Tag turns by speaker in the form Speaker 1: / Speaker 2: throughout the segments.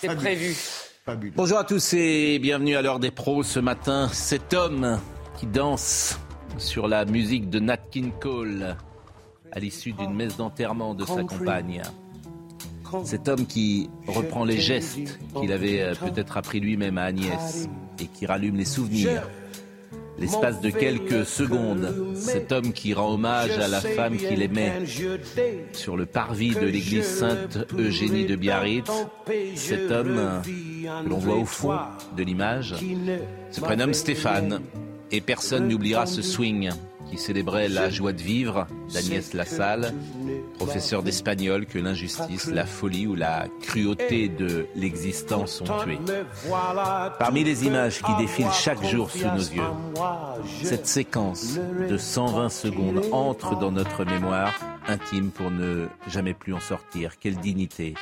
Speaker 1: C'est prévu.
Speaker 2: Bonjour à tous et bienvenue à l'heure des pros ce matin. Cet homme qui danse sur la musique de Nat King Cole à l'issue d'une messe d'enterrement de sa compagne. Cet homme qui reprend les gestes qu'il avait euh, peut-être appris lui-même à Agnès et qui rallume les souvenirs. L'espace de quelques secondes, cet homme qui rend hommage à la femme qu'il aimait sur le parvis de l'église Sainte Eugénie de Biarritz, cet homme que l'on voit au fond de l'image se prénomme Stéphane. Et personne n'oubliera ce swing qui célébrait la joie de vivre d'Agnès Lassalle, professeur d'espagnol que l'injustice, la folie ou la cruauté de l'existence ont tué. Parmi les images qui défilent chaque jour sous nos yeux, cette séquence de 120 secondes entre dans notre mémoire intime pour ne jamais plus en sortir. Quelle dignité,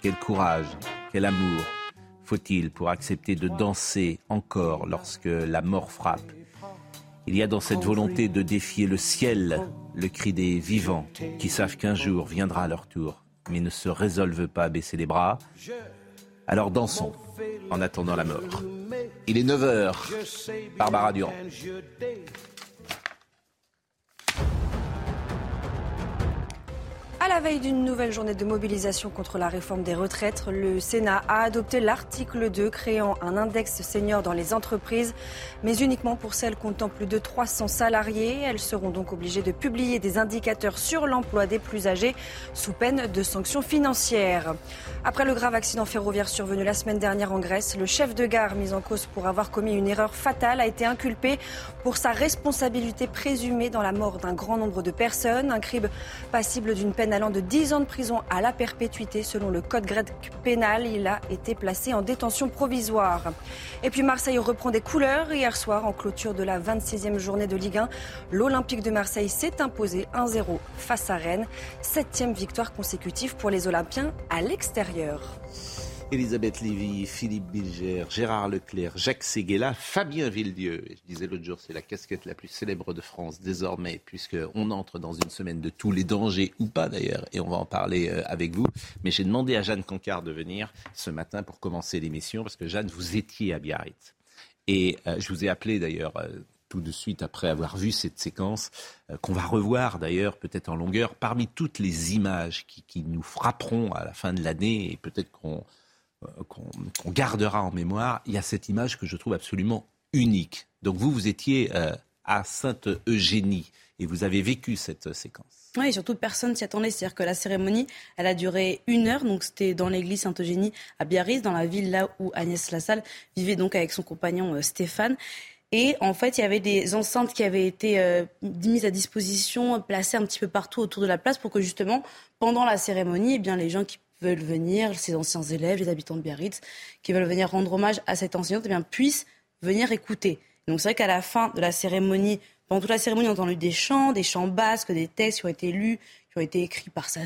Speaker 2: quel courage, quel amour faut-il pour accepter de danser encore lorsque la mort frappe il y a dans cette volonté de défier le ciel le cri des vivants qui savent qu'un jour viendra leur tour, mais ne se résolvent pas à baisser les bras. Alors dansons en attendant la mort. Il est 9h. Barbara Durand.
Speaker 3: À la veille d'une nouvelle journée de mobilisation contre la réforme des retraites, le Sénat a adopté l'article 2 créant un index senior dans les entreprises, mais uniquement pour celles comptant plus de 300 salariés. Elles seront donc obligées de publier des indicateurs sur l'emploi des plus âgés sous peine de sanctions financières. Après le grave accident ferroviaire survenu la semaine dernière en Grèce, le chef de gare mis en cause pour avoir commis une erreur fatale a été inculpé pour sa responsabilité présumée dans la mort d'un grand nombre de personnes, un crime passible d'une peine allant de 10 ans de prison à la perpétuité selon le code grec pénal. Il a été placé en détention provisoire. Et puis Marseille reprend des couleurs. Hier soir, en clôture de la 26e journée de Ligue 1, l'Olympique de Marseille s'est imposé 1-0 face à Rennes. Septième victoire consécutive pour les Olympiens à l'extérieur.
Speaker 2: Elisabeth Lévy, Philippe Bilger, Gérard Leclerc, Jacques Séguéla, Fabien Villedieu. je disais l'autre jour, c'est la casquette la plus célèbre de France désormais, puisqu'on entre dans une semaine de tous les dangers, ou pas d'ailleurs, et on va en parler euh, avec vous. Mais j'ai demandé à Jeanne Cancard de venir ce matin pour commencer l'émission, parce que Jeanne, vous étiez à Biarritz. Et euh, je vous ai appelé d'ailleurs euh, tout de suite après avoir vu cette séquence, qu'on va revoir d'ailleurs peut-être en longueur, parmi toutes les images qui, qui, nous frapperont à la fin de l'année, et peut-être qu'on euh, qu'on gardera en mémoire, il y a cette image que je trouve absolument unique. Donc vous, vous étiez euh, à Sainte-Eugénie et vous avez vécu cette euh, séquence.
Speaker 4: Oui, et surtout personne s'y attendait. C'est-à-dire que la cérémonie, elle a duré une heure. Donc c'était dans l'église Sainte-Eugénie à Biarritz, dans la ville là où Agnès Lassalle vivait donc avec son compagnon Stéphane. Et en fait, il y avait des enceintes qui avaient été mises à disposition, placées un petit peu partout autour de la place pour que justement, pendant la cérémonie, eh bien, les gens qui veulent venir, ces anciens élèves, les habitants de Biarritz, qui veulent venir rendre hommage à cette enseignante, eh bien, puissent venir écouter. Donc c'est vrai qu'à la fin de la cérémonie, pendant toute la cérémonie, on a entendu des chants, des chants basques, des textes qui ont été lus, qui ont été écrits par sa,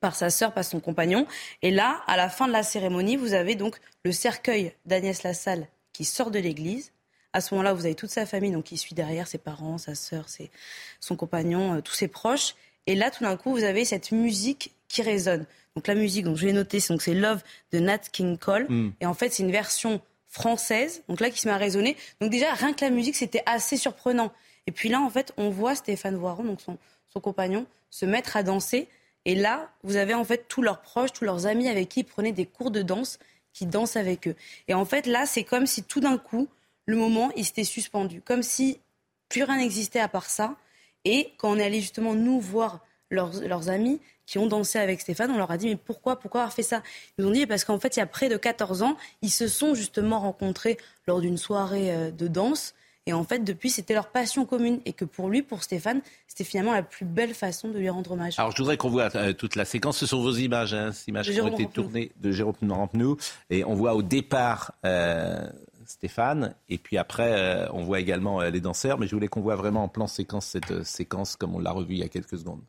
Speaker 4: par sa sœur, par son compagnon. Et là, à la fin de la cérémonie, vous avez donc le cercueil d'Agnès Lassalle qui sort de l'église. À ce moment-là, vous avez toute sa famille donc qui suit derrière, ses parents, sa sœur, ses, son compagnon, euh, tous ses proches. Et là, tout d'un coup, vous avez cette musique qui résonne. Donc la musique, donc je l'ai noté, donc c'est Love de Nat King Cole. Mm. Et en fait, c'est une version française, donc là qui se met à résonner. Donc déjà, rien que la musique, c'était assez surprenant. Et puis là, en fait, on voit Stéphane Voiron, donc son, son compagnon, se mettre à danser. Et là, vous avez en fait tous leurs proches, tous leurs amis avec qui ils prenaient des cours de danse, qui dansent avec eux. Et en fait, là, c'est comme si tout d'un coup, le moment, il s'était suspendu. Comme si plus rien n'existait à part ça. Et quand on est allé justement nous voir leurs, leurs amis, qui ont dansé avec Stéphane, on leur a dit mais pourquoi, pourquoi avoir fait ça? Ils nous ont dit parce qu'en fait, il y a près de 14 ans, ils se sont justement rencontrés lors d'une soirée euh, de danse Et en fait, depuis, c'était leur passion commune. Et que pour lui, pour Stéphane, c'était finalement la plus belle façon de lui rendre hommage.
Speaker 2: Alors, je voudrais qu'on voit euh, toute la séquence. Ce sont vos images, hein, ces images qui ont été tournées de Jérôme Rampenou. Et on voit au départ euh, Stéphane. Et puis après, euh, on voit également les danseurs. Mais je voulais qu'on voit vraiment en plan séquence cette séquence comme on l'a revu il y a quelques secondes.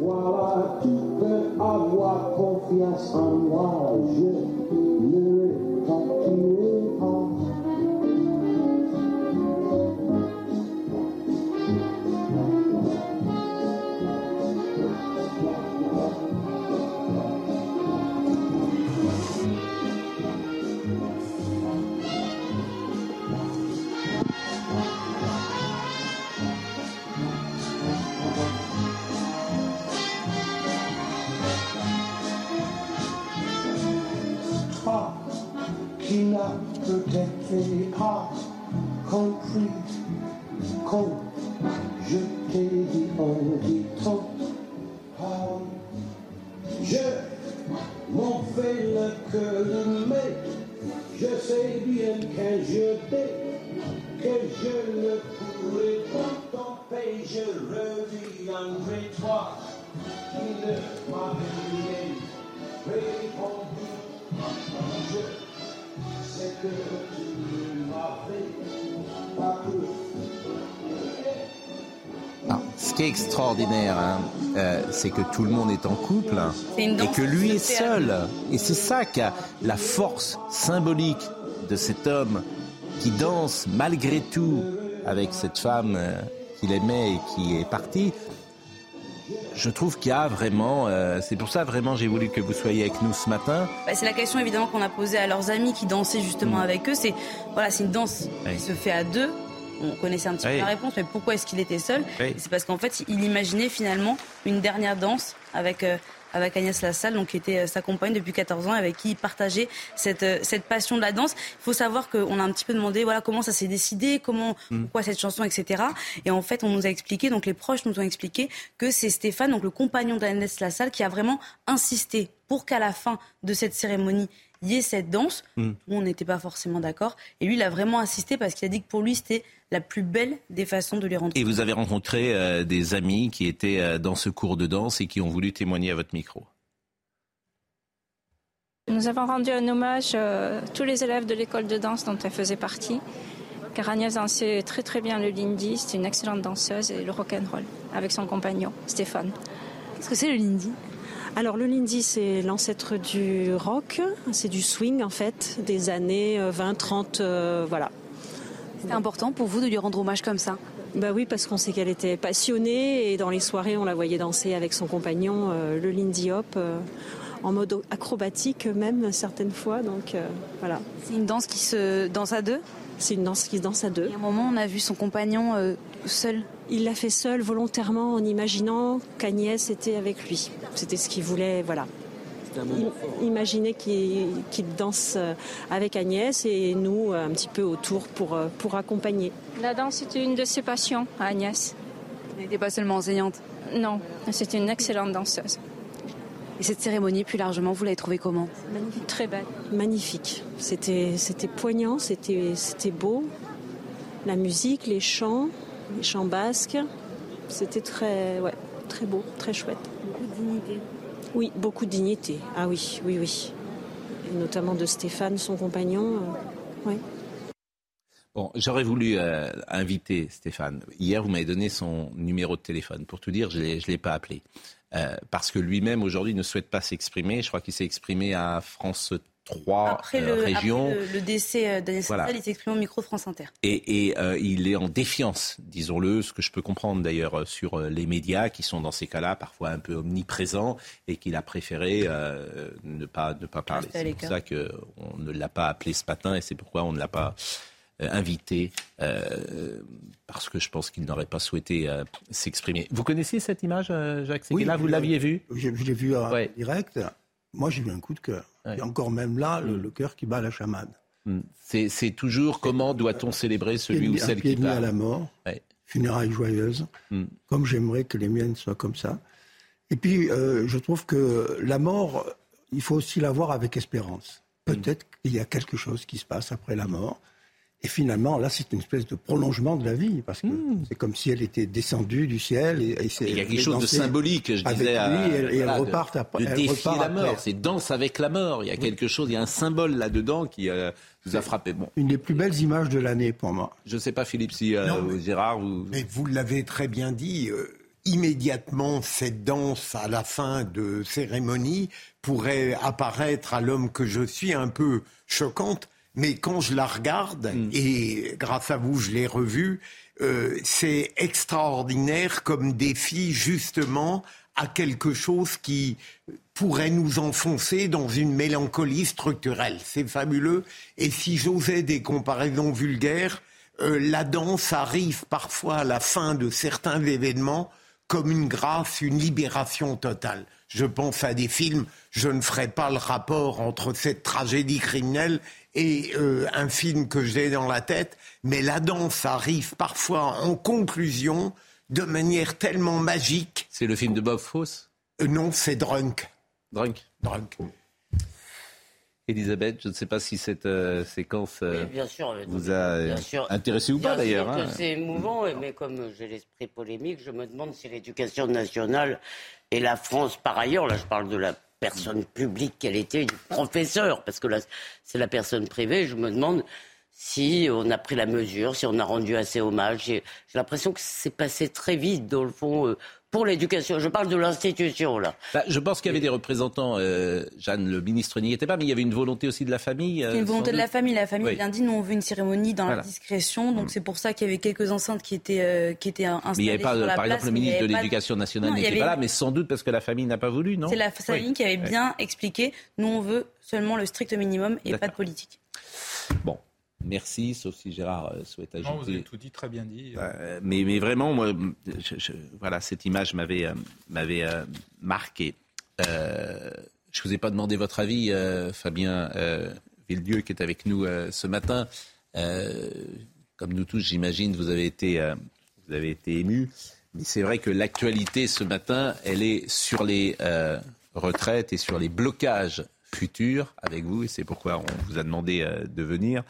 Speaker 2: Voilà, tu peux avoir confiance en moi. Extraordinaire, hein, euh, c'est que tout le monde est en couple et que lui est seul. Et c'est ça qui a la force symbolique de cet homme qui danse malgré tout avec cette femme euh, qu'il aimait et qui est partie je trouve qu'il y a vraiment, euh, c'est pour ça vraiment j'ai voulu que vous soyez avec nous ce matin.
Speaker 4: Bah, c'est la question évidemment qu'on a posée à leurs amis qui dansaient justement mm. avec eux. C'est voilà, c'est une danse qui se fait à deux. On connaissait un petit peu la réponse, mais pourquoi est-ce qu'il était seul C'est parce qu'en fait, il imaginait finalement une dernière danse avec euh, avec Agnès Lassalle, donc qui était euh, sa compagne depuis 14 ans, avec qui il partageait cette, euh, cette passion de la danse. Il faut savoir qu'on a un petit peu demandé voilà comment ça s'est décidé, comment mm. pourquoi cette chanson, etc. Et en fait, on nous a expliqué, donc les proches nous ont expliqué que c'est Stéphane, donc le compagnon d'Agnès Lassalle, qui a vraiment insisté pour qu'à la fin de cette cérémonie, y ait cette danse mm. où on n'était pas forcément d'accord. Et lui, il a vraiment insisté parce qu'il a dit que pour lui, c'était la plus belle des façons de les rendre.
Speaker 2: Et vous avez rencontré euh, des amis qui étaient euh, dans ce cours de danse et qui ont voulu témoigner à votre micro.
Speaker 5: Nous avons rendu un hommage à euh, tous les élèves de l'école de danse dont elle faisait partie. Car Agnès dansait très très bien le lindy, c'est une excellente danseuse et le rock'n'roll avec son compagnon Stéphane.
Speaker 4: Qu'est-ce que c'est le lindy?
Speaker 6: Alors le lindy, c'est l'ancêtre du rock, c'est du swing en fait, des années 20, 30, voilà.
Speaker 4: C'était important pour vous de lui rendre hommage comme ça?
Speaker 6: Bah oui, parce qu'on sait qu'elle était passionnée et dans les soirées, on la voyait danser avec son compagnon, euh, le Lindy Hop, euh, en mode acrobatique même certaines fois. Donc euh, voilà.
Speaker 4: C'est une danse qui se danse à deux?
Speaker 6: C'est une danse qui se danse à deux.
Speaker 4: Et à un moment, on a vu son compagnon seul.
Speaker 6: Il l'a fait seul volontairement en imaginant qu'Agnès était avec lui. C'était ce qu'il voulait, voilà. Imaginez qu'il danse euh, avec Agnès et nous euh, un petit peu autour pour, euh, pour accompagner.
Speaker 5: La danse était une de ses passions Agnès.
Speaker 4: Elle n'était pas seulement enseignante
Speaker 5: Non, c'était une excellente danseuse.
Speaker 4: Et cette cérémonie, plus largement, vous l'avez trouvée comment?
Speaker 5: Magnifique. Très belle.
Speaker 6: Magnifique. C'était poignant, c'était beau. La musique, les chants, les chants basques, c'était très, ouais, très beau, très chouette.
Speaker 4: Beaucoup de dignité.
Speaker 6: Oui, beaucoup de dignité. Ah oui, oui, oui. Et notamment de Stéphane, son compagnon. Euh, oui.
Speaker 2: Bon, j'aurais voulu euh, inviter Stéphane. Hier, vous m'avez donné son numéro de téléphone. Pour tout dire, je ne l'ai pas appelé. Euh, parce que lui-même, aujourd'hui, ne souhaite pas s'exprimer. Je crois qu'il s'est exprimé à France trois
Speaker 4: après
Speaker 2: euh,
Speaker 4: le,
Speaker 2: régions.
Speaker 4: Après le, décès euh, d'Agnès voilà. il s'exprime au micro France Inter.
Speaker 2: Et, et euh, il est en défiance, disons-le, ce que je peux comprendre d'ailleurs sur les médias qui sont dans ces cas-là parfois un peu omniprésents et qu'il a préféré ne pas ne pas parler. C'est pour ça qu'on ne l'a pas appelé ce matin et c'est pourquoi on ne l'a pas invité parce que je pense qu'il n'aurait pas souhaité s'exprimer. Vous connaissiez cette image, Jacques?
Speaker 7: Oui,
Speaker 2: là, vous l'aviez vue?
Speaker 7: Je, je l'ai vue en direct. Moi, j'ai eu un coup de cœur. Et encore même là, le, mm. cœur qui bat la chamade.
Speaker 2: Mm. C'est toujours comment doit-on célébrer celui ou celle qui
Speaker 7: bat. à la mort, funérailles joyeuses, mm. comme j'aimerais que les miennes soient comme ça. Et puis, euh, je trouve que la mort, il faut aussi la voir avec espérance. peut-être qu'il y a quelque chose qui se passe après la mort. Et finalement, là, c'est une espèce de prolongement de la vie, parce que
Speaker 2: Hmm.
Speaker 7: c'est comme si elle était descendue du ciel. Et, et c'est-
Speaker 2: Il y a quelque chose de symbolique, je
Speaker 7: avec
Speaker 2: disais.
Speaker 7: lui,
Speaker 2: à-
Speaker 7: et, et
Speaker 2: voilà,
Speaker 7: elle
Speaker 2: de-
Speaker 7: repart après.
Speaker 2: De
Speaker 7: elle
Speaker 2: défier
Speaker 7: repart
Speaker 2: la mort, c'est danse avec la mort. Il y a quelque chose, il y a un symbole là-dedans qui euh, vous a frappé. Bon,
Speaker 7: Une des plus belles images de l'année pour moi.
Speaker 2: je ne sais pas, Philippe, si euh,
Speaker 8: Non, mais-
Speaker 2: ou Gérard ou.
Speaker 8: Mais vous l'avez très bien dit, euh, immédiatement, cette danse à la fin de cérémonie pourrait apparaître à l'homme que je suis un peu choquante, mais quand je la regarde, et grâce à vous, je l'ai revue, euh, c'est extraordinaire comme défi, justement, à quelque chose qui pourrait nous enfoncer dans une mélancolie structurelle. C'est fabuleux. Et si j'osais des comparaisons vulgaires, euh, la danse arrive parfois à la fin de certains événements comme une grâce, une libération totale. Je pense à des films, je ne ferai pas le rapport entre cette tragédie criminelle et euh, un film que j'ai dans la tête, mais la danse arrive parfois en conclusion de manière tellement magique.
Speaker 2: C'est le film de Bob Fosse
Speaker 8: Euh, non, c'est Drunk.
Speaker 2: Drunk.
Speaker 8: Drunk.
Speaker 2: Elisabeth, je ne sais pas si cette euh, séquence euh,
Speaker 1: Bien sûr,
Speaker 2: vous a euh,
Speaker 1: bien sûr.
Speaker 2: intéressé ou pas d'ailleurs. hein.
Speaker 1: C'est émouvant, mais comme j'ai l'esprit polémique, je me demande si l'éducation nationale et la France, par ailleurs, là je parle de la personne publique qu'elle était, du professeur, parce que là c'est la personne privée, je me demande si on a pris la mesure, si on a rendu assez hommage. J'ai j'ai l'impression que c'est passé très vite, dans le fond, euh, pour l'éducation. Je parle de l'institution, là.
Speaker 2: Bah, je pense qu'il y avait des représentants. euh, Jeanne, le ministre n'y était pas, mais il y avait une volonté aussi de la famille. euh,
Speaker 4: une volonté de la famille. La famille
Speaker 2: Oui.
Speaker 4: a bien dit, nous on veut une cérémonie dans
Speaker 2: Voilà.
Speaker 4: la discrétion. Donc c'est pour ça qu'il y avait quelques enceintes qui étaient, euh, qui étaient installées
Speaker 2: Mais il n'y avait pas,
Speaker 4: sur la
Speaker 2: par
Speaker 4: place,
Speaker 2: exemple, le ministre de l'Éducation nationale n'était pas là, mais sans doute parce que la famille n'a pas voulu, non
Speaker 4: C'est la famille
Speaker 2: Oui.
Speaker 4: qui avait
Speaker 2: Oui.
Speaker 4: bien expliqué, nous on veut seulement le strict minimum et pas de politique.
Speaker 2: Bon, merci, sauf si Gérard euh, souhaite ajouter.
Speaker 9: Non, vous avez tout dit, très bien dit.
Speaker 2: Euh, mais, mais vraiment, moi, je- je- voilà, cette image m'avait euh, euh, marqué. Euh, je ne vous ai pas demandé votre avis, euh, Fabien euh, Villedieu, qui est avec nous euh, ce matin. Euh, comme nous tous, j'imagine, vous avez été, euh, vous avez été ému. Mais c'est vrai que l'actualité ce matin, elle est sur les euh, retraites et sur les blocages futurs avec vous. Et c'est pourquoi on vous a demandé euh, de venir.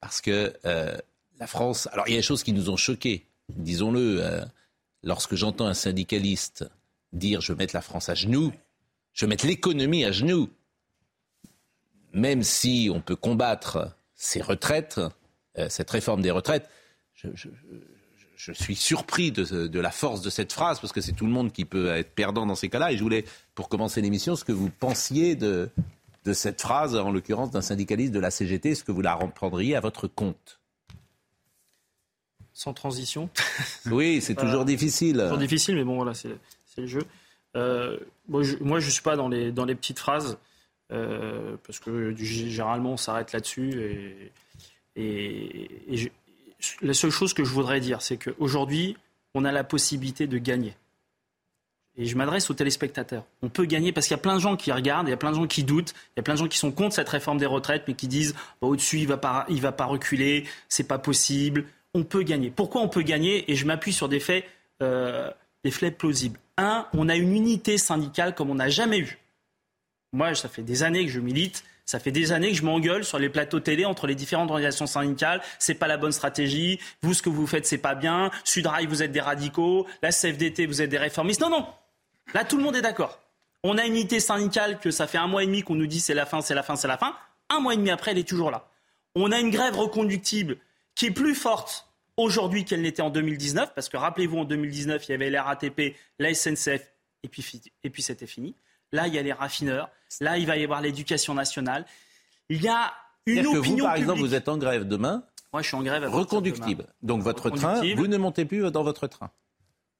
Speaker 2: Parce que euh, la France. Alors, il y a des choses qui nous ont choqués, disons-le. euh, lorsque j'entends un syndicaliste dire je vais mettre la France à genoux, je vais mettre l'économie à genoux, même si on peut combattre ces retraites, euh, cette réforme des retraites, je, je- je- suis surpris de, de la force de cette phrase, parce que c'est tout le monde qui peut être perdant dans ces cas-là. Et je voulais, pour commencer l'émission, ce que vous pensiez de, de cette phrase, en l'occurrence d'un syndicaliste de la CGT, ce que vous la reprendriez à votre compte?
Speaker 10: sans transition.
Speaker 2: Oui, c'est toujours difficile.
Speaker 10: Toujours difficile, mais bon, voilà, c'est le jeu. Euh, moi, je, je suis pas dans les, dans les petites phrases, euh, parce que généralement, on s'arrête là-dessus. Et, et, et je- la seule chose que je voudrais dire, c'est qu'aujourd'hui, on a la possibilité de gagner. Et je m'adresse aux téléspectateurs. On peut gagner parce qu'il y a plein de gens qui regardent, il y a plein de gens qui doutent, il y a plein de gens qui sont contre cette réforme des retraites, mais qui disent bah, au-dessus, il va pas, va pas reculer, c'est pas possible. On peut gagner. Pourquoi on peut gagner? Et je m'appuie sur des faits, euh, des faits plausibles. Un, on a une unité syndicale comme on n'a jamais eu. Moi, ça fait des années que je milite. Ça fait des années que je m'engueule sur les plateaux télé entre les différentes organisations syndicales. C'est pas la bonne stratégie. Vous, ce que vous faites, c'est pas bien. Sudrail, vous êtes des radicaux. La CFDT, vous êtes des réformistes. Non, non. Là, tout le monde est d'accord. On a une unité syndicale que ça fait un mois et demi qu'on nous dit c'est la fin, c'est la fin, c'est la fin. Un mois et demi après, elle est toujours là. On a une grève reconductible qui est plus forte aujourd'hui qu'elle n'était en 2019, parce que rappelez-vous, en 2019, il y avait la RATP, la SNCF, et puis, et puis c'était fini. Là, il y a les raffineurs. Là, il va y avoir l'éducation nationale. Il y a une
Speaker 2: C'est-à-dire que
Speaker 10: opinion
Speaker 2: vous, par
Speaker 10: publique.
Speaker 2: exemple, vous êtes en grève demain,
Speaker 10: Moi, je suis en grève. à
Speaker 2: reconductible.
Speaker 10: demain.
Speaker 2: Donc votre train, vous ne montez plus dans votre train.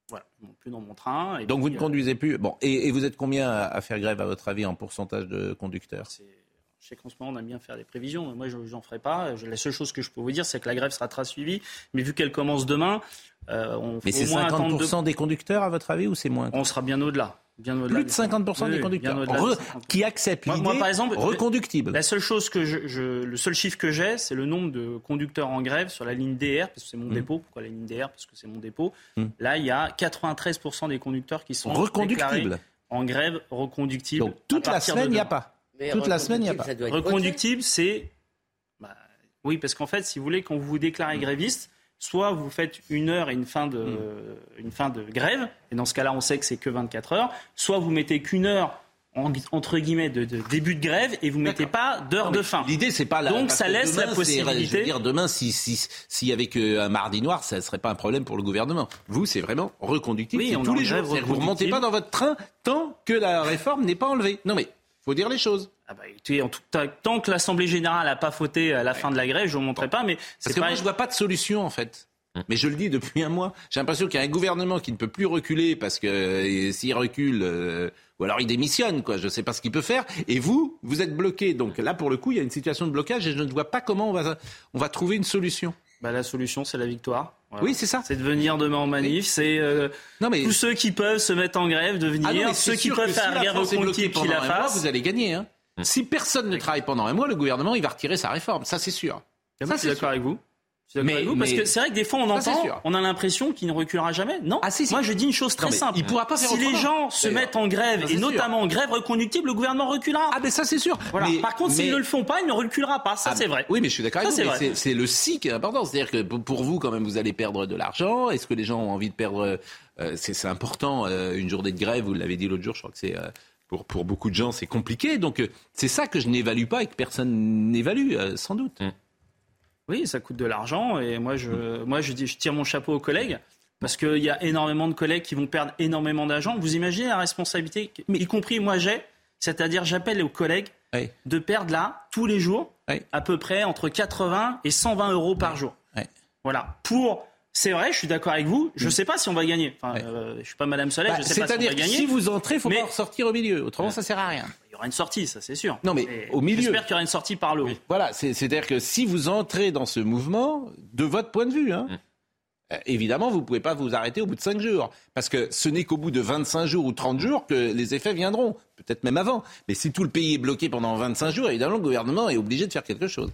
Speaker 10: Voilà, je monte plus dans mon train. et
Speaker 2: Donc vous ne
Speaker 10: euh,
Speaker 2: conduisez plus. Bon, et, et vous êtes combien à, faire grève, à votre avis, en pourcentage de conducteurs
Speaker 10: Je sais qu'en ce moment, on aime bien faire des prévisions. mais Moi, je n'en ferai pas. La seule chose que je peux vous dire, c'est que la grève sera très suivie. Mais vu qu'elle commence demain, euh, on
Speaker 2: Mais c'est
Speaker 10: au moins attendre
Speaker 2: 50% des conducteurs, à votre avis, ou c'est moins
Speaker 10: On sera bien au-delà. Bien
Speaker 2: Plus de
Speaker 10: des
Speaker 2: 50%
Speaker 10: Oui,
Speaker 2: des conducteurs
Speaker 10: bien au-delà
Speaker 2: Re-
Speaker 10: des 50%.
Speaker 2: qui acceptent
Speaker 10: Moi-
Speaker 2: l'idée
Speaker 10: moi, par exemple,
Speaker 2: reconductible.
Speaker 10: La seule chose que je, je- le seul chiffre que j'ai, c'est le nombre de conducteurs en grève sur la ligne DR, parce que c'est mon dépôt. Pourquoi la ligne DR Parce que c'est mon dépôt. Là, il y a 93% des conducteurs qui sont
Speaker 2: Reconductibles.
Speaker 10: en grève reconductible.
Speaker 2: Donc toute la semaine, il n'y a pas.
Speaker 1: Mais
Speaker 2: Toute la semaine, il n'y a pas.
Speaker 10: Reconductible, c'est. bah, oui, parce qu'en fait, si vous voulez, quand vous vous déclarez gréviste, soit vous faites une heure et une fin de, une fin de grève, et dans ce cas-là, on sait que c'est que 24 heures, soit vous mettez qu'une heure. en- entre guillemets de, de début de grève et vous mettez pas d'heure de fin.
Speaker 2: L'idée, c'est pas la.
Speaker 10: Donc ça laisse
Speaker 2: demain,
Speaker 10: la possibilité.
Speaker 2: Je veux dire, demain, si si s'il y avait qu'un mardi noir, ça serait pas un problème pour le gouvernement. Vous, c'est vraiment reconductible.
Speaker 10: Oui, on
Speaker 2: tous les jours. Vous remontez pas dans votre train tant que la réforme n'est pas enlevée. Non, mais faut dire les choses.
Speaker 10: Ah bah, écoutez, en tout cas, tant que l'Assemblée générale n'a pas fauté à la fin de la grève, je vous montrerai pas, mais
Speaker 2: Parce
Speaker 10: c'est
Speaker 2: que
Speaker 10: pas.
Speaker 2: moi, je vois pas de solution, en fait. Mais je le dis depuis un mois. J'ai l'impression qu'il y a un gouvernement qui ne peut plus reculer parce que euh, s'il recule, euh, ou alors il démissionne, quoi. Je ne sais pas ce qu'il peut faire. Et vous, vous êtes bloqué. Donc là, pour le coup, il y a une situation de blocage et je ne vois pas comment on va, on va trouver une solution.
Speaker 10: Bah, la solution, c'est la victoire. Voilà.
Speaker 2: Oui, c'est ça.
Speaker 10: C'est de venir demain en manif. C'est euh,
Speaker 2: Non, mais
Speaker 10: tous ceux qui peuvent se mettre en grève, de venir.
Speaker 2: Ah non,
Speaker 10: ceux qui peuvent faire
Speaker 2: si la
Speaker 10: guerre reconductible, qui
Speaker 2: pendant
Speaker 10: la
Speaker 2: un mois,
Speaker 10: fassent.
Speaker 2: vous allez gagner. Hein. Si personne ne travaille pendant un mois, le gouvernement, il va retirer sa réforme. Ça, c'est sûr.
Speaker 10: Moi, je suis d'accord avec vous.
Speaker 2: Mais-
Speaker 10: vous, parce
Speaker 2: mais-
Speaker 10: que c'est vrai que des fois on entend, on a l'impression qu'il ne reculera jamais. Non.
Speaker 2: Ah, si, si.
Speaker 10: Moi je dis une chose très
Speaker 2: Non,
Speaker 10: simple.
Speaker 2: il pourra pas faire
Speaker 10: si les gens se mettent en grève
Speaker 2: Ça,
Speaker 10: et
Speaker 2: sûr.
Speaker 10: notamment en grève reconductible, le gouvernement reculera.
Speaker 2: Ah, mais ça, c'est sûr.
Speaker 10: Voilà.
Speaker 2: Mais-
Speaker 10: Par contre, s'ils ne le font pas, il ne reculera pas. Ça
Speaker 2: Ah,
Speaker 10: c'est vrai.
Speaker 2: Oui, mais je suis d'accord avec vous.
Speaker 10: c'est
Speaker 2: le si qui est important. C'est-à-dire que pour- vous, quand même, vous allez perdre de l'argent. Est-ce que les gens ont envie de perdre euh, C'est important. euh, une journée de grève, vous l'avez dit l'autre jour, je crois que c'est. euh, pour, pour beaucoup de gens, c'est compliqué. Donc, euh, c'est ça que je n'évalue pas et que personne n'évalue, euh, sans doute.
Speaker 10: Oui, ça coûte de l'argent et moi je, moi je dis, je tire mon chapeau aux collègues. Parce qu'il y a énormément de collègues qui vont perdre énormément d'argent. Vous imaginez la responsabilité, y compris moi j'ai, c'est-à-dire j'appelle aux collègues
Speaker 2: Oui.
Speaker 10: de perdre là, tous les jours,
Speaker 2: Oui.
Speaker 10: à peu près entre 80 et 120 euros par jour.
Speaker 2: Oui.
Speaker 10: Voilà. Pour, c'est vrai, je suis d'accord avec vous, je ne sais pas si on va gagner. Enfin, euh, je suis pas Madame Soleil,
Speaker 2: Bah,
Speaker 10: je sais pas si on
Speaker 2: C'est-à-dire
Speaker 10: va gagner.
Speaker 2: si vous entrez, il faut
Speaker 10: Mais-
Speaker 2: pas ressortir au milieu. Autrement, ça sert à rien.
Speaker 10: Il y aura une sortie, ça c'est sûr.
Speaker 2: Non, mais
Speaker 10: Et
Speaker 2: au milieu.
Speaker 10: J'espère qu'il y aura une sortie par le haut.
Speaker 2: Voilà, c'est- c'est-à-dire que si vous entrez dans ce mouvement, de votre point de vue, hein, euh, évidemment, vous ne pouvez pas vous arrêter au bout de 5 jours. Parce que ce n'est qu'au bout de 25 jours ou 30 jours que les effets viendront. Peut-être même avant. Mais si tout le pays est bloqué pendant 25 jours, évidemment, le gouvernement est obligé de faire quelque chose.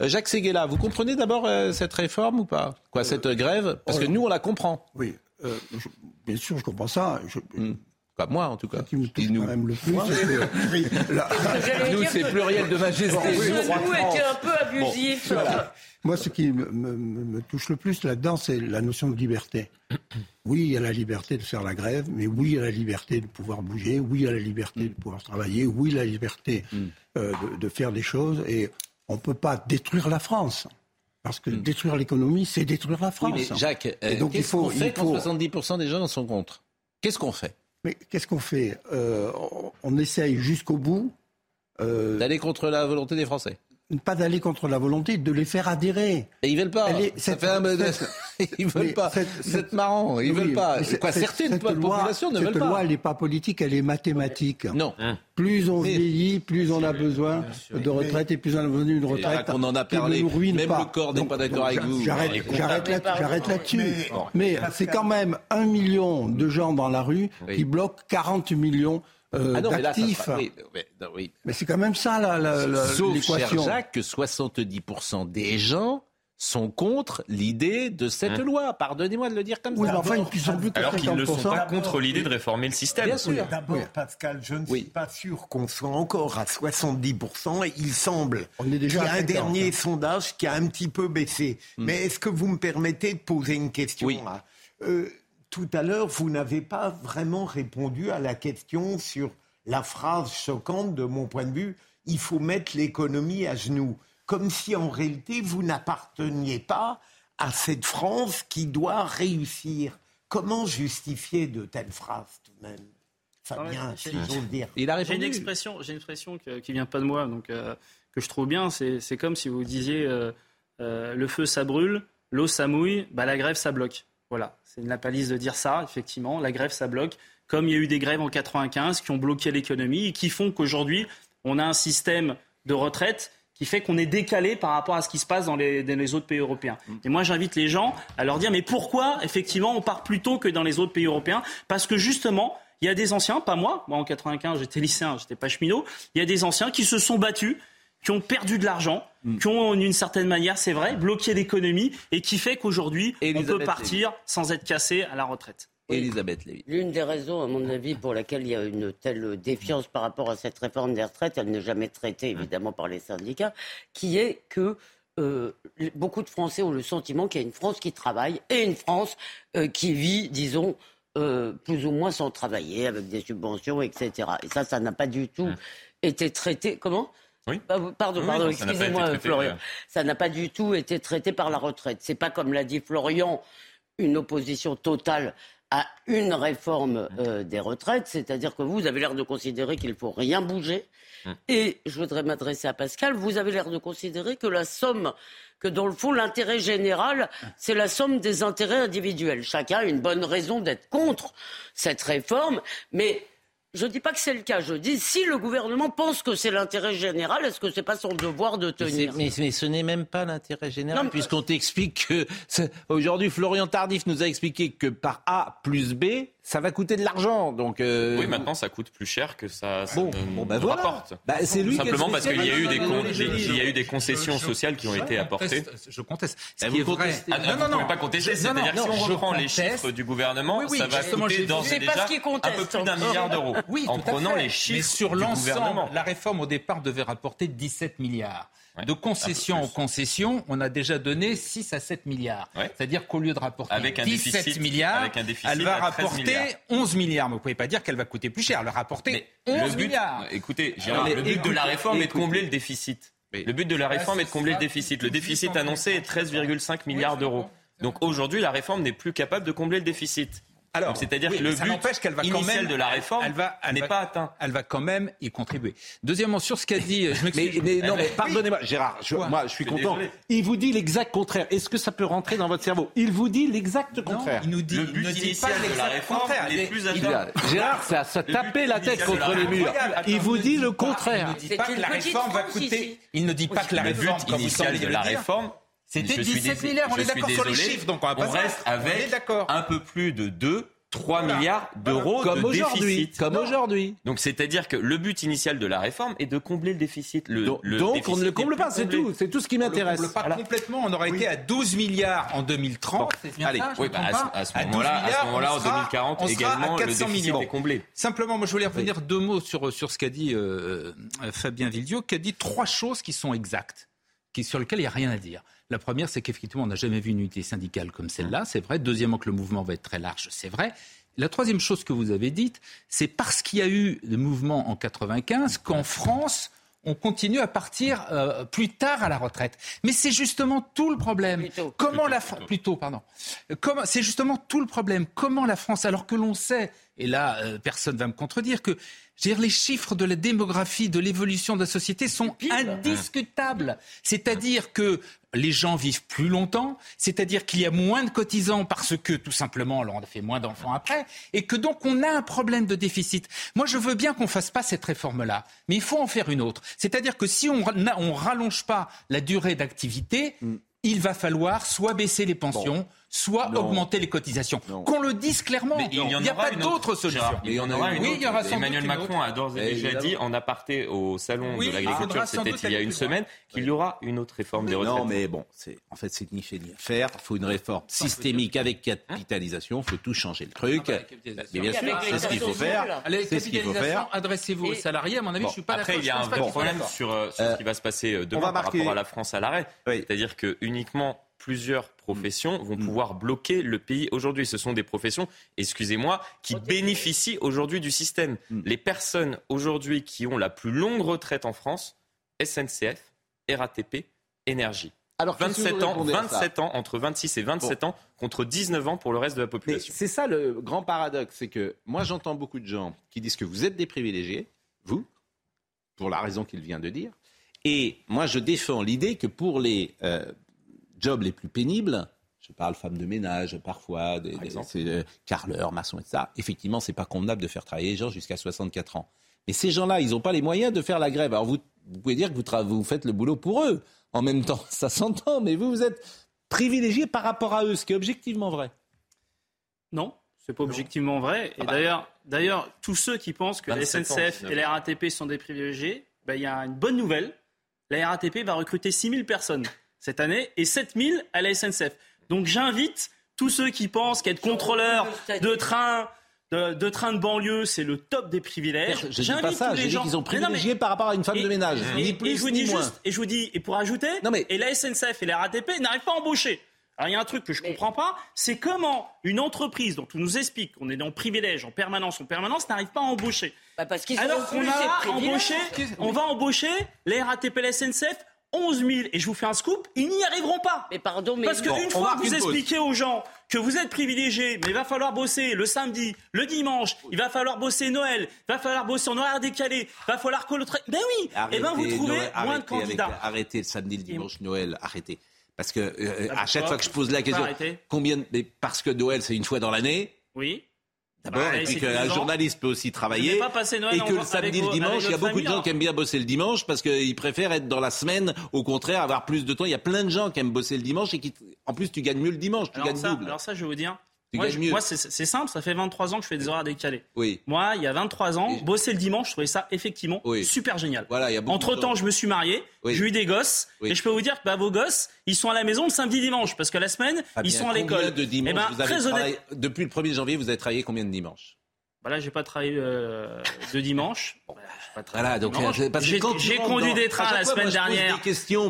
Speaker 2: Euh, Jacques Séguéla, vous comprenez d'abord euh, cette réforme ou pas? Quoi, cette grève? Parce que
Speaker 7: oh,
Speaker 2: nous, on la comprend.
Speaker 7: Oui, euh, je- bien sûr, je comprends ça. Je,
Speaker 2: Hmm. Quoi, moi, en tout cas.
Speaker 7: Ce qui me touche
Speaker 2: nous.
Speaker 7: quand même le plus, c'est que la-
Speaker 2: Nous, c'est pluriel de majesté.
Speaker 7: Bon, oui.
Speaker 2: Nous,
Speaker 1: était un peu abusif.
Speaker 7: Moi, ce qui me, me- me touche le plus là-dedans, c'est la notion de liberté. Oui, il y a la liberté de faire la grève, mais oui, il y a la liberté de pouvoir bouger, oui, il y a la liberté de pouvoir travailler, oui, la liberté euh, de, de faire des choses. Et on ne peut pas détruire la France. Parce que détruire l'économie, c'est détruire la
Speaker 2: Oui,
Speaker 7: France.
Speaker 2: mais Jacques, euh, qu'est-ce
Speaker 7: faut-
Speaker 2: qu'on fait
Speaker 7: il
Speaker 2: quand
Speaker 7: faut-
Speaker 2: 70% des gens sont contre? Qu'est-ce qu'on fait?
Speaker 7: Mais qu'est-ce qu'on fait? Euh, on- essaye jusqu'au bout. euh,
Speaker 2: D'aller contre la volonté des Français
Speaker 7: pas d'aller contre la volonté, de les faire adhérer.
Speaker 2: Et ils veulent pas.
Speaker 7: Elle est-
Speaker 2: Ça
Speaker 7: cette-
Speaker 2: fait un-
Speaker 7: cette-
Speaker 2: ils veulent
Speaker 7: mais
Speaker 2: pas.
Speaker 7: cette- cette-
Speaker 2: marrant. Ils
Speaker 7: Oui,
Speaker 2: veulent pas.
Speaker 7: cette-
Speaker 2: Quoi,
Speaker 7: cette-
Speaker 2: certaines
Speaker 7: cette loi-
Speaker 2: ne veulent
Speaker 7: Cette
Speaker 2: pas.
Speaker 7: loi, elle n'est pas politique, elle est mathématique.
Speaker 2: Non.
Speaker 7: Plus on
Speaker 2: Mais-
Speaker 7: vieillit, plus on a besoin de retraite et plus on a besoin d'une retraite.
Speaker 2: qu'on en a parlé.
Speaker 7: nous ruine
Speaker 2: Même
Speaker 7: pas.
Speaker 2: le corps n'est pas d'accord avec vous.
Speaker 7: J'arrête,
Speaker 2: On
Speaker 7: là-dessus.
Speaker 8: Mais-
Speaker 7: c'est quand même un million de gens dans la rue qui bloquent 40 millions euh,
Speaker 2: Ah mais
Speaker 7: d'actifs.
Speaker 2: passe- oui.
Speaker 7: Mais c'est quand même ça la- la- la-
Speaker 2: Sauf, cher
Speaker 7: l'équation.
Speaker 2: Jacques, que 70% des gens sont contre l'idée de cette loi. Pardonnez-moi de le dire comme
Speaker 7: Oui,
Speaker 2: ça.
Speaker 7: mais enfin, ils sont plus
Speaker 9: Alors qu'ils ne sont
Speaker 7: 50%.
Speaker 9: pas contre l'idée de réformer le système.
Speaker 2: Bien sûr.
Speaker 8: D'abord,
Speaker 7: Oui.
Speaker 8: Pascal, je ne
Speaker 2: Oui.
Speaker 8: suis pas sûr qu'on soit encore à 70%. Il semble
Speaker 7: On est déjà
Speaker 8: qu'il y a un
Speaker 7: 50,
Speaker 8: dernier
Speaker 7: hein.
Speaker 8: sondage qui a un petit peu baissé. Mais est-ce que vous me permettez de poser une question
Speaker 2: Oui.
Speaker 8: là? Euh, Tout à l'heure, vous n'avez pas vraiment répondu à la question sur la phrase choquante de mon point de vue, il faut mettre l'économie à genoux. Comme si en réalité, vous n'apparteniez pas à cette France qui doit réussir. Comment justifier de telles phrases tout de même? Fabien,
Speaker 10: Ouais,
Speaker 8: si
Speaker 10: j'ai-
Speaker 8: j'ose dire.
Speaker 2: Il a
Speaker 10: J'ai une expression, j'ai une expression que- qui vient pas de moi, donc euh, que je trouve bien. C'est c'est comme si vous disiez euh, euh, le feu ça brûle, l'eau ça mouille, bah la grève ça bloque. Voilà, c'est une lapalisse de dire ça. Effectivement, la grève ça bloque. Comme il y a eu des grèves en 95 qui ont bloqué l'économie et qui font qu'aujourd'hui on a un système de retraite qui fait qu'on est décalé par rapport à ce qui se passe dans les, dans les autres pays européens. Et moi, j'invite les gens à leur dire, mais pourquoi, effectivement, on part plus tôt que dans les autres pays européens? Parce que justement, il y a des anciens, pas moi, moi en 95, j'étais lycéen, j'étais pas cheminot, il y a des anciens qui se sont battus, qui ont perdu de l'argent, qui ont, d'une certaine manière, c'est vrai, bloqué l'économie, et qui fait qu'aujourd'hui, on peut partir sans être cassé à la retraite.
Speaker 2: Elisabeth Lévy.
Speaker 1: L'une des raisons, à mon avis, pour laquelle il y a une telle défiance par rapport à cette réforme des retraites, elle n'est jamais traitée évidemment par les syndicats, qui est que euh, beaucoup de Français ont le sentiment qu'il y a une France qui travaille et une France euh, qui vit, disons, euh, plus ou moins sans travailler, avec des subventions, etc. Et ça, ça n'a pas du tout été traité. Comment?
Speaker 9: Oui.
Speaker 1: Bah, Pardon,
Speaker 9: Oui,
Speaker 1: pardon, excusez-moi, Florian.
Speaker 9: ouais.
Speaker 1: Ça n'a pas du tout été traité par la retraite. C'est pas comme l'a dit Florian, une opposition totale à une réforme euh, des retraites, c'est-à-dire que vous avez l'air de considérer qu'il ne faut rien bouger. Et je voudrais m'adresser à Pascal, vous avez l'air de considérer que la somme, que dans le fond, l'intérêt général, c'est la somme des intérêts individuels. Chacun a une bonne raison d'être contre cette réforme, mais je ne dis pas que c'est le cas. Je dis, si le gouvernement pense que c'est l'intérêt général, est-ce que ce n'est pas son devoir de
Speaker 2: c'est-
Speaker 1: tenir?
Speaker 2: mais- mais ce n'est même pas l'intérêt général,
Speaker 1: mais-
Speaker 2: puisqu'on t'explique que c'est- aujourd'hui Florian Tardif nous a expliqué que par A plus B, ça va coûter de l'argent. Donc euh,
Speaker 9: Oui, maintenant ça coûte plus cher que ça, ça
Speaker 2: Bon,
Speaker 9: ne
Speaker 2: bon, bah voilà.
Speaker 9: rapporte.
Speaker 2: Bah, c'est lui
Speaker 9: Simplement parce qu'il y a eu des,
Speaker 2: spécialiste.
Speaker 9: con-
Speaker 2: Non, non,
Speaker 9: des-
Speaker 2: non,
Speaker 9: il y a eu des concessions
Speaker 11: je-
Speaker 9: sociales qui ont
Speaker 11: je
Speaker 9: été apportées.
Speaker 11: Je conteste. Ce
Speaker 2: Ah,
Speaker 11: qui
Speaker 2: vous
Speaker 11: est vrai.
Speaker 9: Ah, vous ne pouvez pas contester,
Speaker 11: non, non,
Speaker 9: c'est-à-dire que si
Speaker 11: non,
Speaker 9: on
Speaker 11: je
Speaker 9: reprend les chiffres du gouvernement,
Speaker 11: Oui, oui,
Speaker 9: ça va coûter d'ores et déjà un peu plus d'un milliard d'euros.
Speaker 11: Oui,
Speaker 9: en
Speaker 11: tout à
Speaker 9: prenant
Speaker 11: fait.
Speaker 9: les
Speaker 11: Mais
Speaker 9: chiffres
Speaker 11: sur
Speaker 9: du
Speaker 11: l'ensemble,
Speaker 9: gouvernement.
Speaker 11: la réforme au départ devait rapporter 17 milliards.
Speaker 9: Ouais,
Speaker 11: De concession en concession, on a déjà donné 6 à 7 milliards.
Speaker 9: Ouais.
Speaker 11: C'est-à-dire qu'au lieu de rapporter
Speaker 9: Avec un
Speaker 11: 17
Speaker 9: déficit-
Speaker 11: milliards,
Speaker 9: avec un déficit
Speaker 11: elle va
Speaker 9: à 13
Speaker 11: rapporter
Speaker 9: milliards.
Speaker 11: 11 milliards. Mais vous ne pouvez pas dire qu'elle va coûter plus cher. Elle va rapporter
Speaker 9: Mais
Speaker 11: 11
Speaker 9: le but,
Speaker 11: milliards.
Speaker 9: écoutez, Gérard, le but de la réforme est de combler le déficit. Le but de la réforme est de combler le déficit. Le déficit
Speaker 11: on
Speaker 9: annoncé est
Speaker 11: comprend.
Speaker 9: 13,5 milliards d'euros. Donc aujourd'hui, la réforme n'est plus capable de combler le déficit.
Speaker 11: Alors,
Speaker 9: c'est-à-dire
Speaker 11: oui,
Speaker 9: que le
Speaker 11: mais ça
Speaker 9: but
Speaker 11: n'empêche qu'elle va quand même-
Speaker 9: de la réforme
Speaker 11: elle va- elle
Speaker 9: n'est pas atteint.
Speaker 11: Elle va quand même y contribuer. Deuxièmement, sur ce qu'a dit, je
Speaker 2: Mais,
Speaker 11: m'excuse.
Speaker 2: mais non,
Speaker 9: Eh
Speaker 2: mais pardonnez-moi, Gérard, je, moi je suis
Speaker 9: Je
Speaker 2: content.
Speaker 9: désolé.
Speaker 2: Il vous dit l'exact contraire. Est-ce que ça peut rentrer dans votre cerveau? Il vous dit l'exact
Speaker 11: Non,
Speaker 2: contraire.
Speaker 11: il nous dit,
Speaker 9: Le
Speaker 11: il
Speaker 9: but
Speaker 11: ne dit
Speaker 9: initial
Speaker 11: pas
Speaker 9: de la
Speaker 11: l'exact
Speaker 9: réforme
Speaker 11: contraire.
Speaker 9: n'est
Speaker 11: Il est-
Speaker 9: plus
Speaker 2: Il
Speaker 9: atteint.
Speaker 2: a- Gérard, c'est à se
Speaker 9: but
Speaker 2: taper la tête contre les murs. Il vous dit le contraire.
Speaker 11: Il ne dit pas que la réforme va coûter. Il ne dit pas que la réforme,
Speaker 9: but
Speaker 11: comme vous
Speaker 9: initial
Speaker 11: semblez
Speaker 9: de la réforme,
Speaker 11: C'était
Speaker 9: je suis
Speaker 11: 17
Speaker 9: dés-
Speaker 11: milliards. On est d'accord sur les chiffres, donc on va pas
Speaker 9: on
Speaker 11: se-
Speaker 9: reste avec un peu plus de 2, 3 milliards d'euros
Speaker 2: Comme
Speaker 9: de
Speaker 2: aujourd'hui.
Speaker 9: déficit.
Speaker 2: Comme aujourd'hui.
Speaker 9: Donc c'est-à-dire que le but initial de la réforme est de combler le déficit. Le,
Speaker 2: Donc,
Speaker 9: le
Speaker 2: donc, on ne le comble pas, c'est tout. C'est tout ce qui
Speaker 11: On ne
Speaker 2: m'intéresse.
Speaker 11: comble pas
Speaker 9: Voilà.
Speaker 11: complètement. On aurait été à 12 milliards en 2030.
Speaker 2: Bon,
Speaker 11: bien
Speaker 2: allez.
Speaker 11: ça,
Speaker 9: Oui, bah, à ce, ce
Speaker 11: 12
Speaker 9: moment-là, en
Speaker 11: sera-
Speaker 9: 2040,
Speaker 11: on sera
Speaker 9: également, le
Speaker 11: 400
Speaker 9: déficit
Speaker 11: millions.
Speaker 9: est comblé.
Speaker 11: Simplement, moi, je voulais revenir deux mots sur, sur ce qu'a dit euh, euh, Fabien Vildiot, qui a dit trois choses qui sont exactes, qui, sur lesquelles il n'y a rien à dire. La première, c'est qu'effectivement, on n'a jamais vu une unité syndicale comme celle-là, c'est vrai. Deuxièmement, que le mouvement va être très large, c'est vrai. La troisième chose que vous avez dite, c'est parce qu'il y a eu le mouvement en 95 qu'en France, on continue à partir euh, plus tard à la retraite. Mais c'est justement tout le problème.
Speaker 1: Plutôt.
Speaker 11: Comment la France, plutôt, pardon. Comment, c'est justement tout le problème. Comment la France, alors que l'on sait, et là, euh, personne va me contredire, que dire, les chiffres de la démographie, de l'évolution de la société sont indiscutables. C'est-à-dire que les gens vivent plus longtemps, c'est-à-dire qu'il y a moins de cotisants parce que tout simplement on a fait moins d'enfants après, et que donc on a un problème de déficit. Moi je veux bien qu'on fasse pas cette réforme-là, mais il faut en faire une autre. C'est-à-dire que si on on rallonge pas la durée d'activité, il va falloir soit baisser les pensions, soit
Speaker 2: Non.
Speaker 11: augmenter les cotisations. Qu'on le dise clairement.
Speaker 9: Mais il
Speaker 11: n'y a
Speaker 9: aura
Speaker 11: pas d'autre
Speaker 9: autre,
Speaker 11: solution.
Speaker 9: Il y en aura une
Speaker 11: Oui,
Speaker 9: autre.
Speaker 11: il y aura sans
Speaker 9: Emmanuel Macron a d'ores et déjà dit en aparté au salon
Speaker 11: Oui,
Speaker 9: de l'agriculture, c'était il y a une semaine, qu'il y aura une autre réforme des retraites.
Speaker 2: Non, mais bon, c'est en fait c'est ni fait ni à faire. Il faut une réforme systémique avec capitalisation. Il faut tout changer le truc.
Speaker 11: Ah bah.
Speaker 2: Mais bien sûr, c'est ce qu'il faut faire. C'est ce qu'il faut faire.
Speaker 11: adressez-vous aux salariés. À mon avis, je suis pas
Speaker 9: Après, il y a un vrai problème sur, euh, sur
Speaker 2: Euh,
Speaker 9: ce qui va se passer demain
Speaker 2: va
Speaker 9: par rapport à la France à l'arrêt.
Speaker 2: Oui.
Speaker 9: C'est-à-dire que uniquement plusieurs professions vont pouvoir bloquer le pays aujourd'hui. Ce sont des professions, excusez-moi, qui bénéficient aujourd'hui du système.
Speaker 2: Mm.
Speaker 9: Les personnes aujourd'hui qui ont la plus longue retraite en France, SNCF, RATP, Énergie.
Speaker 2: Alors, qu'est-ce que
Speaker 9: 27
Speaker 2: vous
Speaker 9: ans,
Speaker 2: répondez à ça
Speaker 9: 27 ans, entre 26 et 27 ans, contre 19 ans pour le reste de la population.
Speaker 2: c'est ça le grand paradoxe, c'est que moi j'entends beaucoup de gens qui disent que vous êtes des privilégiés, vous, pour la raison qu'il vient de dire, et moi je défends l'idée que pour les euh, jobs les plus pénibles, je parle femmes de ménage parfois, des, c'est, euh, carreleurs, maçons, etc. Effectivement, c'est pas convenable de faire travailler les gens jusqu'à 64 ans. Mais ces gens-là, ils n'ont pas les moyens de faire la grève. Alors vous, vous pouvez dire que vous, faites le boulot pour eux. En même temps, ça s'entend, mais vous, vous êtes privilégiés par rapport à eux, ce qui est objectivement vrai.
Speaker 10: Non, c'est pas objectivement vrai. Et
Speaker 9: Ah bah.
Speaker 10: d'ailleurs, d'ailleurs, tous ceux qui pensent que la
Speaker 9: 27 ans,
Speaker 10: SNCF et
Speaker 9: 19.
Speaker 10: la RATP sont des privilégiés, ben, il y a une bonne nouvelle. La RATP va recruter 6000 personnes cette année et 7000 à la SNCF. Donc j'invite tous ceux qui pensent qu'être contrôleur de train, de, de train de banlieue, c'est le top des privilèges.
Speaker 2: Je dis
Speaker 10: J'invite
Speaker 2: pas ça,
Speaker 10: tous
Speaker 2: je
Speaker 10: gens-
Speaker 2: qu'ils ont
Speaker 10: Mais non, mais-
Speaker 2: privilégié par rapport à une femme de ménage,
Speaker 10: et,
Speaker 2: ni
Speaker 10: et
Speaker 2: plus
Speaker 10: je vous
Speaker 2: ni
Speaker 10: dis
Speaker 2: moins.
Speaker 10: juste, et je vous dis, et pour ajouter, et la SNCF et la RATP n'arrivent pas à embaucher. Alors il y a un truc que je comprends pas, c'est comment une entreprise dont on nous explique qu'on est en privilège, en permanence, en permanence, n'arrive pas à embaucher.
Speaker 1: parce qu'ils
Speaker 10: Alors
Speaker 1: ont
Speaker 10: qu'on
Speaker 1: plus
Speaker 10: a
Speaker 1: ces privilèges.
Speaker 10: embauché, on va embaucher les RATP et la SNCF 11 000. Et je vous fais un scoop, ils n'y arriveront pas.
Speaker 1: Mais pardon, mais
Speaker 10: Parce qu'une fois que vous
Speaker 1: pause.
Speaker 10: expliquez aux gens que vous êtes privilégiés, mais il va falloir bosser le samedi, le dimanche, il va falloir bosser Noël, il va falloir bosser en horaire décalé, il va falloir que le train... Ben oui
Speaker 2: Arrêtez,
Speaker 10: Et ben vous trouvez
Speaker 2: Noël,
Speaker 10: moins de
Speaker 2: arrêtez avec-
Speaker 10: candidats.
Speaker 2: arrêtez le samedi, le dimanche, Noël, arrêtez. Parce que euh,
Speaker 10: Ah,
Speaker 2: à chaque fois que je pose la question, combien de- mais parce que Noël c'est une fois dans l'année.
Speaker 10: Oui.
Speaker 2: D'abord,
Speaker 10: Bah,
Speaker 2: et puis qu'un journaliste peut aussi travailler.
Speaker 10: n'avez pas passé Noël
Speaker 2: et que le samedi, le dimanche, il y a beaucoup de gens qui aiment bien bosser le dimanche parce qu'ils préfèrent être dans la semaine, au contraire, avoir plus de temps. Il y a plein de gens qui aiment bosser le dimanche et qui, en plus, tu gagnes mieux le dimanche, tu
Speaker 10: Alors
Speaker 2: gagnes
Speaker 10: ça,
Speaker 2: double.
Speaker 10: alors ça, je vais vous dire.
Speaker 2: Tu
Speaker 10: moi,
Speaker 2: gagnes
Speaker 10: je-
Speaker 2: mieux.
Speaker 10: moi, c'est simple, ça fait 23 ans que je fais des horaires décalés.
Speaker 2: Oui.
Speaker 10: Moi, il y a 23 ans, bosser le dimanche, je trouvais ça effectivement super génial.
Speaker 2: Voilà, il y a
Speaker 10: Entre temps, je me suis marié,
Speaker 2: Oui.
Speaker 10: j'ai eu des gosses,
Speaker 2: Oui.
Speaker 10: et je peux vous dire que bah, vos gosses, ils sont à la maison le samedi dimanche, parce que la semaine,
Speaker 2: Fabien,
Speaker 10: ils sont à l'école.
Speaker 2: de
Speaker 10: Eh ben,
Speaker 2: vous avez
Speaker 10: très honnête-
Speaker 2: travaillé- Depuis le 1er janvier, vous avez travaillé combien de dimanches?
Speaker 10: Bah là, j'ai pas travaillé euh, de dimanche. Bah,
Speaker 2: Voilà, donc, euh,
Speaker 10: j'ai conduit des trains la semaine dernière.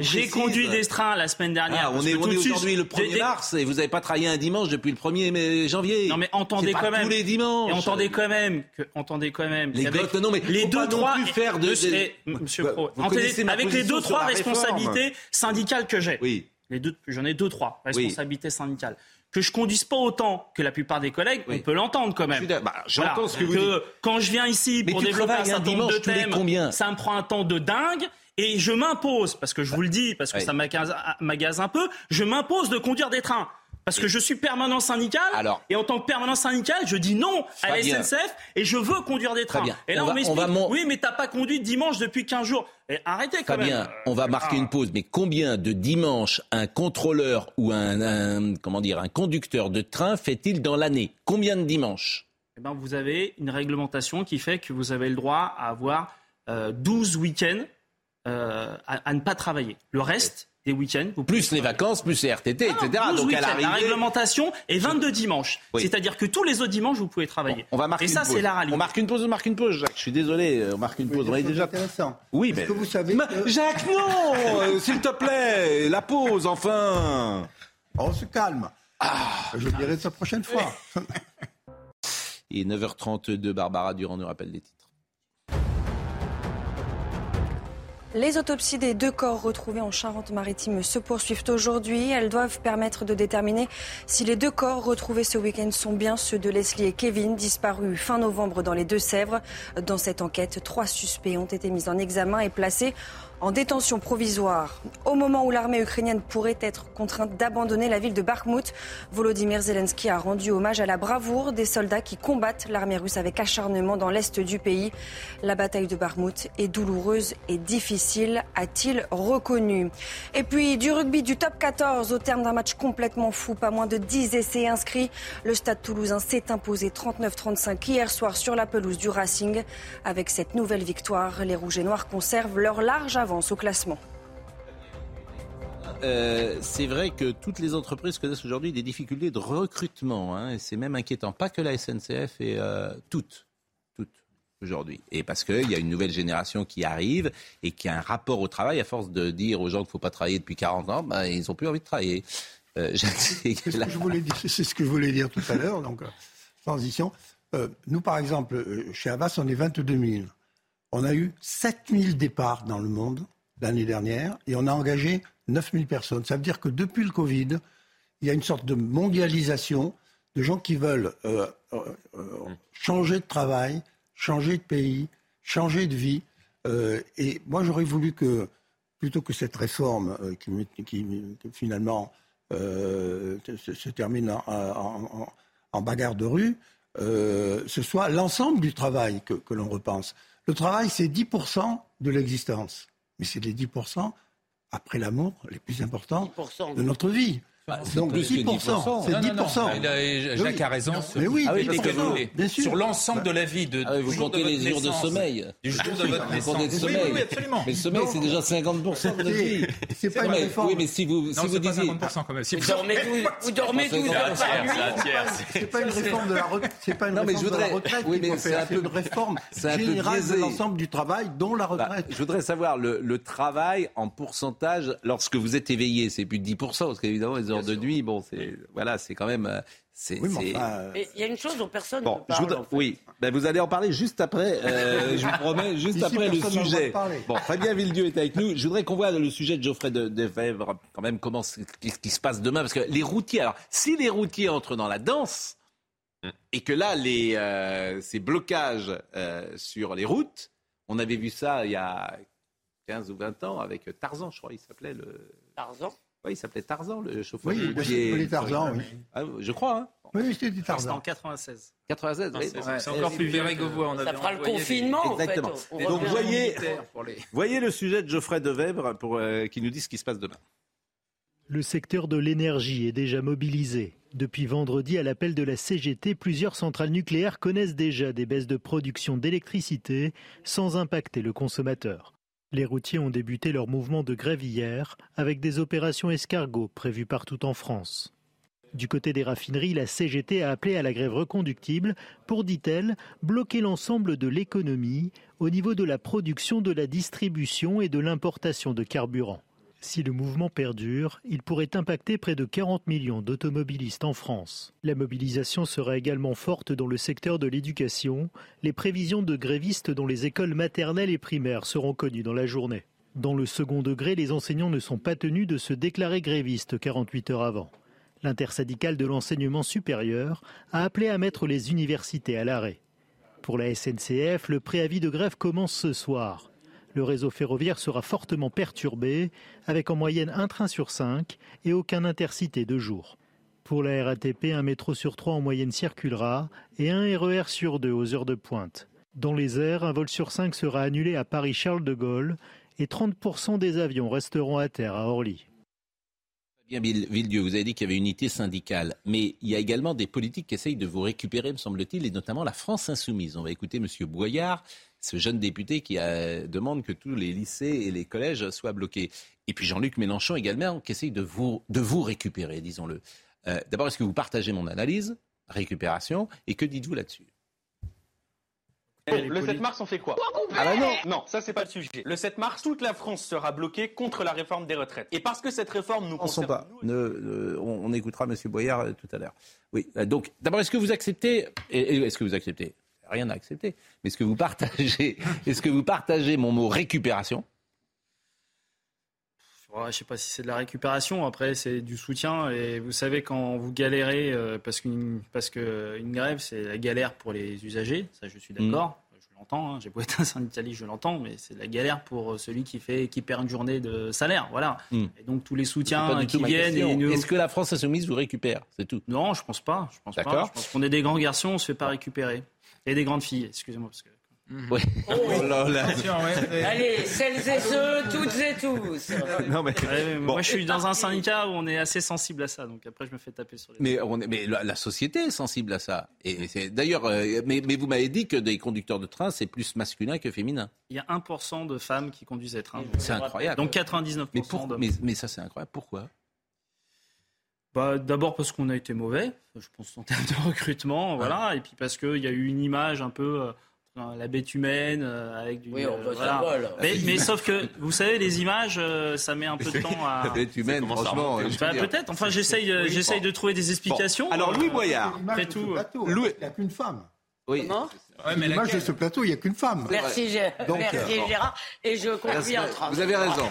Speaker 10: J'ai conduit des trains la semaine dernière.
Speaker 2: On est, aujourd'hui le 1er
Speaker 10: des- des-
Speaker 2: mars et vous n'avez pas travaillé un dimanche depuis le 1er mai- janvier.
Speaker 10: Non mais entendez quand même.
Speaker 2: tous les dimanches.
Speaker 10: Et entendez quand même que entendez quand même.
Speaker 2: Les non, mais
Speaker 10: les deux trois
Speaker 2: faire de-
Speaker 10: Monsieur,
Speaker 2: Vous
Speaker 10: Pro, avec les deux trois responsabilités syndicales que j'ai.
Speaker 2: Oui.
Speaker 10: Les deux, j'en ai deux trois responsabilités syndicales. Que je conduise pas autant que la plupart des collègues, on peut l'entendre quand même.
Speaker 2: Je. Bah, ce que vous dites.
Speaker 10: Quand je viens ici pour développer un certain nombre de thèmes, ça me prend un temps de dingue. Et je m'impose, parce que je vous le dis, parce que
Speaker 2: Ouais.
Speaker 10: ça m'agace un peu, je m'impose de conduire des trains. Parce que je suis permanent syndical, et en tant que permanent syndical, je dis non à la. SNCF et je veux conduire des trains.
Speaker 2: bien.
Speaker 10: Et là,
Speaker 2: On
Speaker 10: on, m'explique,
Speaker 2: mon-
Speaker 10: oui, mais t'as pas conduit dimanche depuis 15 jours. Et arrêtez quand
Speaker 2: Fabien,
Speaker 10: même.
Speaker 2: on va marquer une pause, mais combien de dimanches un contrôleur ou un, un- comment dire un conducteur de train fait-il dans l'année? Combien de dimanches?
Speaker 10: Eh ben, vous avez une réglementation qui fait que vous avez le droit à avoir euh, 12 week-ends euh, à, à ne pas travailler. Le reste des week-ends, vous
Speaker 2: Plus les vacances, plus les RTT,
Speaker 10: Ah non,
Speaker 2: etc.
Speaker 10: 12
Speaker 2: Donc à.
Speaker 10: La réglementation est 22 dimanches.
Speaker 2: Oui.
Speaker 10: C'est-à-dire que tous les autres dimanches, vous pouvez travailler.
Speaker 2: on va marquer
Speaker 10: Et ça,
Speaker 2: pause.
Speaker 10: c'est la réalité.
Speaker 2: On marque une pause, on marque une pause, Jacques. Je suis désolé, on marque une pause. On est déjà
Speaker 7: intéressant.
Speaker 2: Oui, mais
Speaker 7: que vous savez
Speaker 2: Ma-
Speaker 7: que-
Speaker 2: Jacques, non, euh, s'il te plaît, la pause, enfin.
Speaker 7: On se calme. Je dirai ça prochaine fois.
Speaker 2: Est 9h32, Barbara Durand nous rappelle les titres.
Speaker 3: Les autopsies des deux corps retrouvés en Charente-Maritime se poursuivent aujourd'hui. Elles doivent permettre de déterminer si les deux corps retrouvés ce week-end sont bien ceux de Leslie et Kevin, disparus fin novembre dans les Deux-Sèvres. Dans cette enquête, trois suspects ont été mis en examen et placés en détention provisoire. Au moment où l'armée ukrainienne pourrait être contrainte d'abandonner la ville de Bakhmut, Volodymyr Zelensky a rendu hommage à la bravoure des soldats qui combattent l'armée russe avec acharnement dans l'est du pays. La bataille de Bakhmut est douloureuse et difficile, a-t-il reconnu. Et puis du rugby du top 14 au terme d'un match complètement fou, pas moins de 10 essais inscrits. Le stade toulousain s'est imposé 39-35 hier soir sur la pelouse du Racing. Avec cette nouvelle victoire, les Rouges et Noirs conservent leur large avance au classement.
Speaker 2: Euh, c'est vrai que toutes les entreprises connaissent aujourd'hui des difficultés de recrutement, hein, et c'est même inquiétant. Pas que la SNCF, et euh, toutes, toutes aujourd'hui. Et parce qu'il y a une nouvelle génération qui arrive et qui a un rapport au travail, à force de dire aux gens qu'il ne faut pas travailler depuis 40 ans, ben, ils n'ont plus envie de travailler. Euh,
Speaker 7: C'est ce, que je voulais dire, c'est ce que je voulais dire tout à l'heure, donc transition. Euh, nous, par exemple, chez Avas, on est 22 000. On a eu 7 000 départs dans le monde l'année dernière et on a engagé 9 000 personnes. Ça veut dire que depuis le Covid, il y a une sorte de mondialisation de gens qui veulent euh, euh, euh, changer de travail, changer de pays, changer de vie. Et moi, j'aurais voulu que, plutôt que cette réforme qui, finalement se, termine en, bagarre de rue, ce soit l'ensemble du travail que l'on repense. Le travail, c'est 10% de l'existence. Mais c'est les 10% après l'amour les plus importants
Speaker 1: 10%.
Speaker 7: de notre vie. Donc
Speaker 2: plus que
Speaker 7: 10%. C'est
Speaker 11: Non, non, non.
Speaker 7: 10%.
Speaker 11: Il a- Jacques
Speaker 7: Oui.
Speaker 11: a raison.
Speaker 7: Mais oui,
Speaker 2: Ah oui,
Speaker 7: parce que-
Speaker 2: vous-
Speaker 7: bien sûr.
Speaker 11: Sur l'ensemble de la vie, de,
Speaker 2: Ah oui, vous
Speaker 11: de
Speaker 2: comptez
Speaker 11: votre
Speaker 2: les jours de sommeil.
Speaker 11: Du jour de votre
Speaker 2: Vous
Speaker 11: naissance.
Speaker 2: comptez le
Speaker 11: Oui,
Speaker 2: sommeil.
Speaker 11: oui, oui, absolument.
Speaker 2: Mais le sommeil, c'est déjà 50% de notre vie.
Speaker 7: C'est pas
Speaker 2: Non,
Speaker 7: une
Speaker 2: mais-
Speaker 7: réforme.
Speaker 2: Oui, mais si vous,
Speaker 11: Non,
Speaker 2: si vous
Speaker 11: c'est pas
Speaker 2: disiez.
Speaker 11: 50% quand même. Si
Speaker 1: Vous
Speaker 11: vous-
Speaker 1: dormez 12, vous dormez 12
Speaker 2: C'est
Speaker 1: heures par nuit.
Speaker 7: pas une réforme de la retraite. C'est pas une
Speaker 2: Non, mais je
Speaker 7: réforme de la
Speaker 2: voudrais-
Speaker 7: retraite
Speaker 2: oui, mais c'est un peu-
Speaker 7: une réforme générale de l'ensemble du travail, dont la
Speaker 2: Bah,
Speaker 7: retraite.
Speaker 2: je voudrais savoir le, le travail en pourcentage lorsque vous êtes éveillé. C'est plus de 10%, parce qu'évidemment, les heures de nuit, bon, c'est voilà, c'est quand même. euh, C'est,
Speaker 7: Oui, mais
Speaker 2: c'est-
Speaker 7: enfin, euh,
Speaker 1: il y a une chose dont personne
Speaker 2: Bon,
Speaker 1: ne
Speaker 2: je
Speaker 1: parle. en fait.
Speaker 2: oui, ben, vous allez en parler juste après, euh, je vous promets, juste
Speaker 7: Ici,
Speaker 2: après le sujet. Bon, Fabien Villedieu est avec nous. Je voudrais qu'on voit le sujet de Geoffrey de, de Vèvre, quand même, comment, qu'est-ce qui se passe demain, parce que les routiers, alors, si les routiers entrent dans la danse, et que là, les, euh, ces blocages euh, sur les routes, on avait vu ça il y a 15 ou 20 ans avec Tarzan, je crois, il s'appelait le...
Speaker 1: Tarzan
Speaker 2: Oui, il s'appelait Tarzan, le chauffeur
Speaker 7: Oui,
Speaker 2: routier.
Speaker 7: les Tarzan, oui.
Speaker 2: Ah, je crois, hein
Speaker 7: Oui, oui, c'était du
Speaker 10: C'était en
Speaker 7: Tarzan.
Speaker 10: 96.
Speaker 2: 96, oui.
Speaker 10: C'est encore plus vieux. on
Speaker 1: Ça fera le confinement, en fait.
Speaker 2: Donc, voyez, voyez le sujet de Geoffrey de Vèvre pour, euh, qui nous dit ce qui se passe demain.
Speaker 12: Le secteur de l'énergie est déjà mobilisé. Depuis vendredi, à l'appel de la CGT, plusieurs centrales nucléaires connaissent déjà des baisses de production d'électricité sans impacter le consommateur. Les routiers ont débuté leur mouvement de grève hier avec des opérations escargots prévues partout en France. Du côté des raffineries, la CGT a appelé à la grève reconductible pour, dit-elle, bloquer l'ensemble de l'économie au niveau de la production, de la distribution et de l'importation de carburant. Si le mouvement perdure, il pourrait impacter près de 40 millions d'automobilistes en France. La mobilisation sera également forte dans le secteur de l'éducation. Les prévisions de grévistes dans les écoles maternelles et primaires seront connues dans la journée. Dans le second degré, les enseignants ne sont pas tenus de se déclarer grévistes 48 heures avant. L'intersyndicale de l'enseignement supérieur a appelé à mettre les universités à l'arrêt. Pour la SNCF, le préavis de grève commence ce soir. Le réseau ferroviaire sera fortement perturbé, avec en moyenne un train sur cinq et aucun intercité de jour. Pour la RATP, un métro sur trois en moyenne circulera et un RER sur deux aux heures de pointe. Dans les airs, un vol sur cinq sera annulé à Paris-Charles de Gaulle et 30% des avions resteront à terre à Orly.
Speaker 2: Bien, Ville- Villedieu, vous avez dit qu'il y avait une unité syndicale, mais il y a également des politiques qui essayent de vous récupérer, me semble-t-il, et notamment la France insoumise. On va écouter M. Boyard, ce jeune député qui euh, demande que tous les lycées et les collèges soient bloqués. Et puis Jean-Luc Mélenchon également, qui essaye de vous, de vous récupérer, disons-le. Euh, D'abord, est-ce que vous partagez mon analyse, récupération, et que dites-vous là-dessus?
Speaker 13: Le 7 mars, on fait quoi?
Speaker 2: Ah bah non
Speaker 13: Non, ça c'est pas le sujet. Le 7 mars, toute la France sera bloquée contre la réforme des retraites. Et parce que cette réforme nous
Speaker 2: Pensons
Speaker 13: concerne...
Speaker 2: pas. Ne- ne- on, on écoutera M. Boyard euh, tout à l'heure. Oui. Donc, d'abord, est-ce que vous acceptez Est-ce que vous acceptez? Rien à accepter. Mais est-ce que vous partagez Est-ce que vous partagez mon mot récupération?
Speaker 10: Je sais pas si c'est de la récupération. Après, c'est du soutien. Et vous savez, quand vous galérez, euh, parce qu'une parce que une grève, c'est la galère pour les usagers. Ça, je suis d'accord. Je l'entends. hein. J'ai beau être un syndicaliste, je l'entends. Mais c'est la galère pour celui qui fait, qui perd une journée de salaire. Voilà.
Speaker 2: Hmm.
Speaker 10: Et donc tous les soutiens qui viennent.
Speaker 2: question.
Speaker 10: Et nous...
Speaker 2: Est-ce que la France insoumise vous récupère? C'est tout.
Speaker 10: Non, je pense pas. Je pense pas. Je pense qu'on est des grands garçons, on se fait pas récupérer. Et des grandes filles. Excusez-moi parce que.
Speaker 2: Oui. Oh là là.
Speaker 1: Allez, celles et ceux, toutes et tous.
Speaker 2: Non, mais, bon.
Speaker 10: Moi, je suis dans un syndicat où on est assez sensible à ça. Donc après, je me fais taper sur les.
Speaker 2: Mais, on est- mais la, la société est sensible à ça. Et c'est d'ailleurs, euh, mais, mais vous m'avez dit que des conducteurs de train, c'est plus masculin que féminin.
Speaker 10: Il y a 1% de femmes qui conduisent des trains.
Speaker 2: C'est incroyable.
Speaker 10: Donc 99%
Speaker 2: Mais, pour- mais ça, c'est incroyable. Pourquoi?
Speaker 10: Bah, D'abord parce qu'on a été mauvais, je pense en termes de recrutement, voilà. Et puis parce qu'il y a eu une image un peu euh, la bête humaine, euh, avec du.
Speaker 1: Oui, on
Speaker 10: euh,
Speaker 1: peut
Speaker 10: voilà. mais, mais sauf que, vous savez, les images, euh, ça met un peu de temps à.
Speaker 2: La bête humaine, franchement.
Speaker 10: Bah. Peut-être, enfin j'essaye j'essaye
Speaker 2: bon.
Speaker 10: de trouver des explications.
Speaker 2: Bon, alors, Louis Boyard.
Speaker 10: Après tout,
Speaker 2: Louis-
Speaker 7: Il n'y a qu'une femme.
Speaker 2: Oui.
Speaker 1: Comment
Speaker 11: Ouais, mais
Speaker 7: L'image de ce plateau, il n'y a qu'une femme.
Speaker 1: Merci,
Speaker 7: Donc,
Speaker 1: merci
Speaker 7: euh,
Speaker 1: Gérard. Et je
Speaker 2: semaine-
Speaker 1: en train.
Speaker 2: vous avez raison.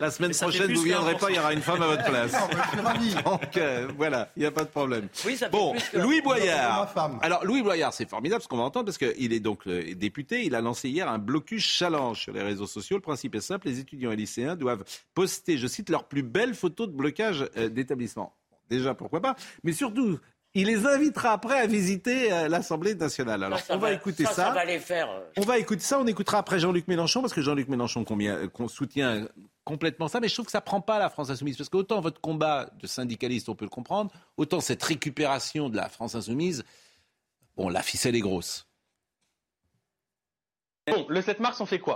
Speaker 2: La semaine prochaine, vous
Speaker 10: que
Speaker 2: viendrez
Speaker 10: 1%.
Speaker 2: pas, il y aura une femme à votre place.
Speaker 7: Non, mais je suis ravi.
Speaker 2: Donc euh, voilà, il n'y a pas de problème.
Speaker 1: Oui, ça fait
Speaker 2: Bon,
Speaker 1: plus que-
Speaker 2: Louis Boyard.
Speaker 7: femme.
Speaker 2: Alors Louis Boyard, c'est formidable ce qu'on va entendre parce qu'il est donc euh, député. Il a lancé hier un blocus challenge sur les réseaux sociaux. Le principe est simple les étudiants et lycéens doivent poster, je cite, leurs plus belles photos de blocage euh, d'établissement. Déjà, pourquoi pas Mais surtout, il les invitera après à visiter euh, l'Assemblée nationale. Alors,
Speaker 1: Ça, ça
Speaker 2: on va, écouter
Speaker 1: ça. Ça va les faire. euh,
Speaker 2: on va écouter ça, on écoutera après Jean-Luc Mélenchon, parce que Jean-Luc Mélenchon combien, euh, qu'on soutient complètement ça, mais je trouve que ça prend pas la France insoumise. Parce qu'autant votre combat de syndicaliste, on peut le comprendre, autant cette récupération de la France insoumise, bon, la ficelle est grosse.
Speaker 13: Bon, le 7 mars, on fait quoi?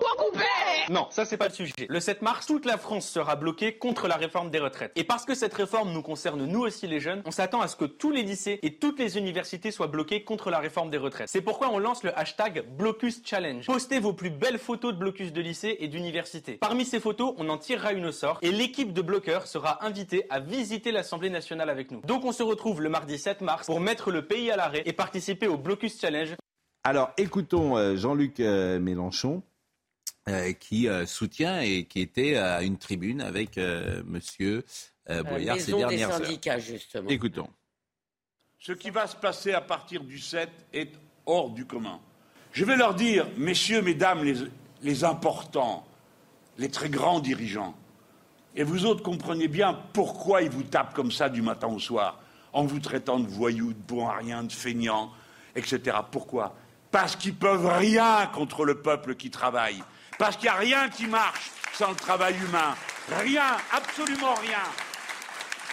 Speaker 13: Non, ça c'est pas le sujet. Le 7 mars, toute la France sera bloquée contre la réforme des retraites. Et parce que cette réforme nous concerne nous aussi les jeunes, on s'attend à ce que tous les lycées et toutes les universités soient bloqués contre la réforme des retraites. C'est pourquoi on lance le hashtag Blocus Challenge. Postez vos plus belles photos de blocus de lycée et d'université. Parmi ces photos, on en tirera une au sort et l'équipe de bloqueurs sera invitée à visiter l'Assemblée nationale avec nous. Donc on se retrouve le mardi 7 mars pour mettre le pays à l'arrêt et participer au Blocus Challenge
Speaker 2: Alors écoutons euh, Jean-Luc euh, Mélenchon. euh, qui euh, soutient et qui était à une tribune avec euh, Monsieur euh, Boyard ces
Speaker 1: des
Speaker 2: dernières heures.
Speaker 1: syndicats, justement.
Speaker 2: Écoutons.
Speaker 14: Ce qui va se passer à partir du 7 est hors du commun. Je vais leur dire, messieurs, mesdames, les, les importants, les très grands dirigeants, et vous autres comprenez bien pourquoi ils vous tapent comme ça du matin au soir, en vous traitant de voyous, de bons à rien, de feignants, etc. Pourquoi? Parce qu'ils peuvent rien contre le peuple qui travaille. Parce qu'il n'y a rien qui marche sans le travail humain. Rien, absolument rien.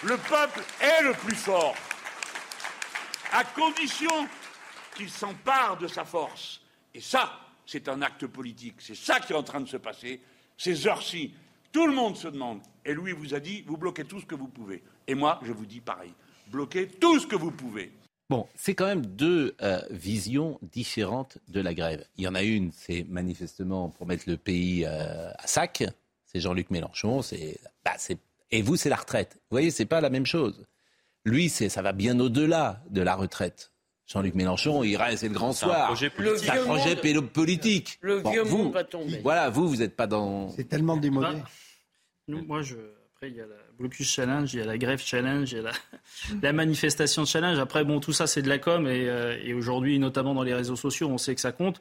Speaker 14: Le peuple est le plus fort à condition qu'il s'empare de sa force. Et ça, c'est un acte politique. C'est ça qui est en train de se passer. Ces heures-ci, tout le monde se demande. Et lui vous a dit, vous bloquez tout ce que vous pouvez. Et moi, je vous dis pareil. Bloquez tout ce que vous pouvez.
Speaker 2: Bon, c'est quand même deux euh, visions différentes de la grève. Il y en a une, c'est manifestement pour mettre le pays euh, à sac. C'est Jean-Luc Mélenchon. C'est, bah, c'est, et vous, c'est la retraite. Vous voyez, c'est pas la même chose. Lui, c'est, ça va bien au-delà de la retraite. Jean-Luc Mélenchon, il reste, c'est le grand
Speaker 9: C'est un
Speaker 2: soir.
Speaker 9: projet politique.
Speaker 2: C'est un
Speaker 1: Le vieux
Speaker 2: projet
Speaker 1: monde-
Speaker 2: politique.
Speaker 1: Le
Speaker 2: Bon,
Speaker 1: vieux
Speaker 2: vous,
Speaker 1: monde va tomber.
Speaker 2: Voilà, vous, vous n'êtes pas dans.
Speaker 7: C'est tellement démodé.
Speaker 10: Bah, nous, moi, je, après, il y a la blocus challenge, il y a la grève challenge, il y a la, la manifestation challenge. Après, bon, tout ça, c'est de la com. Et, euh, et aujourd'hui, notamment dans les réseaux sociaux, on sait que ça compte.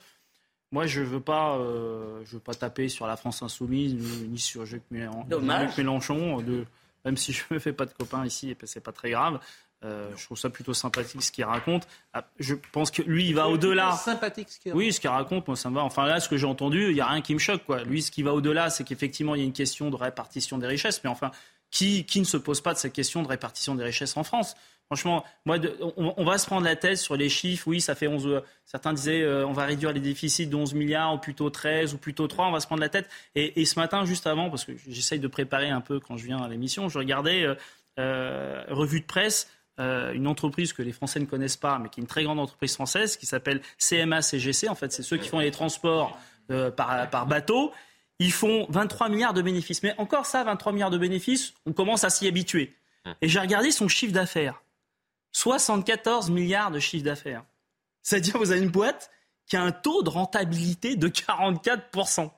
Speaker 10: Moi, je veux pas, euh, je veux pas taper sur la France insoumise ni, ni sur. Jean-Luc Mélenchon. De, même si je me fais pas de copains ici, et c'est pas très grave. Euh, je trouve ça plutôt sympathique ce qu'il raconte. Ah, Je pense que lui, il va au-delà.
Speaker 2: Sympathique ce qu'il raconte.
Speaker 10: Oui, ce qu'il raconte, moi, ça me va. Enfin, là, ce que j'ai entendu, il n'y a rien qui me choque. Quoi. Lui, ce qui va au-delà, c'est qu'effectivement, il y a une question de répartition des richesses. Mais enfin, qui, qui ne se pose pas de cette question de répartition des richesses en France? Franchement, moi, on, on va se prendre la tête sur les chiffres. Oui, ça fait 11. euh, Certains disaient, euh, on va réduire les déficits de 11 milliards, ou plutôt 13, ou plutôt 3. On va se prendre la tête. Et, et ce matin, juste avant, parce que j'essaye de préparer un peu quand je viens à l'émission, je regardais euh, euh, revue de presse euh, une entreprise que les Français ne connaissent pas, mais qui est une très grande entreprise française, qui s'appelle CMA-CGC. En fait, c'est ceux qui font les transports euh, par, par bateau. Ils font 23 milliards de bénéfices. Mais encore ça, 23 milliards de bénéfices, on commence à s'y habituer. Et j'ai regardé son chiffre d'affaires. 74 milliards de chiffre d'affaires. C'est-à-dire, vous avez une boîte qui a un taux de rentabilité de 44%.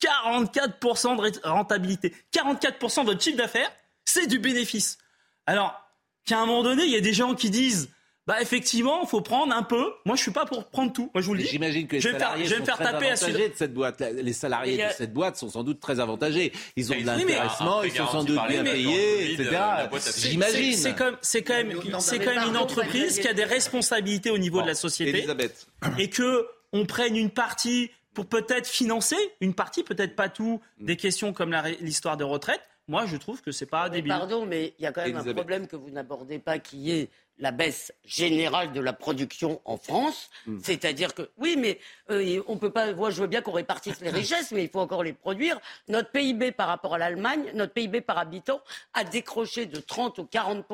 Speaker 10: 44% de rentabilité. 44% de votre chiffre d'affaires, c'est du bénéfice. Alors, qu'à un moment donné, il y a des gens qui disent, bah effectivement, il faut prendre un peu. Moi, je suis pas pour prendre tout. Moi, je vous le dis.
Speaker 2: J'imagine que les
Speaker 10: je vais me faire,
Speaker 2: salariés
Speaker 10: je vais
Speaker 2: sont
Speaker 10: me faire
Speaker 2: très
Speaker 10: taper à
Speaker 2: avantagés de cette boîte. Les salariés
Speaker 10: a-
Speaker 2: de cette boîte sont sans doute très avantagés. Ils ont de l'intéressement, ils sont sans doute bien payés, etc.
Speaker 9: fait-
Speaker 2: J'imagine.
Speaker 10: C'est comme, c'est quand même, c'est quand même une entreprise qui a des responsabilités au niveau de la société
Speaker 2: Elisabeth.
Speaker 10: et que on prenne une partie pour peut-être financer une partie, peut-être pas tout,
Speaker 2: Mm.
Speaker 10: des questions comme l'histoire de retraite. Moi, je trouve que c'est pas
Speaker 1: Mais
Speaker 10: débile.
Speaker 1: Pardon, mais il y a quand même un problème que vous n'abordez pas, qui est la baisse générale de la production en France.
Speaker 2: Hmm.
Speaker 1: C'est-à-dire que, oui, mais euh, on peut pas. Moi, je veux bien qu'on répartisse les richesses, mais il faut encore les produire. Notre PIB par rapport à l'Allemagne, notre PIB par habitant a décroché de 30 ou 40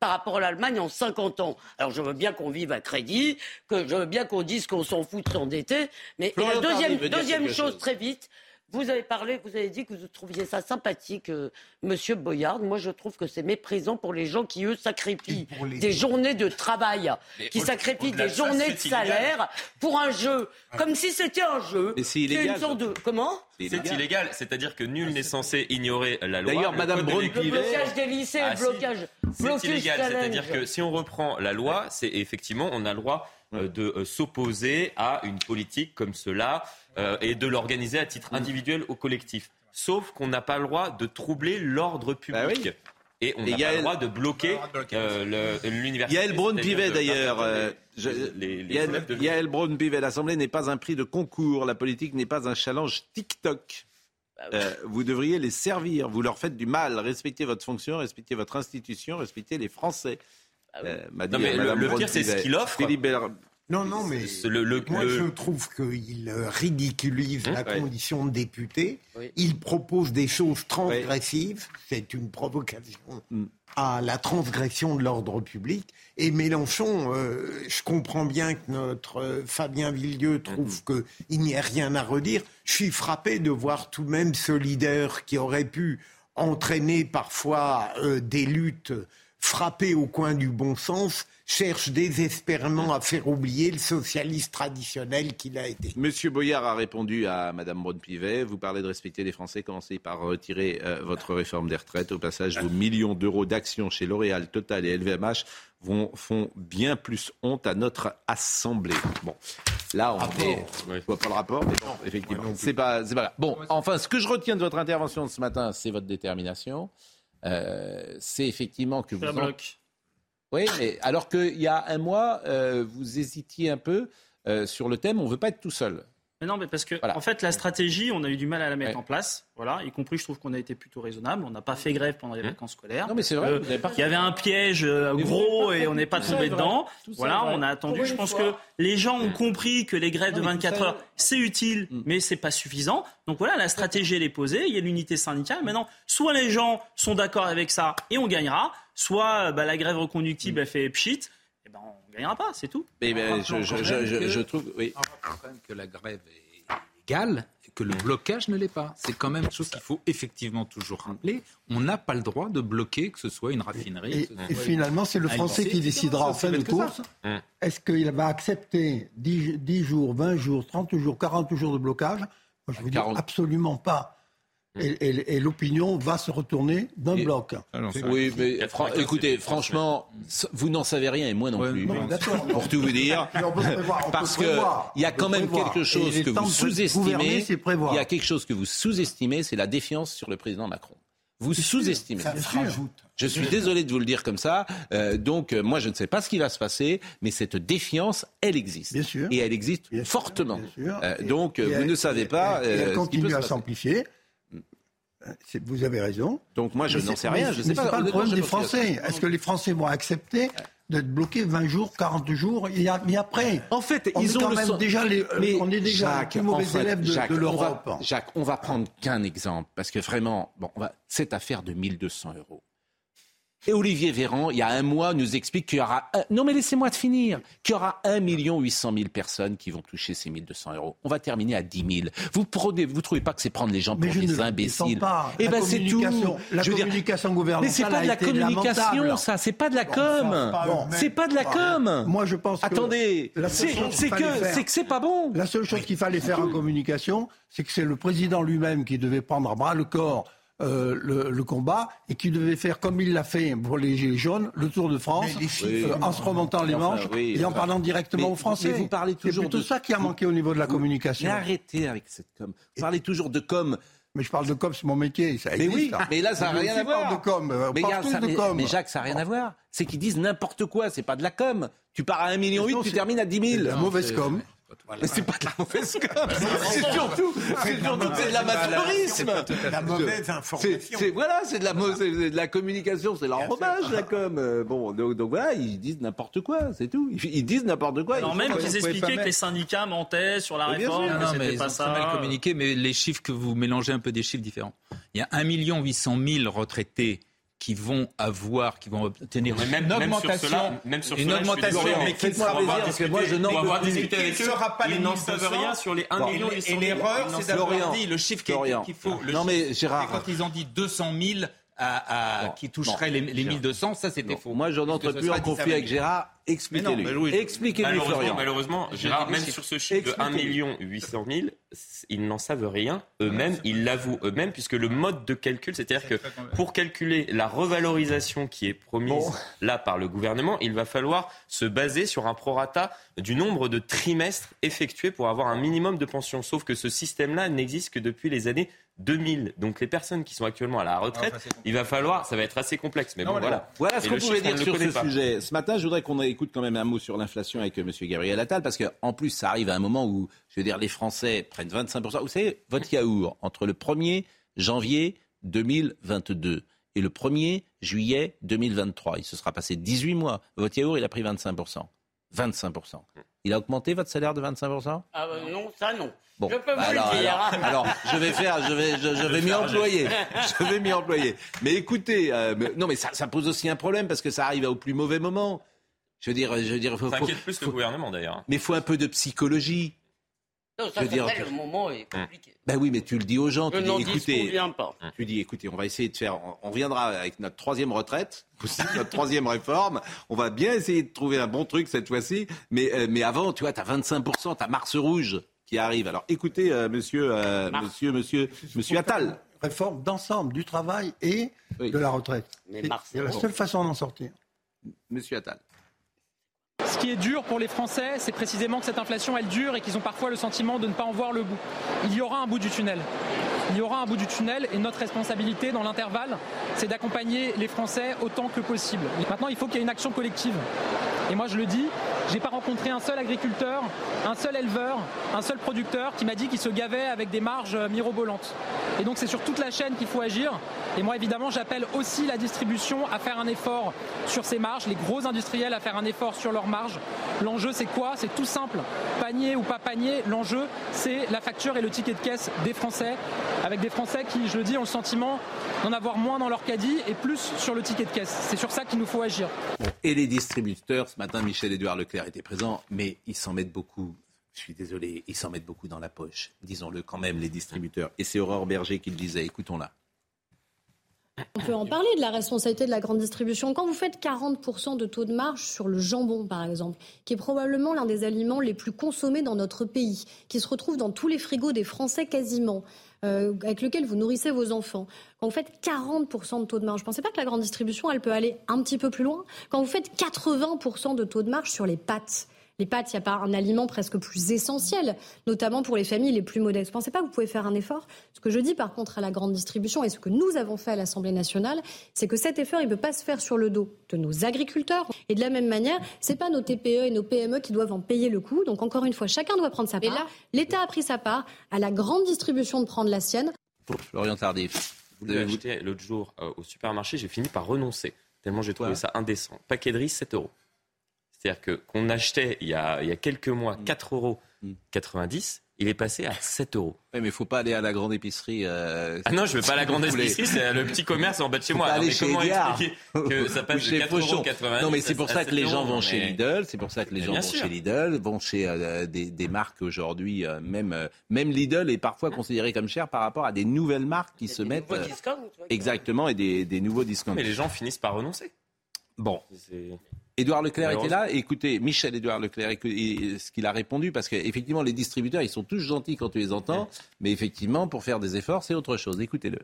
Speaker 1: par rapport à l'Allemagne en 50 ans. Alors, je veux bien qu'on vive à crédit, que je veux bien qu'on dise qu'on s'en fout de s'endetter, mais et la deuxième, chose. très vite. Vous avez parlé, vous avez dit que vous trouviez ça sympathique, euh, Monsieur Boyard. Moi, je trouve que c'est méprisant pour les gens qui, eux, sacrifient des journées de travail,
Speaker 9: Mais
Speaker 1: qui
Speaker 9: au-
Speaker 1: sacrifient des
Speaker 9: de ça,
Speaker 1: journées de
Speaker 9: illégal.
Speaker 1: salaire pour un jeu, comme si c'était un jeu.
Speaker 2: Mais c'est illégal.
Speaker 1: Une sorte de... Comment
Speaker 9: C'est illégal, c'est-à-dire que nul n'est censé ignorer la loi.
Speaker 2: D'ailleurs,
Speaker 9: Le
Speaker 2: Madame
Speaker 9: électoral-
Speaker 1: Le blocage des lycées,
Speaker 9: Ah,
Speaker 1: le
Speaker 9: si.
Speaker 1: blocage.
Speaker 9: C'est illégal, c'est-à-dire que si on reprend la loi, c'est effectivement, on a le droit euh, de euh, s'opposer à une politique comme cela euh, et de l'organiser à titre individuel ou collectif. Sauf qu'on n'a pas le droit de troubler l'ordre public. Et on
Speaker 2: Bah
Speaker 9: n'a pas le droit de bloquer euh, le- l'université.
Speaker 2: Yael Braun-Pivet d'ailleurs. euh, Yael- Braun-Pivet, l'Assemblée n'est pas un prix de concours. La politique n'est pas un challenge TikTok. euh, vous devriez les servir. Vous leur faites du mal. Respectez votre fonction, respectez votre institution, respectez les Français. Euh, m'a dit
Speaker 9: Non, mais le-
Speaker 2: Madame
Speaker 9: le pire, c'est ce qu'il offre.
Speaker 8: Non, non, mais
Speaker 9: C'est le- le-
Speaker 8: moi
Speaker 9: le-
Speaker 8: je trouve qu'il euh, ridiculise la
Speaker 2: Ouais.
Speaker 8: condition de député.
Speaker 1: Oui.
Speaker 8: Il propose des choses transgressives. C'est une provocation
Speaker 2: Mm.
Speaker 8: à la transgression de l'ordre public. Et Mélenchon, euh, je comprends bien que notre euh, Fabien Villieu trouve
Speaker 2: Mm-hmm.
Speaker 8: qu'il n'y a rien à redire. Je suis frappé de voir tout de même ce leader qui aurait pu entraîner parfois euh, des luttes frappées au coin du bon sens, cherche désespérément à faire oublier le socialiste traditionnel qu'il a été.
Speaker 2: Monsieur Boyard a répondu à Madame Braun-Pivet. Vous parlez de respecter les Français. Commencez par retirer euh, votre réforme des retraites. Au passage, vos millions d'euros d'actions chez L'Oréal, Total et LVMH vont, font bien plus honte à notre Assemblée. Bon, là, on est... Je vois pas le rapport, mais bon, effectivement, c'est pas, c'est pas grave. Bon, enfin, ce que je retiens de votre intervention ce matin, c'est votre détermination. Euh, c'est effectivement que vous... En-. Oui, mais alors qu'il y a un mois, euh, vous hésitiez un peu euh, sur le thème, on ne veut pas être tout seul.
Speaker 10: Mais non, mais parce que en fait, la stratégie, on a eu du mal à la mettre en place. Voilà, y compris, je trouve qu'on a été plutôt raisonnable. On n'a pas fait grève pendant les vacances scolaires.
Speaker 2: Mmh. Non, mais c'est vrai,
Speaker 10: Euh,
Speaker 2: vous n'avez pas
Speaker 10: Il y avait un piège euh, gros et on n'est pas tombé dedans. Voilà, on a attendu.
Speaker 2: Pour
Speaker 10: Je pense
Speaker 2: fois.
Speaker 10: que les gens ont compris que les grèves de
Speaker 2: Non, mais tout
Speaker 10: 24
Speaker 2: ça est-
Speaker 10: heures, c'est utile, mais c'est pas suffisant. Donc voilà, la stratégie elle est posée. Il y a l'unité syndicale. Maintenant, soit les gens sont d'accord avec ça et on gagnera, soit bah, la grève reconductible elle fait pchit. Et ben on gagnera pas, c'est tout.
Speaker 2: Mais, mais je, je- je- je- je trouve, oui.
Speaker 11: Quand même que la grève est légale et que le blocage ne l'est pas. C'est quand même une chose qu'il faut effectivement toujours rappeler. On n'a pas le droit de bloquer que ce soit une raffinerie.
Speaker 7: Et, finalement, c'est le Français qui décidera en fin de course.
Speaker 11: ça.
Speaker 7: Est-ce qu'il va accepter 10, 10 jours, 20 jours, 30 jours, 40 jours de blocage? Moi, je vous dis
Speaker 2: 40.
Speaker 7: absolument pas. Et, et- et l'opinion va se retourner d'un bloc.
Speaker 2: Oui, mais fran- écoutez, franchement, vous n'en savez rien et moi non plus.
Speaker 7: non.
Speaker 2: Pour tout vous dire,
Speaker 7: prévoir,
Speaker 2: parce que il y a quand même
Speaker 7: prévoir.
Speaker 2: quelque chose que vous sous-estimez. Il y a quelque chose que vous sous-estimez, c'est la défiance sur le président Macron. Vous sous-estimez. Je suis désolé de vous le dire comme ça. Euh, donc, euh, moi, je ne sais pas ce qui va se passer, mais cette défiance, elle existe.
Speaker 7: Bien sûr.
Speaker 2: Et elle existe
Speaker 7: Bien
Speaker 2: fortement.
Speaker 7: bien sûr.
Speaker 2: Euh, donc,
Speaker 7: et
Speaker 2: vous
Speaker 7: elle-
Speaker 2: ne savez pas.
Speaker 7: et- et
Speaker 2: euh,
Speaker 7: elle
Speaker 2: ce qui peut
Speaker 7: continue à s'amplifier. Vous avez raison.
Speaker 2: Donc, moi, je n'en sais rien. Je
Speaker 7: mais
Speaker 2: sais pas,
Speaker 7: pas le problème des. Français. Est-ce que les Français vont accepter d'être bloqués 20 jours, 40 jours et, après
Speaker 2: En fait,
Speaker 7: on
Speaker 2: ils
Speaker 7: est
Speaker 2: ont
Speaker 7: quand
Speaker 2: le
Speaker 7: même
Speaker 2: son-
Speaker 7: déjà les, euh,
Speaker 2: Mais
Speaker 7: on est déjà
Speaker 2: Jacques,
Speaker 7: les plus mauvais
Speaker 2: en fait,
Speaker 7: élèves de,
Speaker 2: Jacques,
Speaker 7: de
Speaker 2: on
Speaker 7: l'Europe.
Speaker 2: va- Jacques, on va prendre qu'un exemple parce que vraiment, bon, on va- cette affaire de 1200 euros. Et Olivier Véran, il y a un mois, nous explique qu'il y aura... un- Non mais laissez-moi de finir. Qu'il y aura 1 800 000 personnes qui vont toucher ces 1200 euros. On va terminer à 10 000. Vous prenez, vous trouvez pas que c'est prendre les gens pour des
Speaker 7: ne
Speaker 2: imbéciles
Speaker 7: pas.
Speaker 2: Eh ben c'est tout.
Speaker 7: communication- la
Speaker 2: Je veux dire-
Speaker 7: communication
Speaker 2: Mais
Speaker 7: gouvernementale
Speaker 2: c'est pas de la communication,
Speaker 7: lamentable.
Speaker 2: ça. C'est pas de la
Speaker 7: Bon,
Speaker 2: com. c'est pas de la com.
Speaker 7: Moi, je pense que
Speaker 2: Attendez, c'est que c'est que c'est pas bon.
Speaker 7: La seule chose qu'il fallait faire en communication, c'est que c'est le président lui-même qui devait prendre à bras le corps euh, le, le combat et qui devait faire comme il l'a fait pour les Gilets jaunes, le Tour de France,
Speaker 8: chiffres,
Speaker 7: euh, en se remontant les
Speaker 2: Enfin,
Speaker 7: manches
Speaker 2: oui,
Speaker 7: et en
Speaker 2: enfin.
Speaker 7: parlant directement
Speaker 2: Mais-
Speaker 7: aux Français.
Speaker 2: mais vous parlez toujours
Speaker 7: C'est plutôt
Speaker 2: de-
Speaker 7: ça qui a manqué au niveau de la communication.
Speaker 2: Mais arrêtez avec cette com. Vous parlez toujours de com.
Speaker 7: Mais je parle de com, c'est mon métier. Ça
Speaker 2: Mais oui,
Speaker 7: ça.
Speaker 2: mais là, ça n'a rien à voir.
Speaker 7: de com.
Speaker 2: mais, ça-
Speaker 7: de com.
Speaker 2: mais Jacques, ça n'a rien à voir. C'est qu'ils disent n'importe quoi. C'est pas de la com. Tu pars à 1,8 million,
Speaker 7: Non,
Speaker 2: tu
Speaker 7: c'est-
Speaker 2: termines à 10 000.
Speaker 7: c'est de la mauvaise com.
Speaker 2: Mais c'est pas de la mauvaise com. C'est surtout, c'est surtout c'est de l'amateurisme.
Speaker 8: La mauvaise information.
Speaker 2: c'est- voilà, c'est de la de la communication, c'est l'enrobage la com. Euh, Bon, donc, donc voilà, ils disent n'importe quoi, c'est tout. Ils, disent n'importe quoi.
Speaker 10: Alors même qu'ils expliquaient que les syndicats mentaient sur la réforme,
Speaker 11: Non, non, mais
Speaker 10: pas
Speaker 11: ont
Speaker 10: ça.
Speaker 11: mal communiqué, mais les chiffres que vous mélangez un peu des chiffres différents. Il y a 1 800 000 retraités qui vont avoir, qui vont obtenir
Speaker 9: Mais même-
Speaker 11: une
Speaker 9: même sur
Speaker 11: augmentation,
Speaker 9: cela- même sur
Speaker 11: une
Speaker 9: cela, je suis
Speaker 11: augmentation,
Speaker 9: désolé,
Speaker 11: mais qui sera
Speaker 2: plaisir,
Speaker 11: pas
Speaker 2: parce que moi, je n'en
Speaker 9: avoir discuté avec eux,
Speaker 11: pas les
Speaker 9: ils n'en
Speaker 11: 1200,
Speaker 9: savent rien sur les 1
Speaker 11: Bon,
Speaker 9: million
Speaker 11: et-
Speaker 9: 800
Speaker 11: Et
Speaker 9: 000.
Speaker 11: l'erreur, c'est d'avoir dit le chiffre qu'il faut. Le
Speaker 2: Non, mais Gérard.
Speaker 11: quand ils ont dit 200 000 à, à-
Speaker 2: Non,
Speaker 11: qui toucheraient les, les 1200, ça c'était faux.
Speaker 2: Moi, je n'entre plus en conflit avec Gérard. Expliquez-lui.
Speaker 11: Oui.
Speaker 2: Expliquez-lui,
Speaker 9: Malheureusement,
Speaker 2: Florian.
Speaker 9: malheureusement, Gérard, même sur ce chiffre de 1
Speaker 2: Expliquez-lui.
Speaker 9: million 800 000, ils n'en savent rien eux-mêmes, ils l'avouent eux-mêmes, puisque le mode de calcul, c'est-à-dire que pour calculer la revalorisation qui est promise
Speaker 2: Bon.
Speaker 9: là par le gouvernement, il va falloir se baser sur un prorata du nombre de trimestres effectués pour avoir un minimum de pension. Sauf que ce système-là n'existe que depuis les années 2000. Donc les personnes qui sont actuellement à la retraite,
Speaker 11: Ah, c'est
Speaker 9: il va falloir, ça va être assez complexe, mais bon voilà.
Speaker 2: Voilà ce qu'on pouvait dire sur ce
Speaker 9: pas.
Speaker 2: sujet. Ce matin, je voudrais qu'on écoute quand même un mot sur l'inflation avec M. Gabriel Attal, parce qu'en plus, ça arrive à un moment où, je veux dire, les Français prennent 25%. Vous savez, votre yaourt, entre le 1er janvier 2022 et le 1er juillet 2023, il se sera passé 18 mois. Votre yaourt, il a pris 25%. 25%. Il a augmenté votre salaire de 25%
Speaker 1: Ah bah non, ça non.
Speaker 2: Bon,
Speaker 1: je peux
Speaker 2: bah
Speaker 1: vous
Speaker 2: alors,
Speaker 1: le dire.
Speaker 2: alors, alors, je vais faire, je vais, je, je vais m'y employer. Je vais m'y employer. Mais écoutez, euh, mais- non, mais ça, ça pose aussi un problème parce que ça arrive au plus mauvais moment. Je veux dire, je veux dire, faut,
Speaker 9: Ça
Speaker 2: faut-
Speaker 9: inquiète plus le gouvernement d'ailleurs.
Speaker 2: mais faut un peu de psychologie.
Speaker 1: Non,
Speaker 2: Je
Speaker 1: ça
Speaker 2: veux dire
Speaker 1: le moment est compliqué.
Speaker 2: Ben oui, mais tu le dis aux gens. Tu dis, écoutez,
Speaker 1: disconviens pas.
Speaker 2: tu dis, écoutez, on va essayer de faire, on, on reviendra avec notre troisième retraite, aussi, notre troisième réforme. On va bien essayer de trouver un bon truc cette fois-ci. Mais, euh, mais avant, tu vois, tu as 25%, tu as Mars Rouge qui arrive. Alors écoutez, euh, monsieur, euh, monsieur, monsieur, monsieur Attal.
Speaker 7: Réforme d'ensemble du travail et de la retraite.
Speaker 1: Mais
Speaker 7: C'est
Speaker 1: Mars
Speaker 7: c'est la seule façon d'en sortir.
Speaker 2: Monsieur Attal.
Speaker 15: Ce qui est dur pour les Français, c'est précisément que cette inflation, elle dure et qu'ils ont parfois le sentiment de ne pas en voir le bout. Il y aura un bout du tunnel. Il y aura un bout du tunnel et notre responsabilité dans l'intervalle, c'est d'accompagner les Français autant que possible. Maintenant, il faut qu'il y ait une action collective. Et moi, je le dis, j'ai pas rencontré un seul agriculteur, un seul éleveur, un seul producteur qui m'a dit qu'il se gavait avec des marges mirobolantes. Et donc, c'est sur toute la chaîne qu'il faut agir. Et moi, évidemment, j'appelle aussi la distribution à faire un effort sur ces marges, les gros industriels à faire un effort sur leurs marges. L'enjeu, c'est quoi? C'est tout simple. Panier ou pas panier, l'enjeu, c'est la facture et le ticket de caisse des Français, avec des Français qui, je le dis, ont le sentiment d'en avoir moins dans leur caddie et plus sur le ticket de caisse. C'est sur ça qu'il nous faut agir.
Speaker 2: Et les distributeurs, ce matin, Michel-Édouard Leclerc était présent, mais ils s'en mettent beaucoup. Je suis désolé, ils s'en mettent beaucoup dans la poche. Disons-le quand même, les distributeurs. Et c'est Aurore Berger qui le disait. Écoutons-la.
Speaker 16: On peut en parler de la responsabilité de la grande distribution. Quand vous faites 40% de taux de marge sur le jambon, par exemple, qui est probablement l'un des aliments les plus consommés dans notre pays, qui se retrouve dans tous les frigos des Français quasiment, euh, avec lequel vous nourrissez vos enfants, quand vous faites 40% de taux de marge, je ne pensez pas que la grande distribution, elle peut aller un petit peu plus loin? Quand vous faites 80% de taux de marge sur les pâtes, les pâtes, il n'y a pas un aliment presque plus essentiel, notamment pour les familles les plus modestes. Vous ne pensez pas que vous pouvez faire un effort? Ce que je dis par contre à la grande distribution et ce que nous avons fait à l'Assemblée nationale, c'est que cet effort, il ne peut pas se faire sur le dos de nos agriculteurs. Et de la même manière, ce n'est pas nos TPE et nos PME qui doivent en payer le coût. Donc encore une fois, chacun doit prendre sa part. L'État a pris sa part, à la grande distribution de prendre la sienne.
Speaker 2: Florian Tardif.
Speaker 9: Vous l'avez acheté l'autre jour euh, au supermarché, j'ai fini par renoncer, tellement j'ai trouvé ça indécent. Paquet de riz, 7 euros. C'est-à-dire que qu'on achetait il y, a, il y a quelques mois 4,90 euros, il est passé à 7 euros.
Speaker 2: Oui, mais il faut pas aller à la grande épicerie. euh,
Speaker 9: Ah non, je ne vais pas à la grande épicerie, c'est le petit commerce en bas de chez
Speaker 2: Faut
Speaker 9: moi.
Speaker 2: pas
Speaker 9: Non,
Speaker 2: aller
Speaker 9: mais
Speaker 2: chez
Speaker 9: comment expliquer que ça passe de
Speaker 2: chez
Speaker 9: 4,90
Speaker 2: Fauchon.
Speaker 9: euros
Speaker 2: Non, mais c'est pour ça que les
Speaker 9: 7
Speaker 2: gens vont chez Lidl. C'est pour ça que les gens vont chez Lidl, vont chez euh, des, des marques aujourd'hui, euh, même, euh, même Lidl est parfois considéré comme cher par rapport à des nouvelles marques qui se mettent.
Speaker 1: nouveaux
Speaker 2: euh,
Speaker 1: discounts,
Speaker 2: exactement, et des, des nouveaux discounts.
Speaker 9: Mais les gens finissent par renoncer.
Speaker 2: Bon. Édouard Leclerc était là. Écoutez, Michel Édouard Leclerc, et ce qu'il a répondu, parce qu'effectivement, les distributeurs, ils sont tous gentils quand tu les entends, mais effectivement, pour faire des efforts, c'est autre chose. Écoutez-le.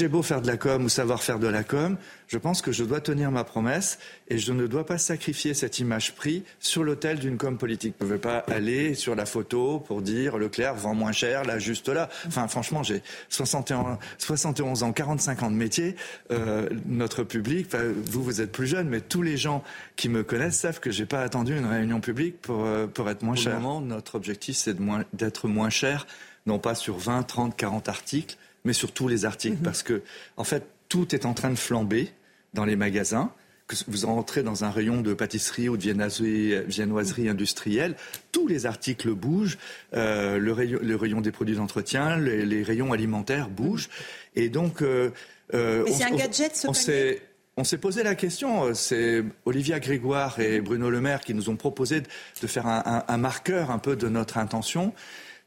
Speaker 17: J'ai beau faire de la com ou savoir faire de la com, je pense que je dois tenir ma promesse et je ne dois pas sacrifier cette image prix sur l'autel d'une com politique. Je ne vais pas aller sur la photo pour dire Leclerc vend moins cher, là, juste là. Enfin, franchement, j'ai 61, 71 ans, 45 ans de métier. Euh, notre public, enfin, vous, vous êtes plus jeune, mais tous les gens qui me connaissent savent que j'ai pas attendu une réunion publique pour, euh, pour être moins cher. moment, notre objectif, c'est de moins- d'être moins cher, non pas sur 20, 30, 40 articles, mais sur tous les articles, parce que, en fait, tout est en train de flamber dans les magasins. Que vous rentrez dans un rayon de pâtisserie ou de viennoiserie, viennoiserie industrielle, tous les articles bougent, euh, le, rayon, le rayon des produits d'entretien, les, les rayons alimentaires bougent, et donc. euh, euh,
Speaker 18: Mais
Speaker 17: on-
Speaker 18: c'est un gadget, ce
Speaker 17: on s'est- on s'est posé la question, euh, c'est Olivia Grégoire et Bruno Le Maire qui nous ont proposé de, de faire un, un- un marqueur un peu de notre intention.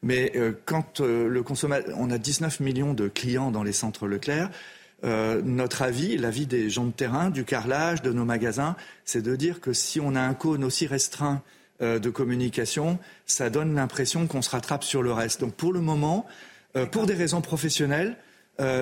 Speaker 17: Mais euh, quand euh, le consommateur, on a 19 millions de clients dans les centres Leclerc, euh, notre avis, l'avis des gens de terrain, du carrelage, de nos magasins, c'est de dire que si on a un cône aussi restreint de communication, ça donne l'impression qu'on se rattrape sur le reste. Donc pour le moment, pour des raisons professionnelles,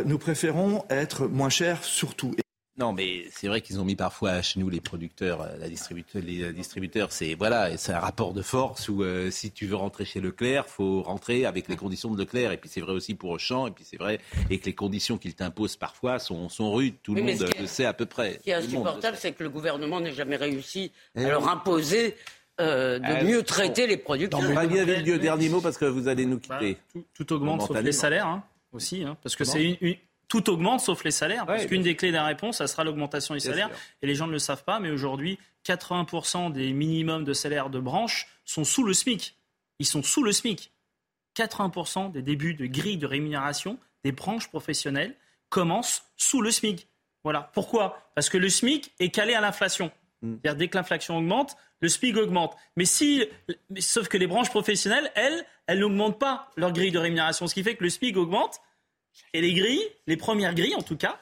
Speaker 17: nous préférons être moins chers surtout.
Speaker 2: Non, mais c'est vrai qu'ils ont mis parfois chez nous les producteurs, euh, la distributeur, les distributeurs, c'est voilà, c'est un rapport de force où euh, si tu veux rentrer chez Leclerc, faut rentrer avec les conditions de Leclerc. Et puis c'est vrai aussi pour Auchan, et puis c'est vrai et que les conditions qu'ils t'imposent parfois sont, sont rudes. Tout le
Speaker 1: Oui,
Speaker 2: monde le sait à peu près.
Speaker 1: Ce qui est insupportable, c'est que le gouvernement n'ait jamais réussi
Speaker 2: Eh
Speaker 1: à leur imposer euh, de mieux
Speaker 2: bon.
Speaker 1: traiter les producteurs.
Speaker 2: Fabien Villedieu, dernier mot parce que vous allez nous quitter.
Speaker 10: Bah, Tout augmente sauf les salaires hein, aussi, hein, parce que c'est une, une- tout augmente sauf les salaires, parce qu'une des clés de la réponse, ça sera l'augmentation des salaires,
Speaker 2: sûr.
Speaker 10: et les gens ne le savent pas, mais aujourd'hui, 80% des minimums de salaire de branche sont sous le SMIC. Ils sont sous le SMIC. 80% des débuts de grille de rémunération des branches professionnelles commencent sous le SMIC. Voilà. Pourquoi? Parce que le SMIC est calé à l'inflation. C'est-à-dire dès que l'inflation augmente, le SMIC augmente. Mais si, sauf que les branches professionnelles, elles, elles n'augmentent pas leur grille de rémunération, ce qui fait que le SMIC augmente et les grilles, les premières grilles en tout cas,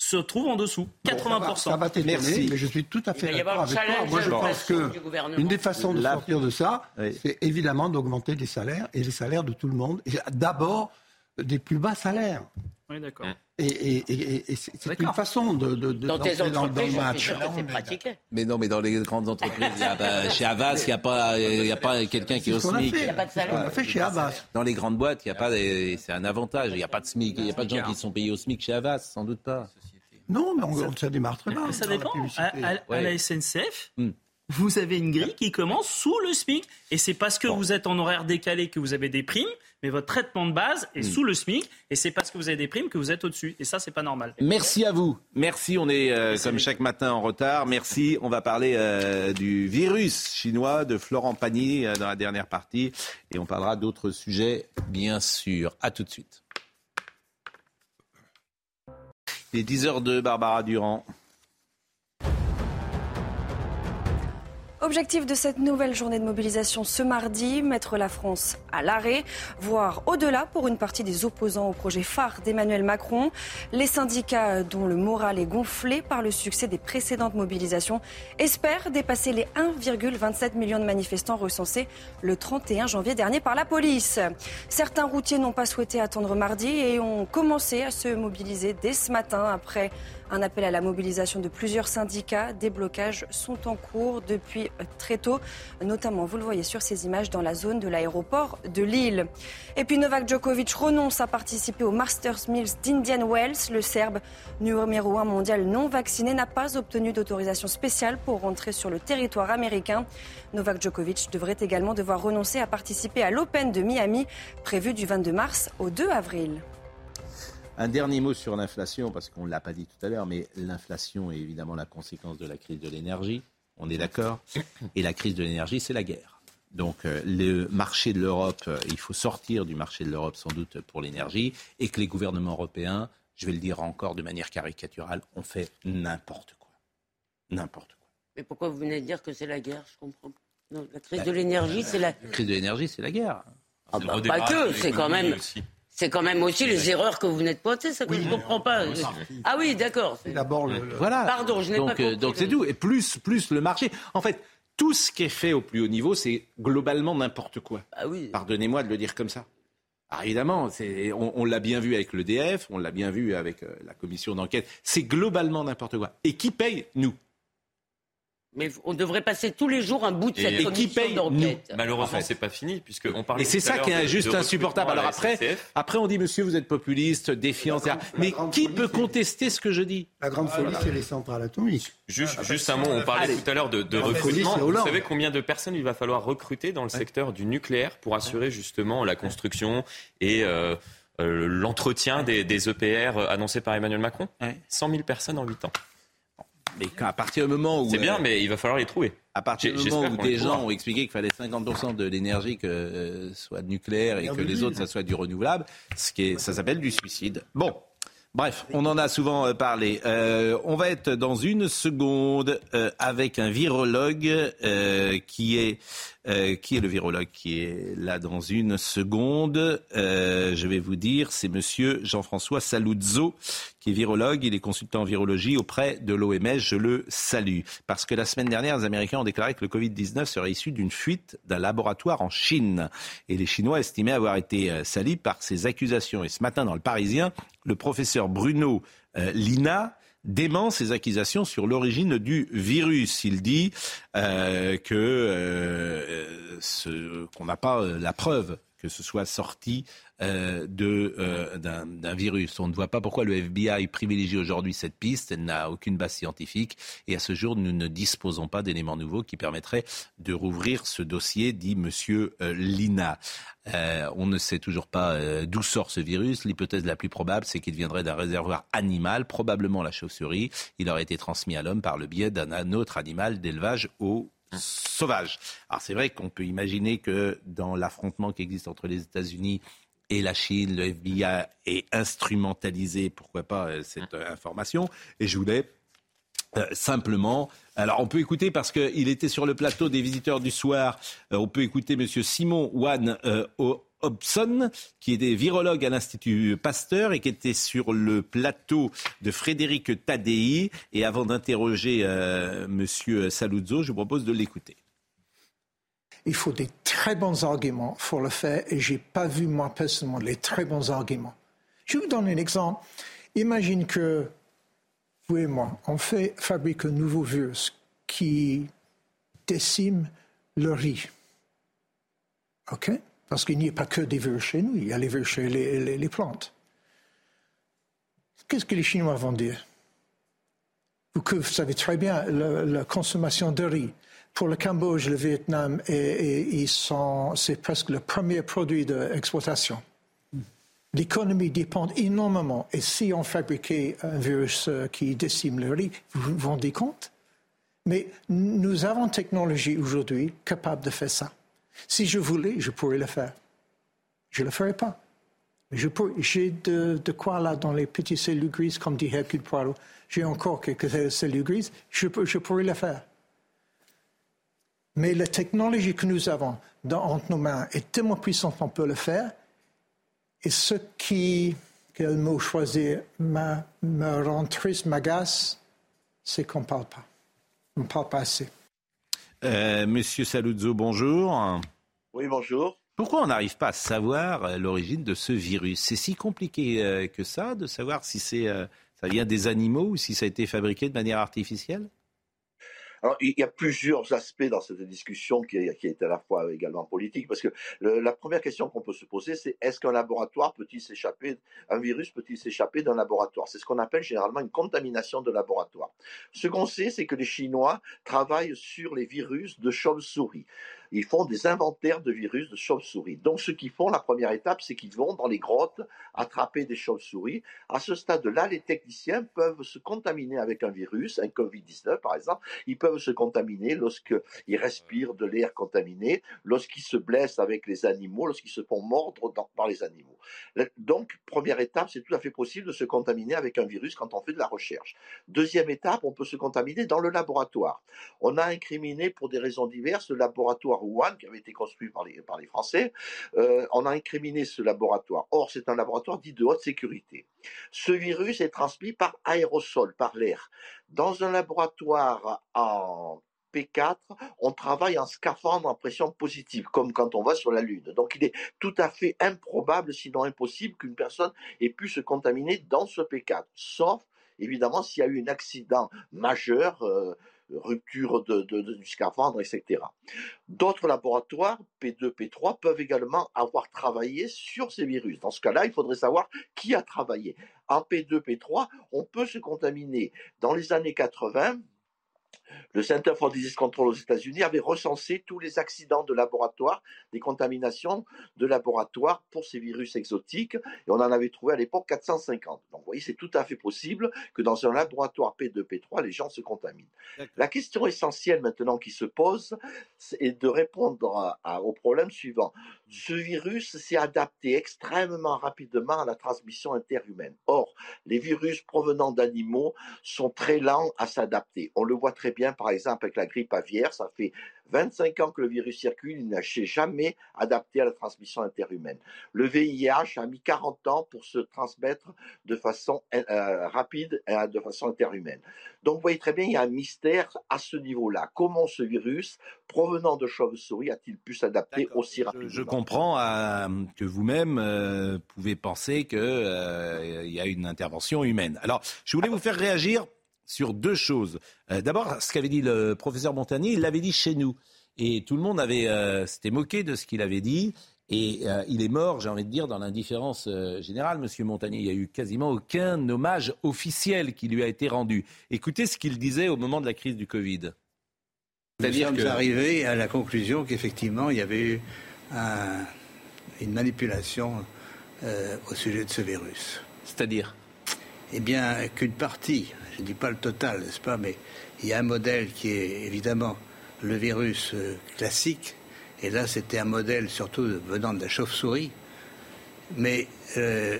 Speaker 10: se trouvent en dessous. 80%.
Speaker 7: Ça va t'étonner, mais je suis tout à fait
Speaker 1: va
Speaker 7: d'accord avec toi. Moi, je pense que une des façons de
Speaker 2: La-
Speaker 7: sortir de ça, c'est évidemment d'augmenter les salaires et les salaires de tout le monde. Et d'abord des plus bas salaires.
Speaker 10: Oui, d'accord.
Speaker 7: Et, et- et- et c'est une façon de, de, de-
Speaker 1: Dans tes
Speaker 7: d'entrer dans, dans
Speaker 1: entreprises,
Speaker 7: le
Speaker 1: sûr que pratiqué.
Speaker 2: Mais non, mais dans les grandes entreprises, il y a pas- chez Havas, il n'y a pas, il y a pas quelqu'un qui est au SMIC.
Speaker 7: fait. Il y a pas de salaire. Qu'on a fait chez Havas.
Speaker 2: Dans les grandes boîtes, il y a pas, c'est un avantage. Il n'y a pas de SMIC. Il n'y a pas de gens qui sont payés au SMIC chez Havas, sans doute pas.
Speaker 7: Non, mais on, ça démarre très bien.
Speaker 10: Mais ça dépend. À, à- à
Speaker 2: Ouais.
Speaker 10: la SNCF,
Speaker 2: Hmm.
Speaker 10: vous avez une grille qui commence sous le SMIC. Et c'est parce que vous êtes en horaire décalé que vous avez des primes, mais votre traitement de base est
Speaker 2: Hmm.
Speaker 10: sous le SMIC. Et c'est parce que vous avez des primes que vous êtes au-dessus. Et ça, c'est pas normal.
Speaker 2: Merci à vous. Merci, on est euh, comme chaque matin en retard. Merci. On va parler euh, du virus chinois de Florent Pagny euh, dans la dernière partie. Et on parlera d'autres sujets, bien sûr. À tout de suite. Il est 10h02, Barbara Durand.
Speaker 3: Objectif de cette nouvelle journée de mobilisation ce mardi, mettre la France à l'arrêt, voire au-delà pour une partie des opposants au projet phare d'Emmanuel Macron. Les syndicats dont le moral est gonflé par le succès des précédentes mobilisations espèrent dépasser les 1,27 millions de manifestants recensés le 31 janvier dernier par la police. Certains routiers n'ont pas souhaité attendre mardi et ont commencé à se mobiliser dès ce matin après un appel à la mobilisation de plusieurs syndicats. Des blocages sont en cours depuis très tôt, notamment, vous le voyez sur ces images, dans la zone de l'aéroport de Lille. Et puis Novak Djokovic renonce à participer au Masters Mills d'Indian Wells. Le Serbe, numéro un mondial non vacciné, n'a pas obtenu d'autorisation spéciale pour rentrer sur le territoire américain. Novak Djokovic devrait également devoir renoncer à participer à l'Open de Miami, prévu du 22 mars au 2 avril.
Speaker 2: Un dernier mot sur l'inflation, parce qu'on ne l'a pas dit tout à l'heure, mais l'inflation est évidemment la conséquence de la crise de l'énergie. On est d'accord Et la crise de l'énergie, c'est la guerre. Donc euh, le marché de l'Europe, euh, il faut sortir du marché de l'Europe sans doute pour l'énergie, et que les gouvernements européens, je vais le dire encore de manière caricaturale, ont fait n'importe quoi. N'importe quoi.
Speaker 1: Mais pourquoi vous venez de dire que c'est la guerre? Je comprends. Non, la crise
Speaker 2: Bah,
Speaker 1: de l'énergie, c'est la.
Speaker 2: La crise de l'énergie, c'est la guerre.
Speaker 1: Ah bah, pas que, c'est quand même. C'est quand même aussi les erreurs que vous venez de pointer, ça que je ne comprends pas. Ah oui, d'accord.
Speaker 7: D'abord, le,
Speaker 2: Voilà.
Speaker 1: Pardon, je n'ai pas
Speaker 2: euh,
Speaker 1: compris.
Speaker 2: donc c'est tout. Et plus, plus le marché. En fait, tout ce qui est fait au plus haut niveau, c'est globalement n'importe quoi.
Speaker 1: Ah oui.
Speaker 2: Pardonnez-moi de le dire comme ça. Ah, évidemment, on l'a bien vu avec l'EDF, on l'a bien vu avec euh, la commission d'enquête. C'est globalement n'importe quoi. Et qui paye? Nous.
Speaker 1: Mais on devrait passer tous les jours un bout de
Speaker 9: Et-
Speaker 1: cette
Speaker 9: et qui
Speaker 2: paye
Speaker 1: d'enquête.
Speaker 9: Malheureusement,
Speaker 2: En fait.
Speaker 9: c'est pas fini, puisqu'on parlait
Speaker 2: Et c'est
Speaker 9: tout à
Speaker 2: ça
Speaker 9: l'heure
Speaker 2: qui
Speaker 9: de-
Speaker 2: est
Speaker 9: de
Speaker 2: juste
Speaker 9: recrutement
Speaker 2: insupportable. Alors après, après, on dit, monsieur, vous êtes populiste, défiant, etc. Mais qui peut contester ce que je dis?
Speaker 7: La grande folie, c'est les centrales atomiques.
Speaker 9: Juste, juste un mot, on parlait
Speaker 7: Allez.
Speaker 9: tout à l'heure de, de recrutement. Vous savez combien de personnes il va falloir recruter dans le secteur du nucléaire pour assurer justement la construction et euh, euh, l'entretien des, des EPR annoncés par Emmanuel Macron? 100 000 personnes en 8 ans.
Speaker 2: Mais à partir du moment où...
Speaker 9: C'est bien,
Speaker 2: euh,
Speaker 9: mais il va falloir les trouver.
Speaker 2: À partir du moment où des gens
Speaker 9: trouvera.
Speaker 2: ont expliqué qu'il fallait 50% de l'énergie que euh, soit nucléaire et que les autres, ça soit du renouvelable, ce qui est, ça s'appelle du suicide. Bon. Bref, on en a souvent euh, parlé. Euh, on va être dans une seconde euh, avec un virologue euh, qui est euh, qui est le virologue qui est là dans une seconde. Euh, je vais vous dire, c'est Monsieur Jean-François Saluzzo qui est virologue. Il est consultant en virologie auprès de l'OMS. Je le salue parce que la semaine dernière, les Américains ont déclaré que le Covid-19 serait issu d'une fuite d'un laboratoire en Chine et les Chinois estimaient avoir été euh, salis par ces accusations. Et ce matin, dans le Parisien, le professeur Bruno euh, Lina dément ces accusations sur l'origine du virus. Il dit euh, que euh, qu'on n'a pas euh, la preuve que ce soit sorti euh, euh, d'un, virus. On ne voit pas pourquoi le FBI privilégie aujourd'hui cette piste. Elle n'a aucune base scientifique. Et à ce jour, nous ne disposons pas d'éléments nouveaux qui permettraient de rouvrir ce dossier, dit Monsieur euh, Lina. on ne sait toujours pas d'où sort ce virus. L'hypothèse la plus probable, c'est qu'il viendrait d'un réservoir animal, probablement la chauve-souris. Il aurait été transmis à l'homme par le biais d'un autre animal d'élevage au sauvage. Alors c'est vrai qu'on peut imaginer que dans l'affrontement qui existe entre les États-Unis et la Chine, le FBI est instrumentalisé, pourquoi pas, euh, cette euh, information. Et je voulais euh, simplement. Alors, on peut écouter parce qu'il était sur le plateau des visiteurs du soir. on peut écouter Monsieur Simon Wan Hobson, qui est virologue à l'Institut Pasteur et qui était sur le plateau de Frédéric Tadei. Et avant d'interroger Monsieur Saluzzo, je vous propose de l'écouter.
Speaker 19: Il faut des très bons arguments pour le faire et je n'ai pas vu moi personnellement les très bons arguments. Je vous donne un exemple. Imagine que vous et moi, on fabrique un nouveau virus qui décime le riz. OK? Parce qu'il n'y a pas que des virus chez nous, il y a les virus chez les, plantes. Qu'est-ce que les Chinois vont dire? Vous, savez très bien la, consommation de riz. Pour le Cambodge, le Vietnam, et, c'est presque le premier produit d'exploitation. L'économie dépend énormément. Et si on fabriquait un virus euh, qui décime le riz, vous vous rendez compte? Mais nous avons technologie aujourd'hui capable de faire ça. Si je voulais, je pourrais le faire. Je ne le ferai pas. J'ai de, quoi là dans les petites cellules grises, comme dit Hercule Poirot. J'ai encore quelques cellules grises. Je, pourrais le faire. Mais la technologie que nous avons dans, entre nos mains est tellement puissante qu'on peut le faire. Et ce qui, quel mot choisir, me, me rend triste, m'agace, c'est qu'on ne parle pas. On ne parle pas assez.
Speaker 2: Euh, Monsieur Saluzzo, bonjour.
Speaker 18: Oui, bonjour.
Speaker 2: Pourquoi on n'arrive pas à savoir euh, l'origine de ce virus? C'est si compliqué euh, que ça de savoir si c'est, ça vient des animaux ou si ça a été fabriqué de manière artificielle?
Speaker 18: Alors, il y a plusieurs aspects dans cette discussion qui, est à la fois également politique, parce que la première question qu'on peut se poser, c'est est-ce qu'un laboratoire peut-il s'échapper, un virus peut-il s'échapper d'un laboratoire? C'est ce qu'on appelle généralement une contamination de laboratoire. Ce qu'on sait, c'est que les Chinois travaillent sur les virus de chauve-souris ils font des inventaires de virus de chauve-souris. Donc, ce qu'ils font, la première étape, c'est qu'ils vont dans les grottes attraper des chauves-souris. À ce stade-là, les techniciens peuvent se contaminer avec un virus, un Covid-19 par exemple. Ils peuvent se contaminer lorsqu'ils respirent de l'air contaminé, lorsqu'ils se blessent avec les animaux, lorsqu'ils se font mordre par les animaux. Donc, première étape, c'est tout à fait possible de se contaminer avec un virus quand on fait de la recherche. Deuxième étape, on peut se contaminer dans le laboratoire. On a incriminé pour des raisons diverses le laboratoire Wuhan, qui avait été construit par les, par les Français, euh, on a incriminé ce laboratoire. Or, c'est un laboratoire dit de haute sécurité. Ce virus est transmis par aérosol, par l'air. Dans un laboratoire en P4, on travaille en scaphandre en pression positive, comme quand on va sur la Lune. Donc il est tout à fait improbable, sinon impossible, qu'une personne ait pu se contaminer dans ce P4, sauf évidemment s'il y a eu un accident majeur. Euh, rupture de, du scaphandre, etc. D'autres laboratoires, P2, P3, peuvent également avoir travaillé sur ces virus. Dans ce cas-là, il faudrait savoir qui a travaillé. En P2, P3, on peut se contaminer. Dans les années 80, le Center for Disease Control aux États-Unis avait recensé tous les accidents de laboratoire, des contaminations de laboratoire pour ces virus exotiques, et on en avait trouvé à l'époque 450. Donc vous voyez, c'est tout à fait possible que dans un laboratoire P2, P3, les gens se contaminent. La question essentielle maintenant qui se pose est de répondre au problème suivant. Ce virus s'est adapté extrêmement rapidement à la transmission interhumaine. Or, les virus provenant d'animaux sont très lents à s'adapter. On le voit très bien, par exemple, avec la grippe aviaire. Ça fait 25 ans que le virus circule, il n'a jamais adapté à la transmission interhumaine. Le VIH a mis 40 ans pour se transmettre de façon euh, rapide et de façon interhumaine. Donc vous voyez très bien, il y a un mystère à ce niveau-là. Comment ce virus, provenant de chauve-souris, a-t-il pu s'adapter aussi rapidement
Speaker 2: je, comprends euh, que vous-même euh, pouvez penser qu'il y a une intervention humaine. Alors, je voulais vous faire réagir sur deux choses. Euh, D'abord, ce qu'avait dit le professeur Montagnier, il l'avait dit chez nous. Et tout le monde avait euh, s'était moqué de ce qu'il avait dit. Et euh, il est mort, j'ai envie de dire, dans l'indifférence euh, générale, Monsieur Montagnier. Il n'y a eu quasiment aucun hommage officiel qui lui a été rendu. Écoutez ce qu'il disait au moment de la crise du Covid.
Speaker 20: Nous sommes arrivés à la conclusion qu'effectivement, il y avait eu un- une manipulation au sujet de ce virus.
Speaker 2: C'est-à-dire?
Speaker 20: Eh bien, qu'une partie, je ne dis pas le total, n'est-ce pas, mais il y a un modèle qui est évidemment le virus euh, classique, et là, c'était un modèle surtout venant de la chauve-souris, mais euh,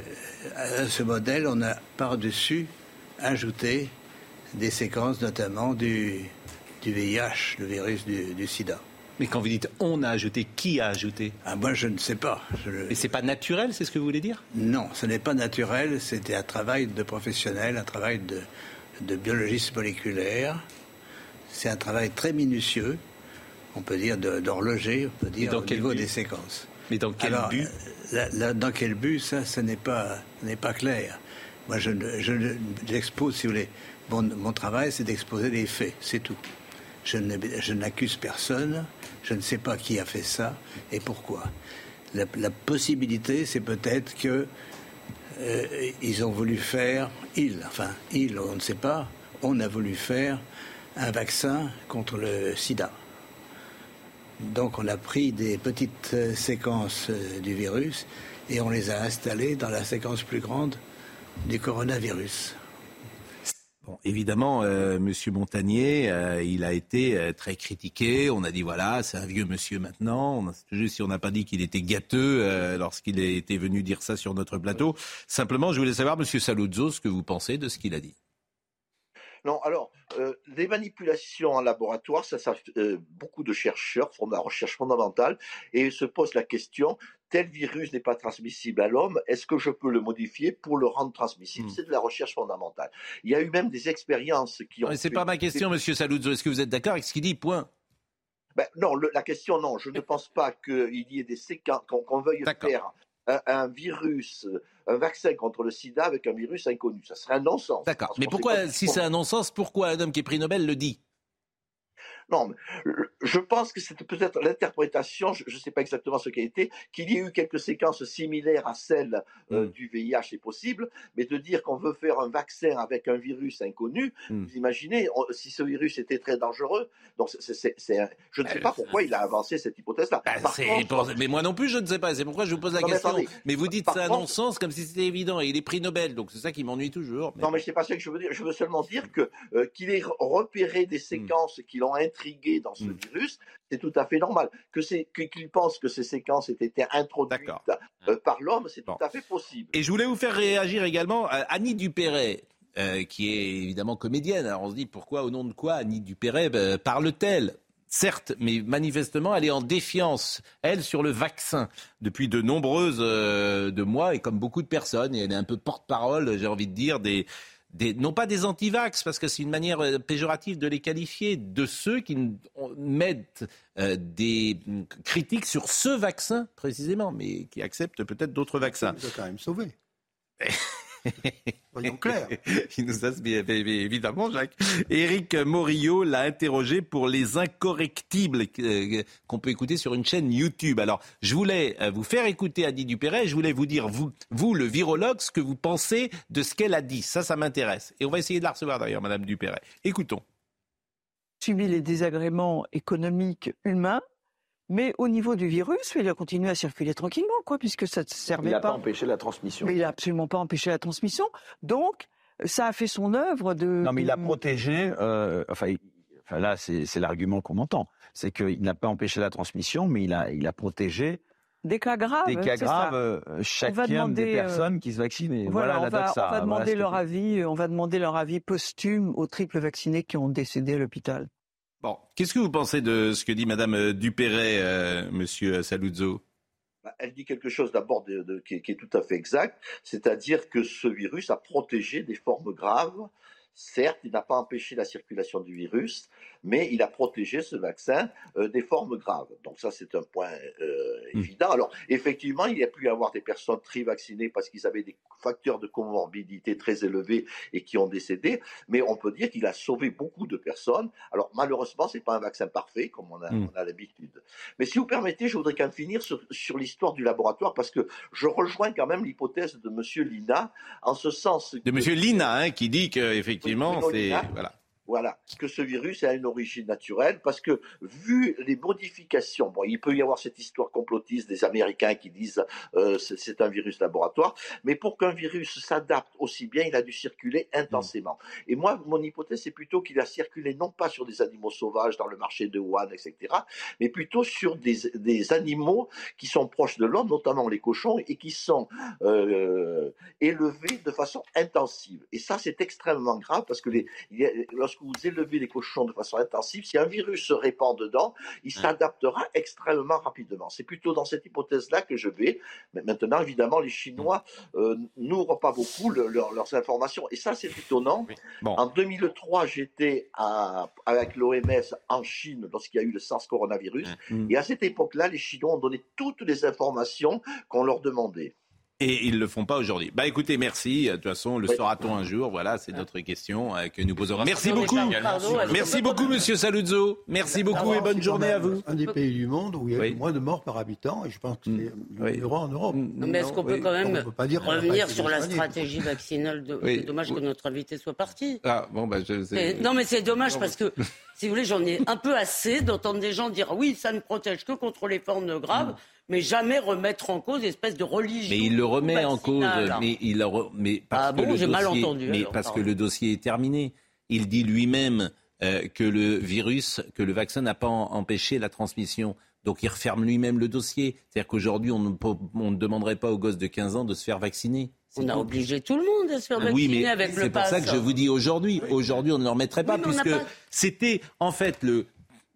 Speaker 20: à ce modèle, on a par-dessus ajouté des séquences, notamment du, du VIH, le virus du, du sida.
Speaker 2: Mais quand vous dites on a ajouté, qui a ajouté?
Speaker 20: Ah, Moi, je ne sais pas.
Speaker 2: Mais c'est pas naturel, c'est ce que vous voulez dire?
Speaker 20: Non, ce n'est pas naturel. C'était un travail de professionnel, un travail de, de biologiste moléculaire. C'est un travail très minutieux, on peut dire d'horloger, on peut dire
Speaker 2: dans
Speaker 20: au
Speaker 2: quel
Speaker 20: niveau
Speaker 2: but
Speaker 20: des séquences.
Speaker 2: Mais dans quel
Speaker 20: Alors,
Speaker 2: but
Speaker 20: là- là, Dans quel but Ça, ce n'est pas, pas clair. Moi, je, je si vous voulez, mon, mon travail, c'est d'exposer les faits, c'est tout. Je n'accuse personne, je ne sais pas qui a fait ça et pourquoi. La, la possibilité, c'est peut-être que euh, ils ont voulu faire, ils, enfin, ils, on ne sait pas, on a voulu faire un vaccin contre le sida. Donc on a pris des petites euh, séquences euh, du virus et on les a installées dans la séquence plus grande du coronavirus.
Speaker 2: Évidemment, euh, Monsieur Montagnier, euh, il a été euh, très critiqué. On a dit voilà, c'est un vieux monsieur maintenant. On a, juste si on n'a pas dit qu'il était gâteux euh, lorsqu'il était venu dire ça sur notre plateau. Simplement, je voulais savoir, Monsieur Saluzzo, ce que vous pensez de ce qu'il a dit.
Speaker 18: Non, alors, les manipulations en laboratoire, ça, ça beaucoup de chercheurs font de la recherche fondamentale et se posent la question tel virus n'est pas transmissible à l'homme, est-ce que je peux le modifier pour le rendre transmissible? C'est de la recherche fondamentale. Il y a eu même des expériences qui ont.
Speaker 2: Mais c'est pas ma question, Monsieur Saluzzo. Est-ce que vous êtes d'accord avec ce qu'il dit? Point.
Speaker 18: Ben, non, le- la question, non, je ne pense pas qu'il y ait des séquences, qu'on veuille faire un, un virus, un vaccin contre le sida avec un virus inconnu. Ça serait un non-sens.
Speaker 2: D'accord. Mais pourquoi, si c'est un non-sens, pourquoi un homme qui est prix Nobel le dit?
Speaker 18: Non, mais le- je pense que c'est peut-être l'interprétation, je ne sais pas exactement ce qui a été, qu'il y ait eu quelques séquences similaires à celles euh,
Speaker 2: Hmm.
Speaker 18: du VIH est possible, mais de dire qu'on veut faire un vaccin avec un virus inconnu,
Speaker 2: Hmm.
Speaker 18: vous imaginez, on- si ce virus était très dangereux, donc c'est- c'est- c'est je ne sais pas pourquoi il a avancé cette hypothèse-là.
Speaker 2: Bah, C'est Mais moi non plus, je ne sais pas. C'est pourquoi je vous pose la
Speaker 18: Non, mais
Speaker 2: question.
Speaker 18: attendez.
Speaker 2: Mais vous dites c'est un
Speaker 18: contre-
Speaker 2: non-sens comme si c'était évident. Et il est prix Nobel, donc c'est ça qui m'ennuie toujours. Mais-
Speaker 18: Non, mais c'est pas ça que je veux dire. Je veux seulement dire que euh, qu'il ait repéré des séquences qui l'ont intrigué dans ce virus, c'est tout à fait normal. Que c'est que- qu'il pense que ces séquences aient été introduites euh, par l'homme, c'est tout à fait possible.
Speaker 2: Et je voulais vous faire réagir également à Annie Dupéret, euh, qui est évidemment comédienne. Alors on se dit pourquoi, au nom de quoi Annie Dupéret euh, parle-t-elle? Certes, mais manifestement, elle est en défiance, elle, sur le vaccin, depuis de nombreuses euh, de mois, et comme beaucoup de personnes, et elle est un peu porte-parole, j'ai envie de dire, des, des, non pas des antivax, parce que c'est une manière euh, péjorative de les qualifier, de ceux qui mettent euh, des critiques sur ce vaccin précisément, mais qui acceptent peut-être d'autres vaccins.
Speaker 7: A quand même sauvés.
Speaker 2: Il nous a bien, bien, évidemment, Jacques. Éric Morillo l'a interrogé pour les incorrectibles euh, qu'on peut écouter sur une chaîne YouTube. Alors, je voulais euh, vous faire écouter Adi Dupéret. Je voulais vous dire, vous, vous, le virologue, ce que vous pensez de ce qu'elle a dit. Ça, ça m'intéresse. Et on va essayer de la recevoir d'ailleurs, Madame Dupéret. Écoutons.
Speaker 21: subi les désagréments économiques humains, mais au niveau du virus, il a continué à circuler tranquillement, quoi, puisque ça ne servait
Speaker 22: Il n'a
Speaker 21: pas.
Speaker 22: pas empêché la transmission.
Speaker 21: Mais il n'a absolument pas empêché la transmission. Donc, ça a fait son œuvre de.
Speaker 22: Non, mais il a protégé. euh, enfin, là, c'est c'est l'argument qu'on entend. C'est qu'il n'a pas empêché la transmission, mais il a, il a protégé
Speaker 21: Des cas graves.
Speaker 22: des cas graves
Speaker 21: ça.
Speaker 22: euh, chacun
Speaker 21: demander,
Speaker 22: des
Speaker 21: euh,
Speaker 22: personnes qui se vaccinent.
Speaker 21: Voilà,
Speaker 22: voilà, la
Speaker 21: on, va, on demander leur avis. On va demander leur avis posthume aux triples vaccinés qui ont décédé à l'hôpital.
Speaker 2: Bon, qu'est-ce que vous pensez de ce que dit Madame Dupéret, euh, Monsieur Saluzzo?
Speaker 18: Bah, Elle dit quelque chose d'abord qui est tout à fait exact, c'est-à-dire que ce virus a protégé des formes graves. Certes, il n'a pas empêché la circulation du virus, mais il a protégé ce vaccin euh, des formes graves. Donc ça, c'est un point euh,
Speaker 2: Hmm.
Speaker 18: évident. Alors, effectivement, il y a pu y avoir des personnes très vaccinées parce qu'ils avaient des facteurs de comorbidité très élevés et qui ont décédé, mais on peut dire qu'il a sauvé beaucoup de personnes. Alors, malheureusement, c'est pas un vaccin parfait, comme on a, a l'habitude. Mais si vous permettez, je voudrais quand même finir sur, sur l'histoire du laboratoire parce que je rejoins quand même l'hypothèse de Monsieur Lina en ce sens
Speaker 2: De Monsieur Lina, hein, qui dit qu'effectivement,
Speaker 18: Bruno
Speaker 2: c'est.
Speaker 18: Lina.
Speaker 2: Voilà.
Speaker 18: Voilà, que ce virus a une origine naturelle, parce que vu les modifications, bon, il peut y avoir cette histoire complotiste des Américains qui disent euh, c'est un virus laboratoire, mais pour qu'un virus s'adapte aussi bien, il a dû circuler intensément. Et moi, mon hypothèse, c'est plutôt qu'il a circulé non pas sur des animaux sauvages dans le marché de Wuhan, etc., mais plutôt sur des, des animaux qui sont proches de l'homme, notamment les cochons, et qui sont euh, élevés de façon intensive. Et ça, c'est extrêmement grave parce que les, a- lorsque vous élevez les cochons de façon intensive, si un virus se répand dedans, il s'adaptera extrêmement rapidement. C'est plutôt dans cette hypothèse-là que je vais. Mais maintenant, évidemment, les Chinois euh, n'ouvrent pas beaucoup le- leur- leurs informations. Et ça, c'est étonnant. En 2003, j'étais avec l'OMS en Chine lorsqu'il y a eu le SARS coronavirus.
Speaker 2: Mm.
Speaker 18: Et à cette époque-là, les Chinois ont donné toutes les informations qu'on leur demandait.
Speaker 2: Et ils le font pas aujourd'hui. Bah écoutez, merci. De toute façon, le saura-t-on un jour? Voilà, c'est notre question euh, que nous poserons. Merci beaucoup.
Speaker 18: Pardon,
Speaker 2: Merci beaucoup, Monsieur Saluzzo. Merci beaucoup et bonne journée à vous.
Speaker 7: Un des pays du monde où il y a moins de morts par habitant, et je pense que c'est le numéro un en Europe.
Speaker 1: Mais est-ce qu'on peut quand même
Speaker 7: On peut pas dire
Speaker 1: revenir sur la stratégie vaccinale de...
Speaker 2: Oui.
Speaker 1: C'est dommage que notre invité soit parti.
Speaker 2: Ah bon, bah je. C'est-
Speaker 1: non, mais c'est dommage parce que, si vous voulez, j'en ai un peu assez d'entendre des gens dire oui, ça ne protège que contre les formes graves, mais jamais remettre en cause espèce de religion.
Speaker 2: Mais il le remet en cause. Mais il re- mais parce
Speaker 1: Ah
Speaker 2: que
Speaker 1: bon,
Speaker 2: le
Speaker 1: j'ai mal
Speaker 2: dossier-
Speaker 1: entendu,
Speaker 2: Mais
Speaker 1: alors,
Speaker 2: parce que le dossier est terminé. Il dit lui-même euh, que le virus, que le vaccin n'a pas empêché la transmission. Donc il referme lui-même le dossier. C'est-à-dire qu'aujourd'hui, on ne, peut- on ne demanderait pas aux gosses de 15 ans de se faire vacciner. C'est
Speaker 1: On a obligé tout le monde à se faire vacciner
Speaker 2: Oui, mais
Speaker 1: avec
Speaker 2: c'est
Speaker 1: le
Speaker 2: pour
Speaker 1: pass.
Speaker 2: ça que je vous dis aujourd'hui. Aujourd'hui, on ne le remettrait pas,
Speaker 1: Oui,
Speaker 2: puisque
Speaker 1: pas-
Speaker 2: c'était en fait le.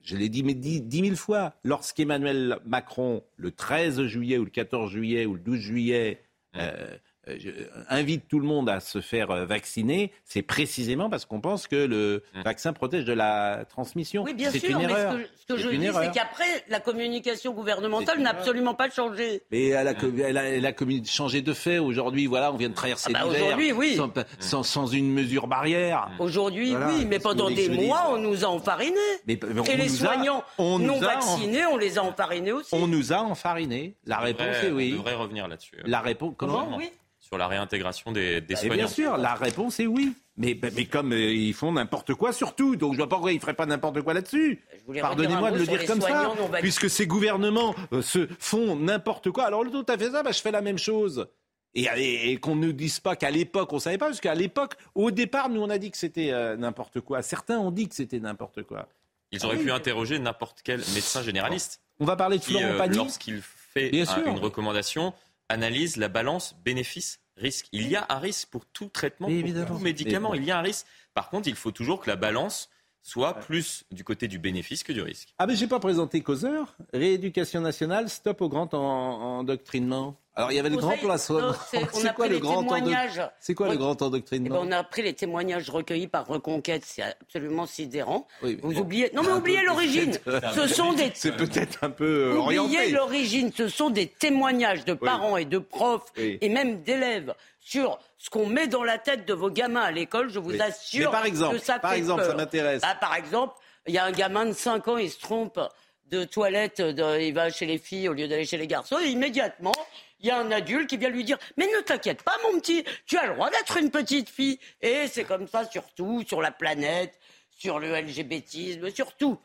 Speaker 2: Je l'ai dit mais dix mille fois. Lorsqu'Emmanuel Macron, le 13 juillet ou le 14 juillet ou le 12 juillet, euh, je- invite tout le monde à se faire euh, vacciner, c'est précisément parce qu'on pense que le vaccin protège de la transmission.
Speaker 1: Oui, bien
Speaker 2: c'est
Speaker 1: sûr,
Speaker 2: une
Speaker 1: mais
Speaker 2: erreur.
Speaker 1: ce que, ce que je dis, c'est qu'après, la communication gouvernementale n'a absolument pas changé.
Speaker 2: Mais elle a, elle a, elle a commis- changé de fait. Aujourd'hui, voilà, on vient de traverser
Speaker 1: Ah bah
Speaker 2: l'hiver
Speaker 1: aujourd'hui, oui.
Speaker 2: sans, sans, sans une mesure barrière.
Speaker 1: Aujourd'hui,
Speaker 2: Voilà,
Speaker 1: oui, mais pendant des mois, on nous a enfarinés.
Speaker 2: Mais- mais on
Speaker 1: Et les
Speaker 2: a-
Speaker 1: soignants
Speaker 2: on
Speaker 1: non
Speaker 2: a en-
Speaker 1: vaccinés, on les a enfarinés aussi.
Speaker 2: On nous a enfarinés. La
Speaker 9: On
Speaker 2: réponse est oui.
Speaker 9: On devrait revenir là-dessus.
Speaker 2: La réponse, comment
Speaker 1: oui.
Speaker 9: Sur la réintégration des, des
Speaker 2: Et
Speaker 9: soignants.
Speaker 2: bien sûr, la réponse est oui. Mais, mais comme euh, ils font n'importe quoi sur tout, donc je vois pas pourquoi ils feraient pas n'importe quoi là-dessus. Pardonnez-moi de le dire comme ça, puisque ces gouvernements euh, se font n'importe quoi. Alors l'autre a fait ça, bah, je fais la même chose. Et, et- et qu'on ne dise pas qu'à l'époque on savait pas, parce qu'à l'époque, au départ, nous on a dit que c'était euh, n'importe quoi. Certains ont dit que c'était n'importe quoi.
Speaker 9: Ils auraient
Speaker 2: Ah oui.
Speaker 9: pu interroger n'importe quel médecin généraliste.
Speaker 2: On va parler de Florent
Speaker 9: euh,
Speaker 2: Pagny.
Speaker 9: Lorsqu'il fait un- une recommandation, analyse la balance Il y a un risque pour tout traitement,
Speaker 2: Mais
Speaker 9: pour
Speaker 2: évidemment.
Speaker 9: tout médicament. Il y a un risque. Par contre, il faut toujours que la balance soit plus du côté du bénéfice que du risque.
Speaker 2: Ah mais j'ai pas présenté causeur. Rééducation nationale, stop au grand en- endoctrinement. Alors il y avait le grand plan
Speaker 1: c'est- on
Speaker 2: quoi
Speaker 1: pris
Speaker 2: le grand
Speaker 1: témoignages.
Speaker 2: C'est quoi le
Speaker 1: Re-
Speaker 2: grand
Speaker 1: Eh ben,
Speaker 2: endoctrinement
Speaker 1: on a appris les témoignages recueillis par Reconquête, c'est absolument sidérant.
Speaker 2: Oui,
Speaker 1: Vous
Speaker 2: bon.
Speaker 1: oubliez Non, mais oubliez l'origine. Ce sont des
Speaker 2: C'est peut-être un peu euh,
Speaker 1: Oubliez
Speaker 2: orienté.
Speaker 1: l'origine, ce sont des témoignages de parents et de profs
Speaker 2: Oui.
Speaker 1: et même d'élèves sur ce qu'on met dans la tête de vos gamins à l'école. Je vous assure
Speaker 2: Mais par exemple,
Speaker 1: que ça
Speaker 2: par
Speaker 1: fait
Speaker 2: exemple,
Speaker 1: peur.
Speaker 2: ça m'intéresse.
Speaker 1: Bah, par exemple, il y a un gamin de 5 ans, il se trompe de toilette, de- il va chez les filles au lieu d'aller chez les garçons, et immédiatement, il y a un adulte qui vient lui dire Mais ne t'inquiète pas, mon petit, tu as le droit d'être une petite fille. Et c'est comme ça sur tout, sur la planète, sur le LGBTisme, sur tout.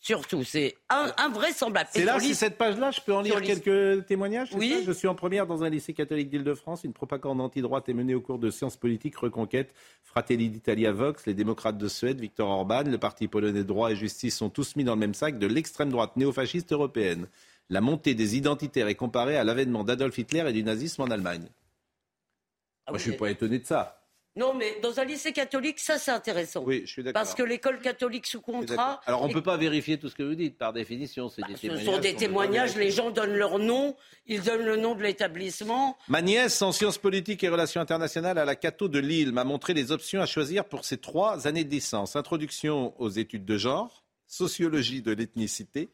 Speaker 1: Surtout, c'est un- invraisemblable.
Speaker 2: C'est là, c'est cette page-là, je peux en lire quelques témoignages
Speaker 1: Oui.
Speaker 2: ça? Je suis en première dans un lycée catholique d'Île-de-France. Une propagande anti-droite est menée au cours de sciences politiques, Reconquête, Fratelli d'Italia Vox, les démocrates de Suède, Viktor Orban, le parti polonais droit et justice sont tous mis dans le même sac de l'extrême droite néofasciste européenne. La montée des identitaires est comparée à l'avènement d'Adolf Hitler et du nazisme en Allemagne.
Speaker 1: Ah
Speaker 2: Moi,
Speaker 1: oui,
Speaker 2: je suis
Speaker 1: mais-
Speaker 2: pas étonné de ça.
Speaker 1: Non, mais dans un lycée catholique, ça c'est intéressant.
Speaker 2: Oui, je suis d'accord.
Speaker 1: Parce que l'école catholique sous
Speaker 2: suis
Speaker 1: contrat.
Speaker 2: Alors, on ne peut pas vérifier tout ce que vous dites, par définition. Des
Speaker 1: Bah, ce
Speaker 2: témoignages.
Speaker 1: sont des témoignages, les gens donnent leur nom, ils donnent le nom de l'établissement.
Speaker 2: Ma nièce en sciences politiques et relations internationales à la Cato de Lille m'a montré les options à choisir pour ses trois années de licence. Introduction aux études de genre, sociologie de l'ethnicité,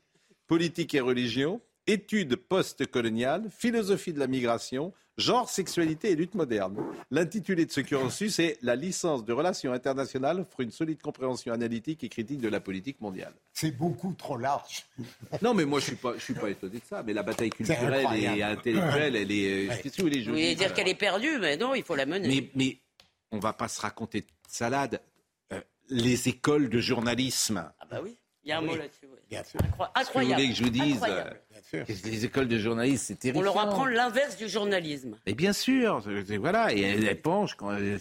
Speaker 2: politique et religion, études post-coloniales, philosophie de la migration, genre, sexualité et lutte moderne. L'intitulé de ce cursus c'est La licence de relations internationales pour une solide compréhension analytique et critique de la politique mondiale.
Speaker 8: C'est beaucoup trop large.
Speaker 2: Non, mais moi, je ne suis, pas, je suis pas étonné de ça. Mais la bataille culturelle et intellectuelle, elle est.
Speaker 1: Ouais. Vous voulez dire qu'elle est perdue, mais non, il faut la mener.
Speaker 2: Mais, mais on ne va pas se raconter de salade. Euh, les écoles de journalisme.
Speaker 1: Ah, bah oui, il y a un mot là-dessus. oui.
Speaker 2: Bien sûr.
Speaker 1: Incroyable.
Speaker 2: Que vous voulez que je vous dise euh, Les écoles de journalisme, c'est terrible.
Speaker 1: On leur apprend l'inverse du journalisme.
Speaker 2: Et bien sûr, voilà, et elle, elle penche quand elle-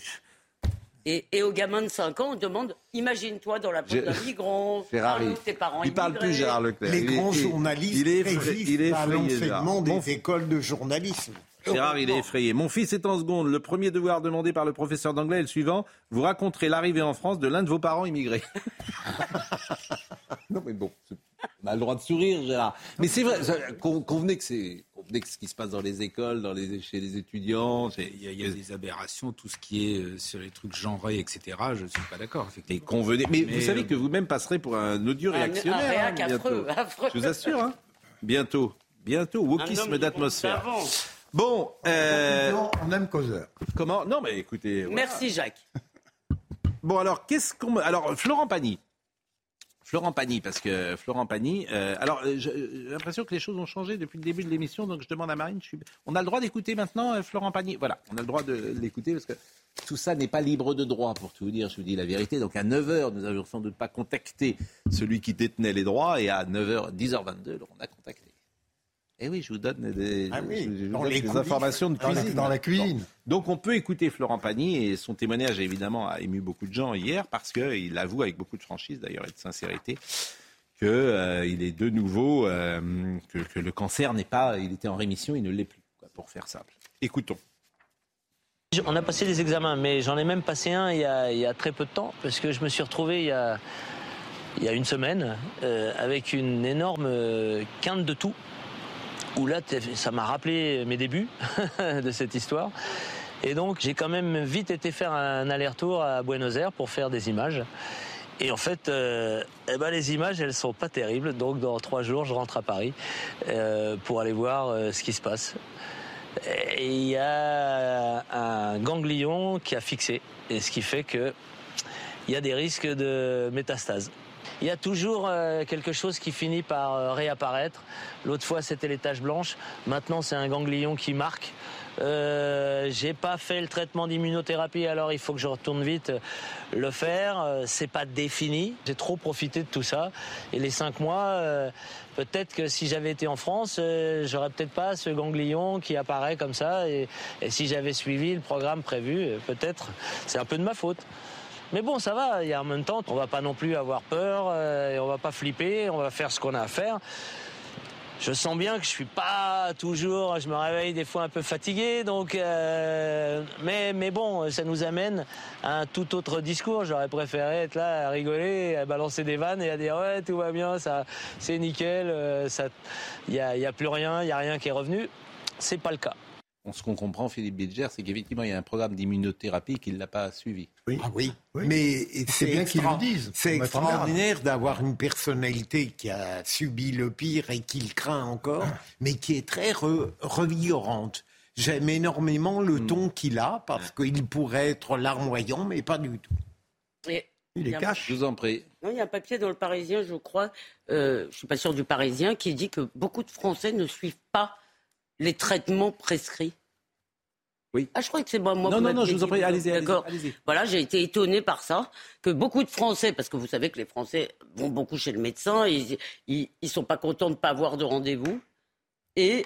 Speaker 1: Et, et aux gamins de 5 ans, on demande imagine-toi dans la peau d'un migrant,
Speaker 2: Gérard,
Speaker 1: parle tes parents
Speaker 2: il parle
Speaker 1: immigrés.
Speaker 2: plus, Gérard Leclerc.
Speaker 8: Les
Speaker 2: Il est-
Speaker 8: grands
Speaker 2: il-
Speaker 8: journalistes
Speaker 2: il est effrayé- est
Speaker 8: à
Speaker 2: effrayé,
Speaker 8: l'enseignement des écoles de journalisme.
Speaker 2: Gérard, il est effrayé. Mon fils est en seconde. Le premier devoir demandé par le professeur d'anglais est le suivant. Vous raconterez l'arrivée en France de l'un de vos parents immigrés. non, mais bon, on a le droit de sourire, Gérard. Mais c'est vrai, convenez que c'est convenez que ce qui se passe dans les écoles, dans les, chez les étudiants,
Speaker 11: Il y, a, il y a des aberrations, tout ce qui est euh, sur les trucs genrés, etc. Je ne suis pas d'accord,
Speaker 2: Et convenez. Mais, vous savez
Speaker 11: euh,
Speaker 2: que vous-même passerez pour un odieux
Speaker 1: Un- un
Speaker 2: réactionnaire.
Speaker 1: réac
Speaker 2: hein,
Speaker 1: affreux.
Speaker 2: Je vous assure. Hein. Bientôt. Bientôt.
Speaker 1: Un homme
Speaker 2: Wokisme d'atmosphère. Bon. euh,
Speaker 7: On aime causeur.
Speaker 2: comment? Non, mais écoutez. voilà.
Speaker 1: Merci Jacques.
Speaker 2: Bon, alors, qu'est-ce qu'on. me- Alors, Florent Pagny. Florent Pagny, parce que Florent Pagny. euh, alors, euh, j'ai l'impression que les choses ont changé depuis le début de l'émission, donc je demande à Marine. On a le droit d'écouter maintenant euh, Florent Pagny? Voilà, on a le droit de l'écouter parce que tout ça n'est pas libre de droit, pour tout vous dire. Je vous dis la vérité. Donc, à 9h, nous n'avions sans doute pas contacté celui qui détenait les droits, et à 9h, 10h22, on a contacté. Et oui, je vous donne des,
Speaker 8: Ah oui,
Speaker 2: je- je donne des informations de
Speaker 7: Dans la-
Speaker 2: cuisine.
Speaker 7: dans la cuisine.
Speaker 2: Donc on peut écouter Florent Pagny et son témoignage évidemment a ému beaucoup de gens hier parce qu'il avoue avec beaucoup de franchise d'ailleurs et de sincérité qu'il est de nouveau euh, que, que le cancer n'est pas, il était en rémission, il ne l'est plus, quoi, pour faire simple. Écoutons.
Speaker 23: On a passé des examens, mais j'en ai même passé un il y, a, il y a très peu de temps, parce que je me suis retrouvé il y a, il y a une semaine euh, avec une énorme euh, quinte de tout, où là, ça m'a rappelé mes débuts de cette histoire. Et donc, j'ai quand même vite été faire un aller-retour à Buenos Aires pour faire des images. Et en fait, euh, eh ben, les images, elles sont pas terribles. Donc, dans trois jours, je rentre à Paris euh, pour aller voir euh, ce qui se passe. Et il y a un ganglion qui a fixé, et ce qui fait que il y a des risques de métastase. Il y a toujours euh, quelque chose qui finit par euh, réapparaître. L'autre fois, c'était les taches blanches. Maintenant, c'est un ganglion qui marque. Euh, j'ai pas fait le traitement d'immunothérapie, alors il faut que je retourne vite euh, le faire. C'est pas défini. J'ai trop profité de tout ça. Et les cinq mois, peut-être que si j'avais été en France, euh, j'aurais peut-être pas ce ganglion qui apparaît comme ça. Et, et si j'avais suivi le programme prévu, peut-être, c'est un peu de ma faute. Mais bon, ça va. A en même temps, on va pas non plus avoir peur euh, et on va pas flipper. On va faire ce qu'on a à faire. Je sens bien que je suis pas toujours. Je me réveille des fois un peu fatigué, donc. euh, mais mais bon, ça nous amène à un tout autre discours. J'aurais préféré être là à rigoler, à balancer des vannes et à dire ouais tout va bien, ça c'est nickel, euh, ça, il y a, y a plus rien, il y a rien qui est revenu. C'est pas le cas.
Speaker 2: Ce qu'on comprend, Philippe Bilger, c'est qu'effectivement, il y a un programme d'immunothérapie qu'il n'a pas suivi.
Speaker 8: Ah oui, mais c'est
Speaker 7: bien qu'ils le disent.
Speaker 8: C'est extraordinaire d'avoir une personnalité qui a subi le pire et qui le craint encore, mais qui est très re- revigorante. J'aime énormément
Speaker 7: Hmm.
Speaker 8: le ton qu'il a parce qu'il pourrait être larmoyant, mais pas du tout.
Speaker 1: Et
Speaker 7: Il est
Speaker 1: a-
Speaker 7: cash.
Speaker 2: Je vous en prie.
Speaker 1: Non, il y a un papier dans le Parisien, je crois, euh, je suis pas sûr du Parisien, qui dit que beaucoup de Français ne suivent pas les traitements prescrits.
Speaker 2: Oui.
Speaker 1: Ah, je crois que c'est moi. moi
Speaker 2: Non, non, non, je vous en prie, allez-y, allez-y,
Speaker 1: D'accord.
Speaker 2: allez-y.
Speaker 1: Voilà, j'ai été étonné par ça, que beaucoup de Français, parce que vous savez que les Français vont beaucoup chez le médecin, ils, ils, ils sont pas contents de ne pas avoir de rendez-vous, et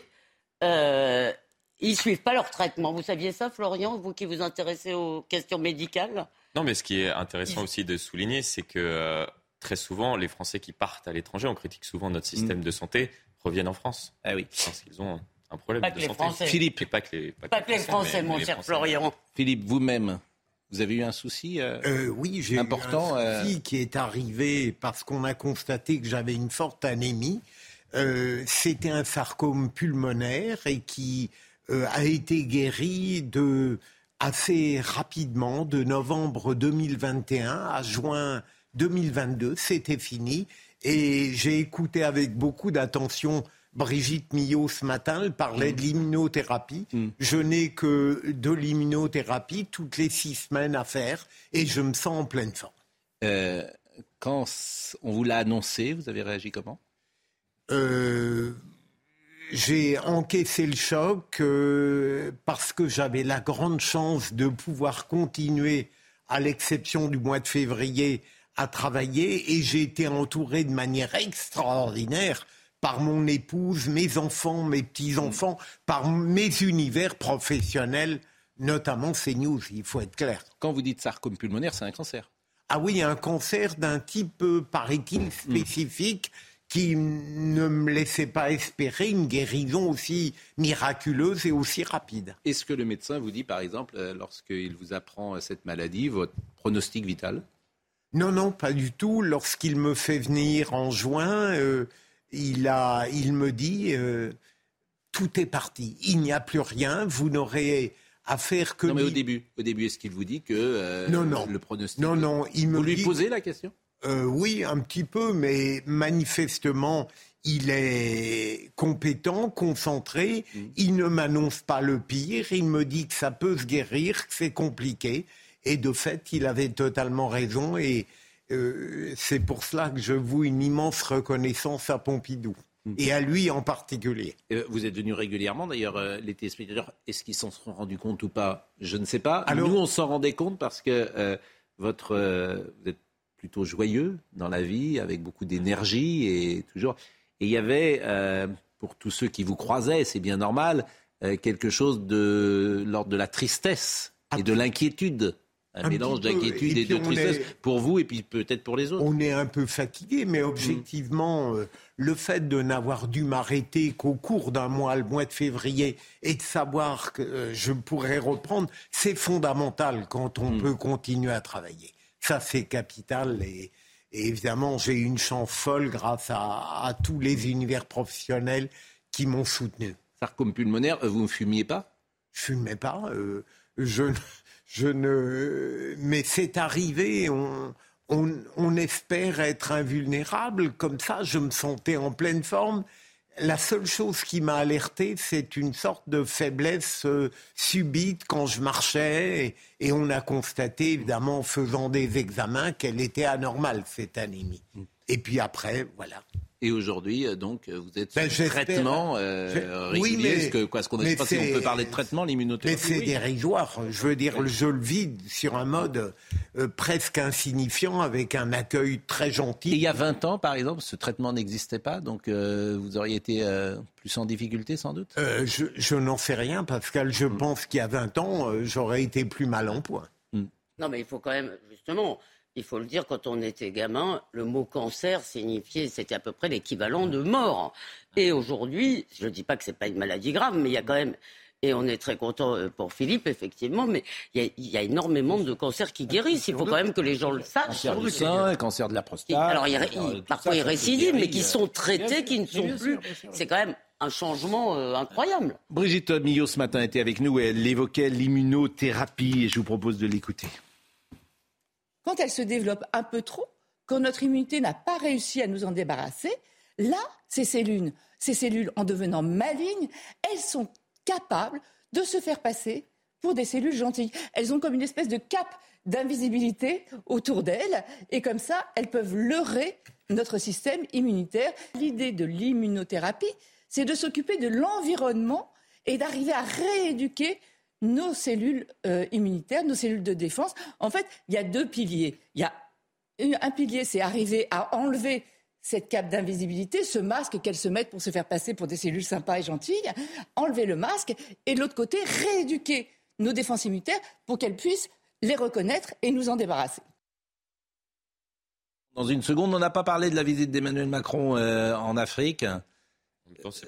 Speaker 1: euh, ils suivent pas leur traitement. Vous saviez ça, Florian, vous qui vous intéressez aux questions médicales?
Speaker 9: Non, mais ce qui est intéressant aussi de souligner, c'est que euh, très souvent, les Français qui partent à l'étranger, on critique souvent notre système de santé, reviennent en France.
Speaker 2: Ah oui.
Speaker 9: Parce qu'ils ont un problème
Speaker 1: Pas
Speaker 9: de
Speaker 1: que les. Français.
Speaker 2: Philippe.
Speaker 9: Et pas que les,
Speaker 1: Pas que les Français,
Speaker 9: mais-
Speaker 1: mon
Speaker 9: mais
Speaker 1: cher
Speaker 9: Français.
Speaker 1: Florian.
Speaker 2: Philippe, vous-même, vous avez eu un souci euh,
Speaker 8: Euh, oui, j'ai
Speaker 2: important,
Speaker 8: eu un
Speaker 2: euh,
Speaker 8: souci qui est arrivé parce qu'on a constaté que j'avais une forte anémie. Euh, C'était un sarcome pulmonaire et qui euh, a été guéri de assez rapidement, de novembre 2021 à juin 2022. C'était fini. Et j'ai écouté avec beaucoup d'attention Brigitte Millot ce matin, elle parlait
Speaker 2: Mm.
Speaker 8: de l'immunothérapie. Je n'ai que de l'immunothérapie toutes les six semaines à faire et je me sens en pleine forme.
Speaker 2: Euh, quand on vous l'a annoncé, vous avez réagi comment?
Speaker 8: Euh, j'ai encaissé le choc euh, parce que j'avais la grande chance de pouvoir continuer, à l'exception du mois de février, à travailler et j'ai été entouré de manière extraordinaire par mon épouse, mes enfants, mes petits-enfants, par mes univers professionnels, notamment CNews, il faut être clair.
Speaker 2: Quand vous dites sarcome pulmonaire, c'est un cancer.
Speaker 8: Ah oui, un cancer d'un type, euh, paraît-il, spécifique qui ne me laissait pas espérer une guérison aussi miraculeuse et aussi rapide.
Speaker 2: Est-ce que le médecin vous dit, par exemple, euh, lorsqu'il vous apprend euh, cette maladie, votre pronostic vital?
Speaker 8: Non, non, pas du tout. Lorsqu'il me fait venir en juin, euh, il, a, il me dit euh, tout est parti, il n'y a plus rien, vous n'aurez à faire que.
Speaker 2: Non, mais au début, au début, est-ce qu'il vous dit que euh,
Speaker 8: Non, non.
Speaker 2: le pronostic
Speaker 8: Non, non, il me
Speaker 2: Vous lui
Speaker 8: dit-
Speaker 2: posez la question
Speaker 8: Euh, oui, un petit peu, mais manifestement, il est compétent, concentré.
Speaker 2: Mm.
Speaker 8: Il ne m'annonce pas le pire. Il me dit que ça peut se guérir, que c'est compliqué. Et de fait, il avait totalement raison. Et euh, c'est pour cela que je voue une immense reconnaissance à Pompidou.
Speaker 2: Mm.
Speaker 8: Et à lui en particulier.
Speaker 2: Euh, Vous êtes venu régulièrement, d'ailleurs, euh, les téléspectateurs, est-ce qu'ils s'en sont rendus compte ou pas? Je ne sais pas.
Speaker 8: Alors-
Speaker 2: Nous, on s'en rendait compte parce que euh, votre, vous êtes plutôt joyeux dans la vie, avec beaucoup d'énergie et toujours. Et il y avait, pour tous ceux qui vous croisaient, c'est bien normal, quelque chose de l'ordre de la tristesse et de l'inquiétude. Un,
Speaker 8: Un
Speaker 2: mélange d'inquiétude
Speaker 8: Et
Speaker 2: de tristesse
Speaker 8: est-
Speaker 2: pour vous et puis peut-être pour les autres.
Speaker 8: On est un peu fatigué, mais objectivement, euh, le fait de n'avoir dû m'arrêter qu'au cours d'un mois, le mois de février, et de savoir que euh, je pourrais reprendre, c'est fondamental quand on peut continuer à travailler. Ça, c'est capital. Et, et évidemment, j'ai eu une chance folle grâce à, à tous les univers professionnels qui m'ont soutenu.
Speaker 2: Sarcome pulmonaire, vous ne fumiez pas?
Speaker 8: Je fumais pas. euh, je, je ne. Mais c'est arrivé. On, on, espère être invulnérable. Comme ça, je me sentais en pleine forme. La seule chose qui m'a alerté, c'est une sorte de faiblesse euh, subite quand je marchais. Et, et on a constaté, évidemment, en faisant des examens, qu'elle était anormale, cette anémie. Et puis après, voilà.
Speaker 2: Et aujourd'hui, euh, donc, euh, vous êtes
Speaker 8: Ben, j'espère-
Speaker 2: traitement euh,
Speaker 8: oui, mais-
Speaker 2: Est-ce que, quoi, ce qu'on ne
Speaker 8: mais
Speaker 2: pas si on peut parler de traitement,
Speaker 8: Mais
Speaker 2: l'immunothérapie
Speaker 8: c'est
Speaker 2: oui.
Speaker 8: dérisoire. Je veux dire, je le vis sur un mode euh, presque insignifiant avec un accueil très gentil.
Speaker 2: Et il y a 20 ans, par exemple, ce traitement n'existait pas, donc euh, vous auriez été euh, plus en difficulté sans doute?
Speaker 8: Euh, je je n'en sais rien, Pascal. Je
Speaker 2: Mm.
Speaker 8: pense qu'il y a 20 ans, euh, j'aurais été plus mal en point.
Speaker 1: Non, mais il faut quand même, justement, il faut le dire, quand on était gamin, le mot cancer signifiait, c'était à peu près l'équivalent de mort. Et aujourd'hui, je ne dis pas que c'est pas une maladie grave, mais il y a quand même, et on est très content euh, pour Philippe, effectivement, mais il y a, il y a énormément de cancers qui guérissent. Il faut quand même que les gens le sachent.
Speaker 2: Cancer du sein, cancer de la prostate.
Speaker 1: Alors, il, il- parfois ils récidivent, mais qui sont traités, qui ne sont plus. C'est quand même un changement euh, incroyable.
Speaker 2: Brigitte Millot ce matin était avec nous et elle évoquait l'immunothérapie et je vous propose de l'écouter.
Speaker 24: Quand elle se développe un peu trop, quand notre immunité n'a pas réussi à nous en débarrasser, là, ces cellules, ces cellules, en devenant malignes, elles sont capables de se faire passer pour des cellules gentilles. Elles ont comme une espèce de cape d'invisibilité autour d'elles, et comme ça, elles peuvent leurrer notre système immunitaire. L'idée de l'immunothérapie, c'est de s'occuper de l'environnement et d'arriver à rééduquer nos cellules euh, immunitaires, nos cellules de défense. En fait, il y a deux piliers. Il y a un pilier, c'est arriver à enlever cette cape d'invisibilité, ce masque qu'elles se mettent pour se faire passer pour des cellules sympas et gentilles, enlever le masque, et de l'autre côté, rééduquer nos défenses immunitaires pour qu'elles puissent les reconnaître et nous en débarrasser.
Speaker 2: Dans une seconde, on n'a pas parlé de la visite d'Emmanuel Macron euh, en Afrique.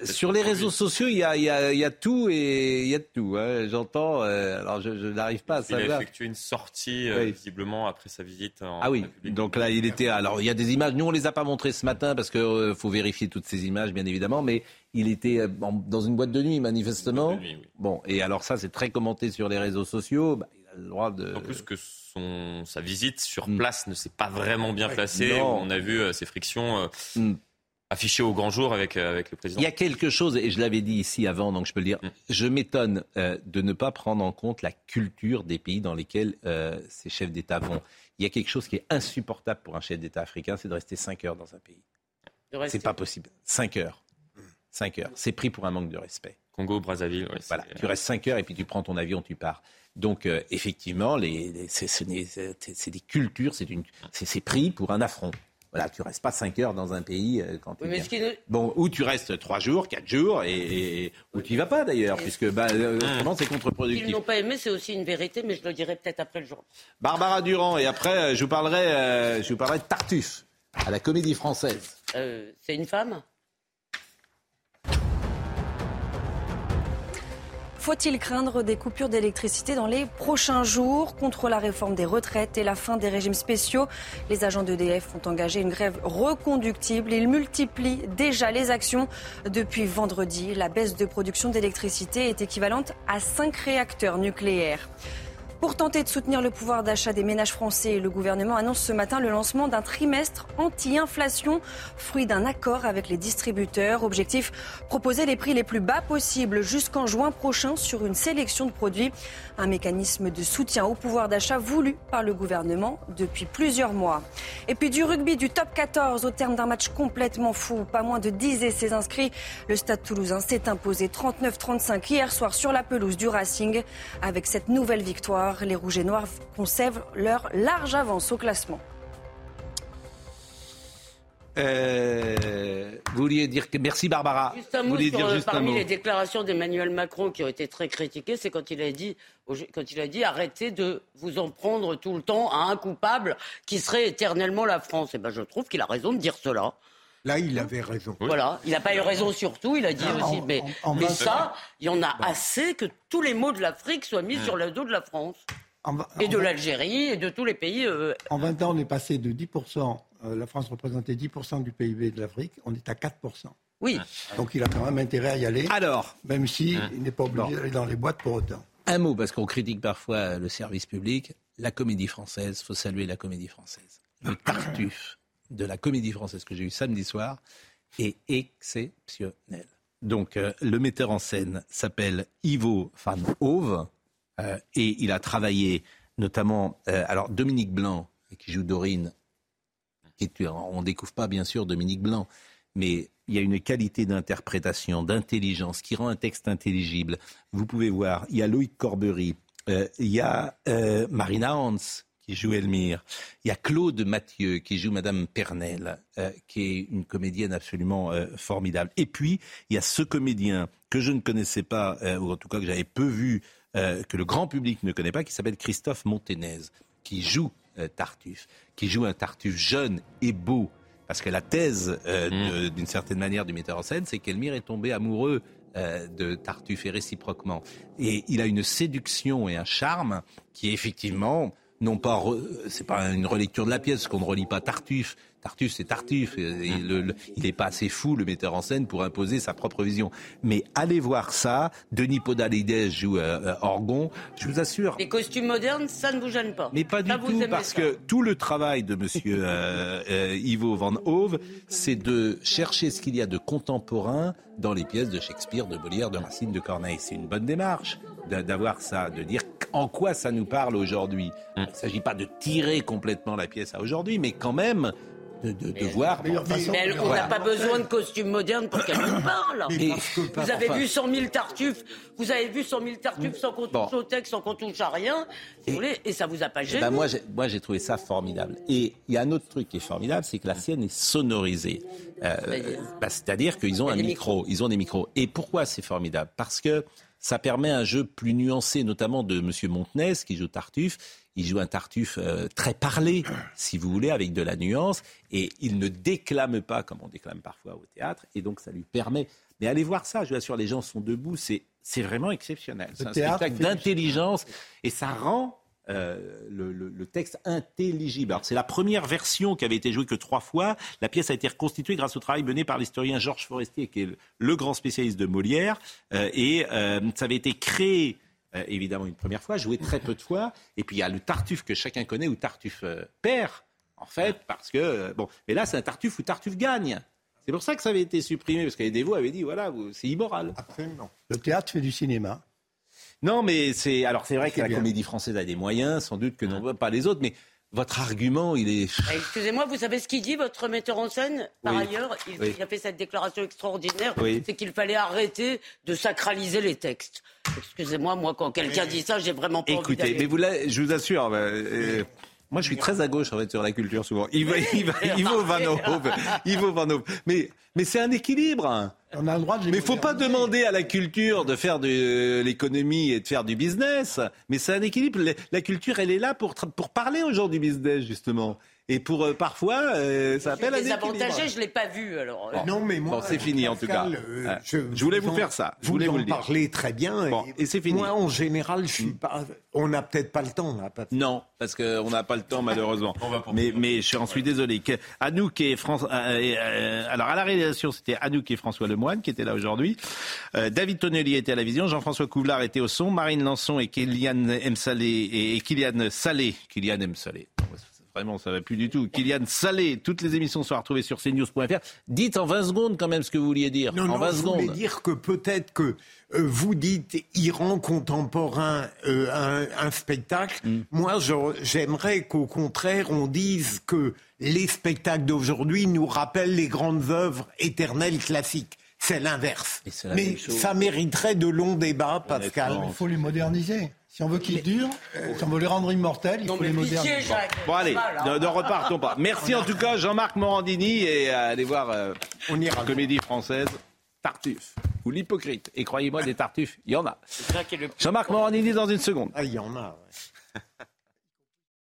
Speaker 2: Sur les réseaux sociaux, il y a, il y a- il y a tout et il y a de tout. hein. J'entends, euh, alors je, je n'arrive pas à
Speaker 9: Il a
Speaker 2: savoir.
Speaker 9: effectué une sortie, euh,
Speaker 2: Oui.
Speaker 9: visiblement, après sa visite en
Speaker 2: Ah oui, donc là il était. Alors il y a des images. Nous on les a pas montrées ce matin parce que euh, faut vérifier toutes ces images bien évidemment. Mais il était dans une boîte de nuit manifestement. Bon et alors ça c'est très commenté sur les réseaux sociaux. Bah, il a le droit de.
Speaker 9: En plus que son, sa visite sur place ne s'est pas vraiment bien passée.
Speaker 2: Mm. non.
Speaker 9: On a vu ces frictions euh,
Speaker 2: Mm.
Speaker 9: Affichées au grand jour avec, euh, avec le président.
Speaker 2: Il y a quelque chose, et je l'avais dit ici avant, donc je peux le dire, je m'étonne euh, de ne pas prendre en compte la culture des pays dans lesquels euh, ces chefs d'État vont. Il y a quelque chose qui est insupportable pour un chef d'État africain, c'est de rester 5 heures dans un pays.
Speaker 1: Rester-
Speaker 2: C'est pas possible. 5 heures. 5 heures. C'est pris pour un manque de respect.
Speaker 9: Congo, Brazzaville. ouais,
Speaker 2: Voilà, tu restes 5 heures et puis tu prends ton avion, tu pars. Donc euh, effectivement, les, les- c'est, des cultures, c'est, une, c'est, c'est pris pour un affront. Voilà, tu restes pas 5 heures dans un pays euh, quand tu
Speaker 1: Oui,
Speaker 2: viens. Bon, ou tu restes 3 jours, 4 jours, et, et- ou tu y vas pas d'ailleurs, puisque bah, euh, autrement c'est contre-productif.
Speaker 1: n'ont pas aimé, c'est aussi une vérité, mais je le dirai peut-être après le jour.
Speaker 2: Barbara Durand, et après euh, je vous parlerai, euh, je vous parlerai de Tartuffe à la Comédie Française.
Speaker 1: Euh, c'est une femme?
Speaker 3: Faut-il craindre des coupures d'électricité dans les prochains jours contre la réforme des retraites et la fin des régimes spéciaux? Les agents d'EDF ont engagé une grève reconductible. Ils multiplient déjà les actions. Depuis vendredi, la baisse de production d'électricité est équivalente à 5 réacteurs nucléaires. Pour tenter de soutenir le pouvoir d'achat des ménages français, le gouvernement annonce ce matin le lancement d'un trimestre anti-inflation, fruit d'un accord avec les distributeurs. Objectif, proposer les prix les plus bas possibles jusqu'en juin prochain sur une sélection de produits. Un mécanisme de soutien au pouvoir d'achat voulu par le gouvernement depuis plusieurs mois. Et puis du rugby du top 14 au terme d'un match complètement fou. Pas moins de 10 essais inscrits. Le stade toulousain s'est imposé 39-35 hier soir sur la pelouse du Racing. Avec cette nouvelle victoire, les Rouges et Noirs conservent leur large avance au classement.
Speaker 2: Euh, vous vouliez dire que merci Barbara.
Speaker 1: Juste un
Speaker 2: Vous
Speaker 1: mot
Speaker 2: vouliez
Speaker 1: sur,
Speaker 2: dire
Speaker 1: euh,
Speaker 2: un
Speaker 1: parmi
Speaker 2: mot.
Speaker 1: les déclarations d'Emmanuel Macron qui ont été très critiquées, c'est quand il a dit, quand il a dit arrêtez de vous en prendre tout le temps à un coupable qui serait éternellement la France. Et ben je trouve qu'il a raison de dire cela.
Speaker 8: Là, il avait raison.
Speaker 1: Voilà, il n'a pas eu raison sur tout, il a dit
Speaker 8: En-
Speaker 1: aussi, mais,
Speaker 8: en- en
Speaker 1: mais
Speaker 8: vingt-
Speaker 1: ça, il y en a assez que tous les mots de l'Afrique soient mis sur le dos de la France. Et
Speaker 7: en
Speaker 1: de l'Algérie, et de tous les pays. euh,
Speaker 7: En 20 ans, on est passé de 10%, euh, la France représentait 10% du PIB de l'Afrique, on est à 4%.
Speaker 1: Oui.
Speaker 7: Donc il a quand même intérêt à y aller.
Speaker 2: Alors
Speaker 7: Même si il n'est pas obligé d'aller dans les boîtes pour autant.
Speaker 2: Un mot, parce qu'on critique parfois le service public. La comédie française, faut saluer la comédie française. Le tartuffe de la comédie française que j'ai eu samedi soir est exceptionnel. Donc, euh, le metteur en scène s'appelle Ivo van Hove euh, et il a travaillé notamment, euh, alors Dominique Blanc, qui joue Dorine, on ne découvre pas bien sûr Dominique Blanc, mais il y a une qualité d'interprétation, d'intelligence qui rend un texte intelligible. Vous pouvez voir, il y a Loïc Corbery, il y a Marina Hans qui joue Elmire, il y a Claude Mathieu qui joue Madame Pernel, euh, qui est une comédienne absolument euh, formidable. Et puis, il y a ce comédien que je ne connaissais pas, euh, ou en tout cas que j'avais peu vu, que le grand public ne connaît pas, qui s'appelle Christophe Monténez, qui joue Tartuffe, qui joue un Tartuffe jeune et beau. Parce que la thèse, de- d'une certaine manière, du metteur en scène, c'est qu'Elmire est tombé amoureux de Tartuffe et réciproquement. Et il a une séduction et un charme qui effectivement non pas, re- c'est pas une relecture de la pièce, qu'on ne relit pas Tartuffe. Tartuffe, c'est Tartuffe. Il n'est pas assez fou, le metteur en scène, pour imposer sa propre vision. Mais allez voir ça. Denis Podalides joue euh, euh, Orgon. Je vous assure,
Speaker 1: Les costumes modernes, ça ne vous gêne pas.
Speaker 2: mais pas du
Speaker 1: Ça,
Speaker 2: tout, parce
Speaker 1: ça.
Speaker 2: que tout le travail de Monsieur euh, euh, Ivo Van Hove, c'est de chercher ce qu'il y a de contemporain dans les pièces de Shakespeare, de Molière, de Racine, de Corneille. C'est une bonne démarche d'avoir ça, de dire en quoi ça nous parle aujourd'hui. Il ne s'agit pas de tirer complètement la pièce à aujourd'hui, mais quand même de, de, de voir.
Speaker 1: Mais elle- on n'a pas besoin de costumes modernes pour qu'elle nous parle.
Speaker 2: Mais
Speaker 1: vous avez
Speaker 2: enfin-
Speaker 1: vu 100 000 tartuffes, vous avez vu 100 000 tartuffes sans qu'on touche au texte, sans qu'on touche à rien, si vous voulez, et ça vous a pas
Speaker 2: Eh
Speaker 1: gêné.
Speaker 2: ben, moi, j'ai, moi, j'ai trouvé ça formidable. Et il y a un autre truc qui est formidable, c'est que la scène est sonorisée. Euh, bah, c'est-à-dire qu'ils ont un micro, ils ont des micros. Et pourquoi c'est formidable? Parce que ça permet un jeu plus nuancé, notamment de Monsieur Montenez qui joue Tartuffe. Il joue un Tartuffe euh, très parlé, si vous voulez, avec de la nuance. Et il ne déclame pas comme on déclame parfois au théâtre. Et donc, ça lui permet. Mais allez voir ça, je vous assure, les gens sont debout. C'est, c'est vraiment exceptionnel. C'est un
Speaker 7: théâtre
Speaker 2: spectacle d'intelligence. Et ça rend euh, le, texte intelligible. Alors, c'est la première version qui avait été jouée que trois fois. La pièce a été reconstituée grâce au travail mené par l'historien Georges Forestier, qui est le, grand spécialiste de Molière. Euh, et euh, ça avait été créé évidemment une première fois, joué très peu de fois. Et puis il y a le Tartuffe que chacun connaît, ou Tartuffe perd, en fait, parce que bon. Mais là, c'est un Tartuffe où Tartuffe gagne. C'est pour ça que ça avait été supprimé, parce qu'Aidez-vous avait dit voilà, c'est immoral.
Speaker 8: Absolument.
Speaker 7: Le théâtre fait du cinéma.
Speaker 2: Non, mais c'est alors c'est vrai que la
Speaker 7: bien.
Speaker 2: comédie française a des moyens, sans doute que non pas les autres, mais votre argument, il est.
Speaker 1: Eh, Excusez-moi, vous savez ce qu'il dit, votre metteur en scène? Par
Speaker 2: Oui.
Speaker 1: ailleurs, il,
Speaker 2: Oui.
Speaker 1: il a fait cette déclaration extraordinaire,
Speaker 2: Oui.
Speaker 1: c'est qu'il fallait arrêter de sacraliser les textes. Excusez-moi, moi, quand quelqu'un dit ça, j'ai vraiment pas
Speaker 2: Écoutez, mais vous je vous assure, euh, euh, moi je suis très à gauche en fait sur la culture souvent. Ivo, Ivo, Ivo Van Hove, Ivo Van Hove. Mais, mais c'est un équilibre.
Speaker 7: On a le droit de
Speaker 2: Mais il faut pas demander à la culture de faire de l'économie et de faire du business. Mais c'est un équilibre. La- culture, elle est là pour, pour parler aux gens du business, justement. Et pour euh, parfois, euh, ça appelle
Speaker 1: Les
Speaker 2: équilibre.
Speaker 1: avantagés, je l'ai pas vu, alors. euh.
Speaker 8: Non, mais moi,
Speaker 2: Bon, c'est fini en tout cas.
Speaker 8: Euh, je,
Speaker 2: Je voulais vous
Speaker 8: en-
Speaker 2: faire ça. Je
Speaker 8: Vous
Speaker 2: voulais vous
Speaker 8: en
Speaker 2: le dire.
Speaker 8: parlez très bien.
Speaker 2: Bon, et c'est fini.
Speaker 8: Moi, en général, je suis pas. On n'a peut-être pas le temps. Là,
Speaker 2: Non, parce qu'on n'a pas le temps malheureusement. mais, mais je en suis désolé. Que Anouk et François. alors à la réalisation, c'était Anouk et François Lemoine qui étaient là aujourd'hui. Euh, David Tonnelier était à la vision, Jean-François Couvlar était au son, Marine Lançon et Kylian M. Salé et, et Kylian Salé. Kylian M. Salé. Vraiment, ça va plus du tout. Kylian Salé, toutes les émissions sont retrouvées sur cnews.fr. Dites en 20 secondes quand même ce que vous vouliez dire.
Speaker 8: Non,
Speaker 2: en
Speaker 8: non,
Speaker 2: 20
Speaker 8: je
Speaker 2: secondes.
Speaker 8: voulais dire que peut-être que euh, vous dites Iran contemporain, euh, un, un spectacle.
Speaker 2: Hmm.
Speaker 8: Moi, j'aimerais qu'au contraire, on dise que les spectacles d'aujourd'hui nous rappellent les grandes œuvres éternelles classiques. C'est l'inverse. Mais ça mériterait de longs débats, Pascal.
Speaker 7: Il faut les moderniser. Si on veut qu'ils durent, si on veut les rendre immortels, il faut les moderniser.
Speaker 2: Bon allez, ne, ne repartons pas. Merci en tout cas Jean-Marc Morandini et euh, allez voir euh, la comédie française Tartuffe ou l'hypocrite. Et croyez-moi, des Tartuffes, il y en a. Jean-Marc Morandini dans une seconde.
Speaker 8: Ah, il y en a. ouais.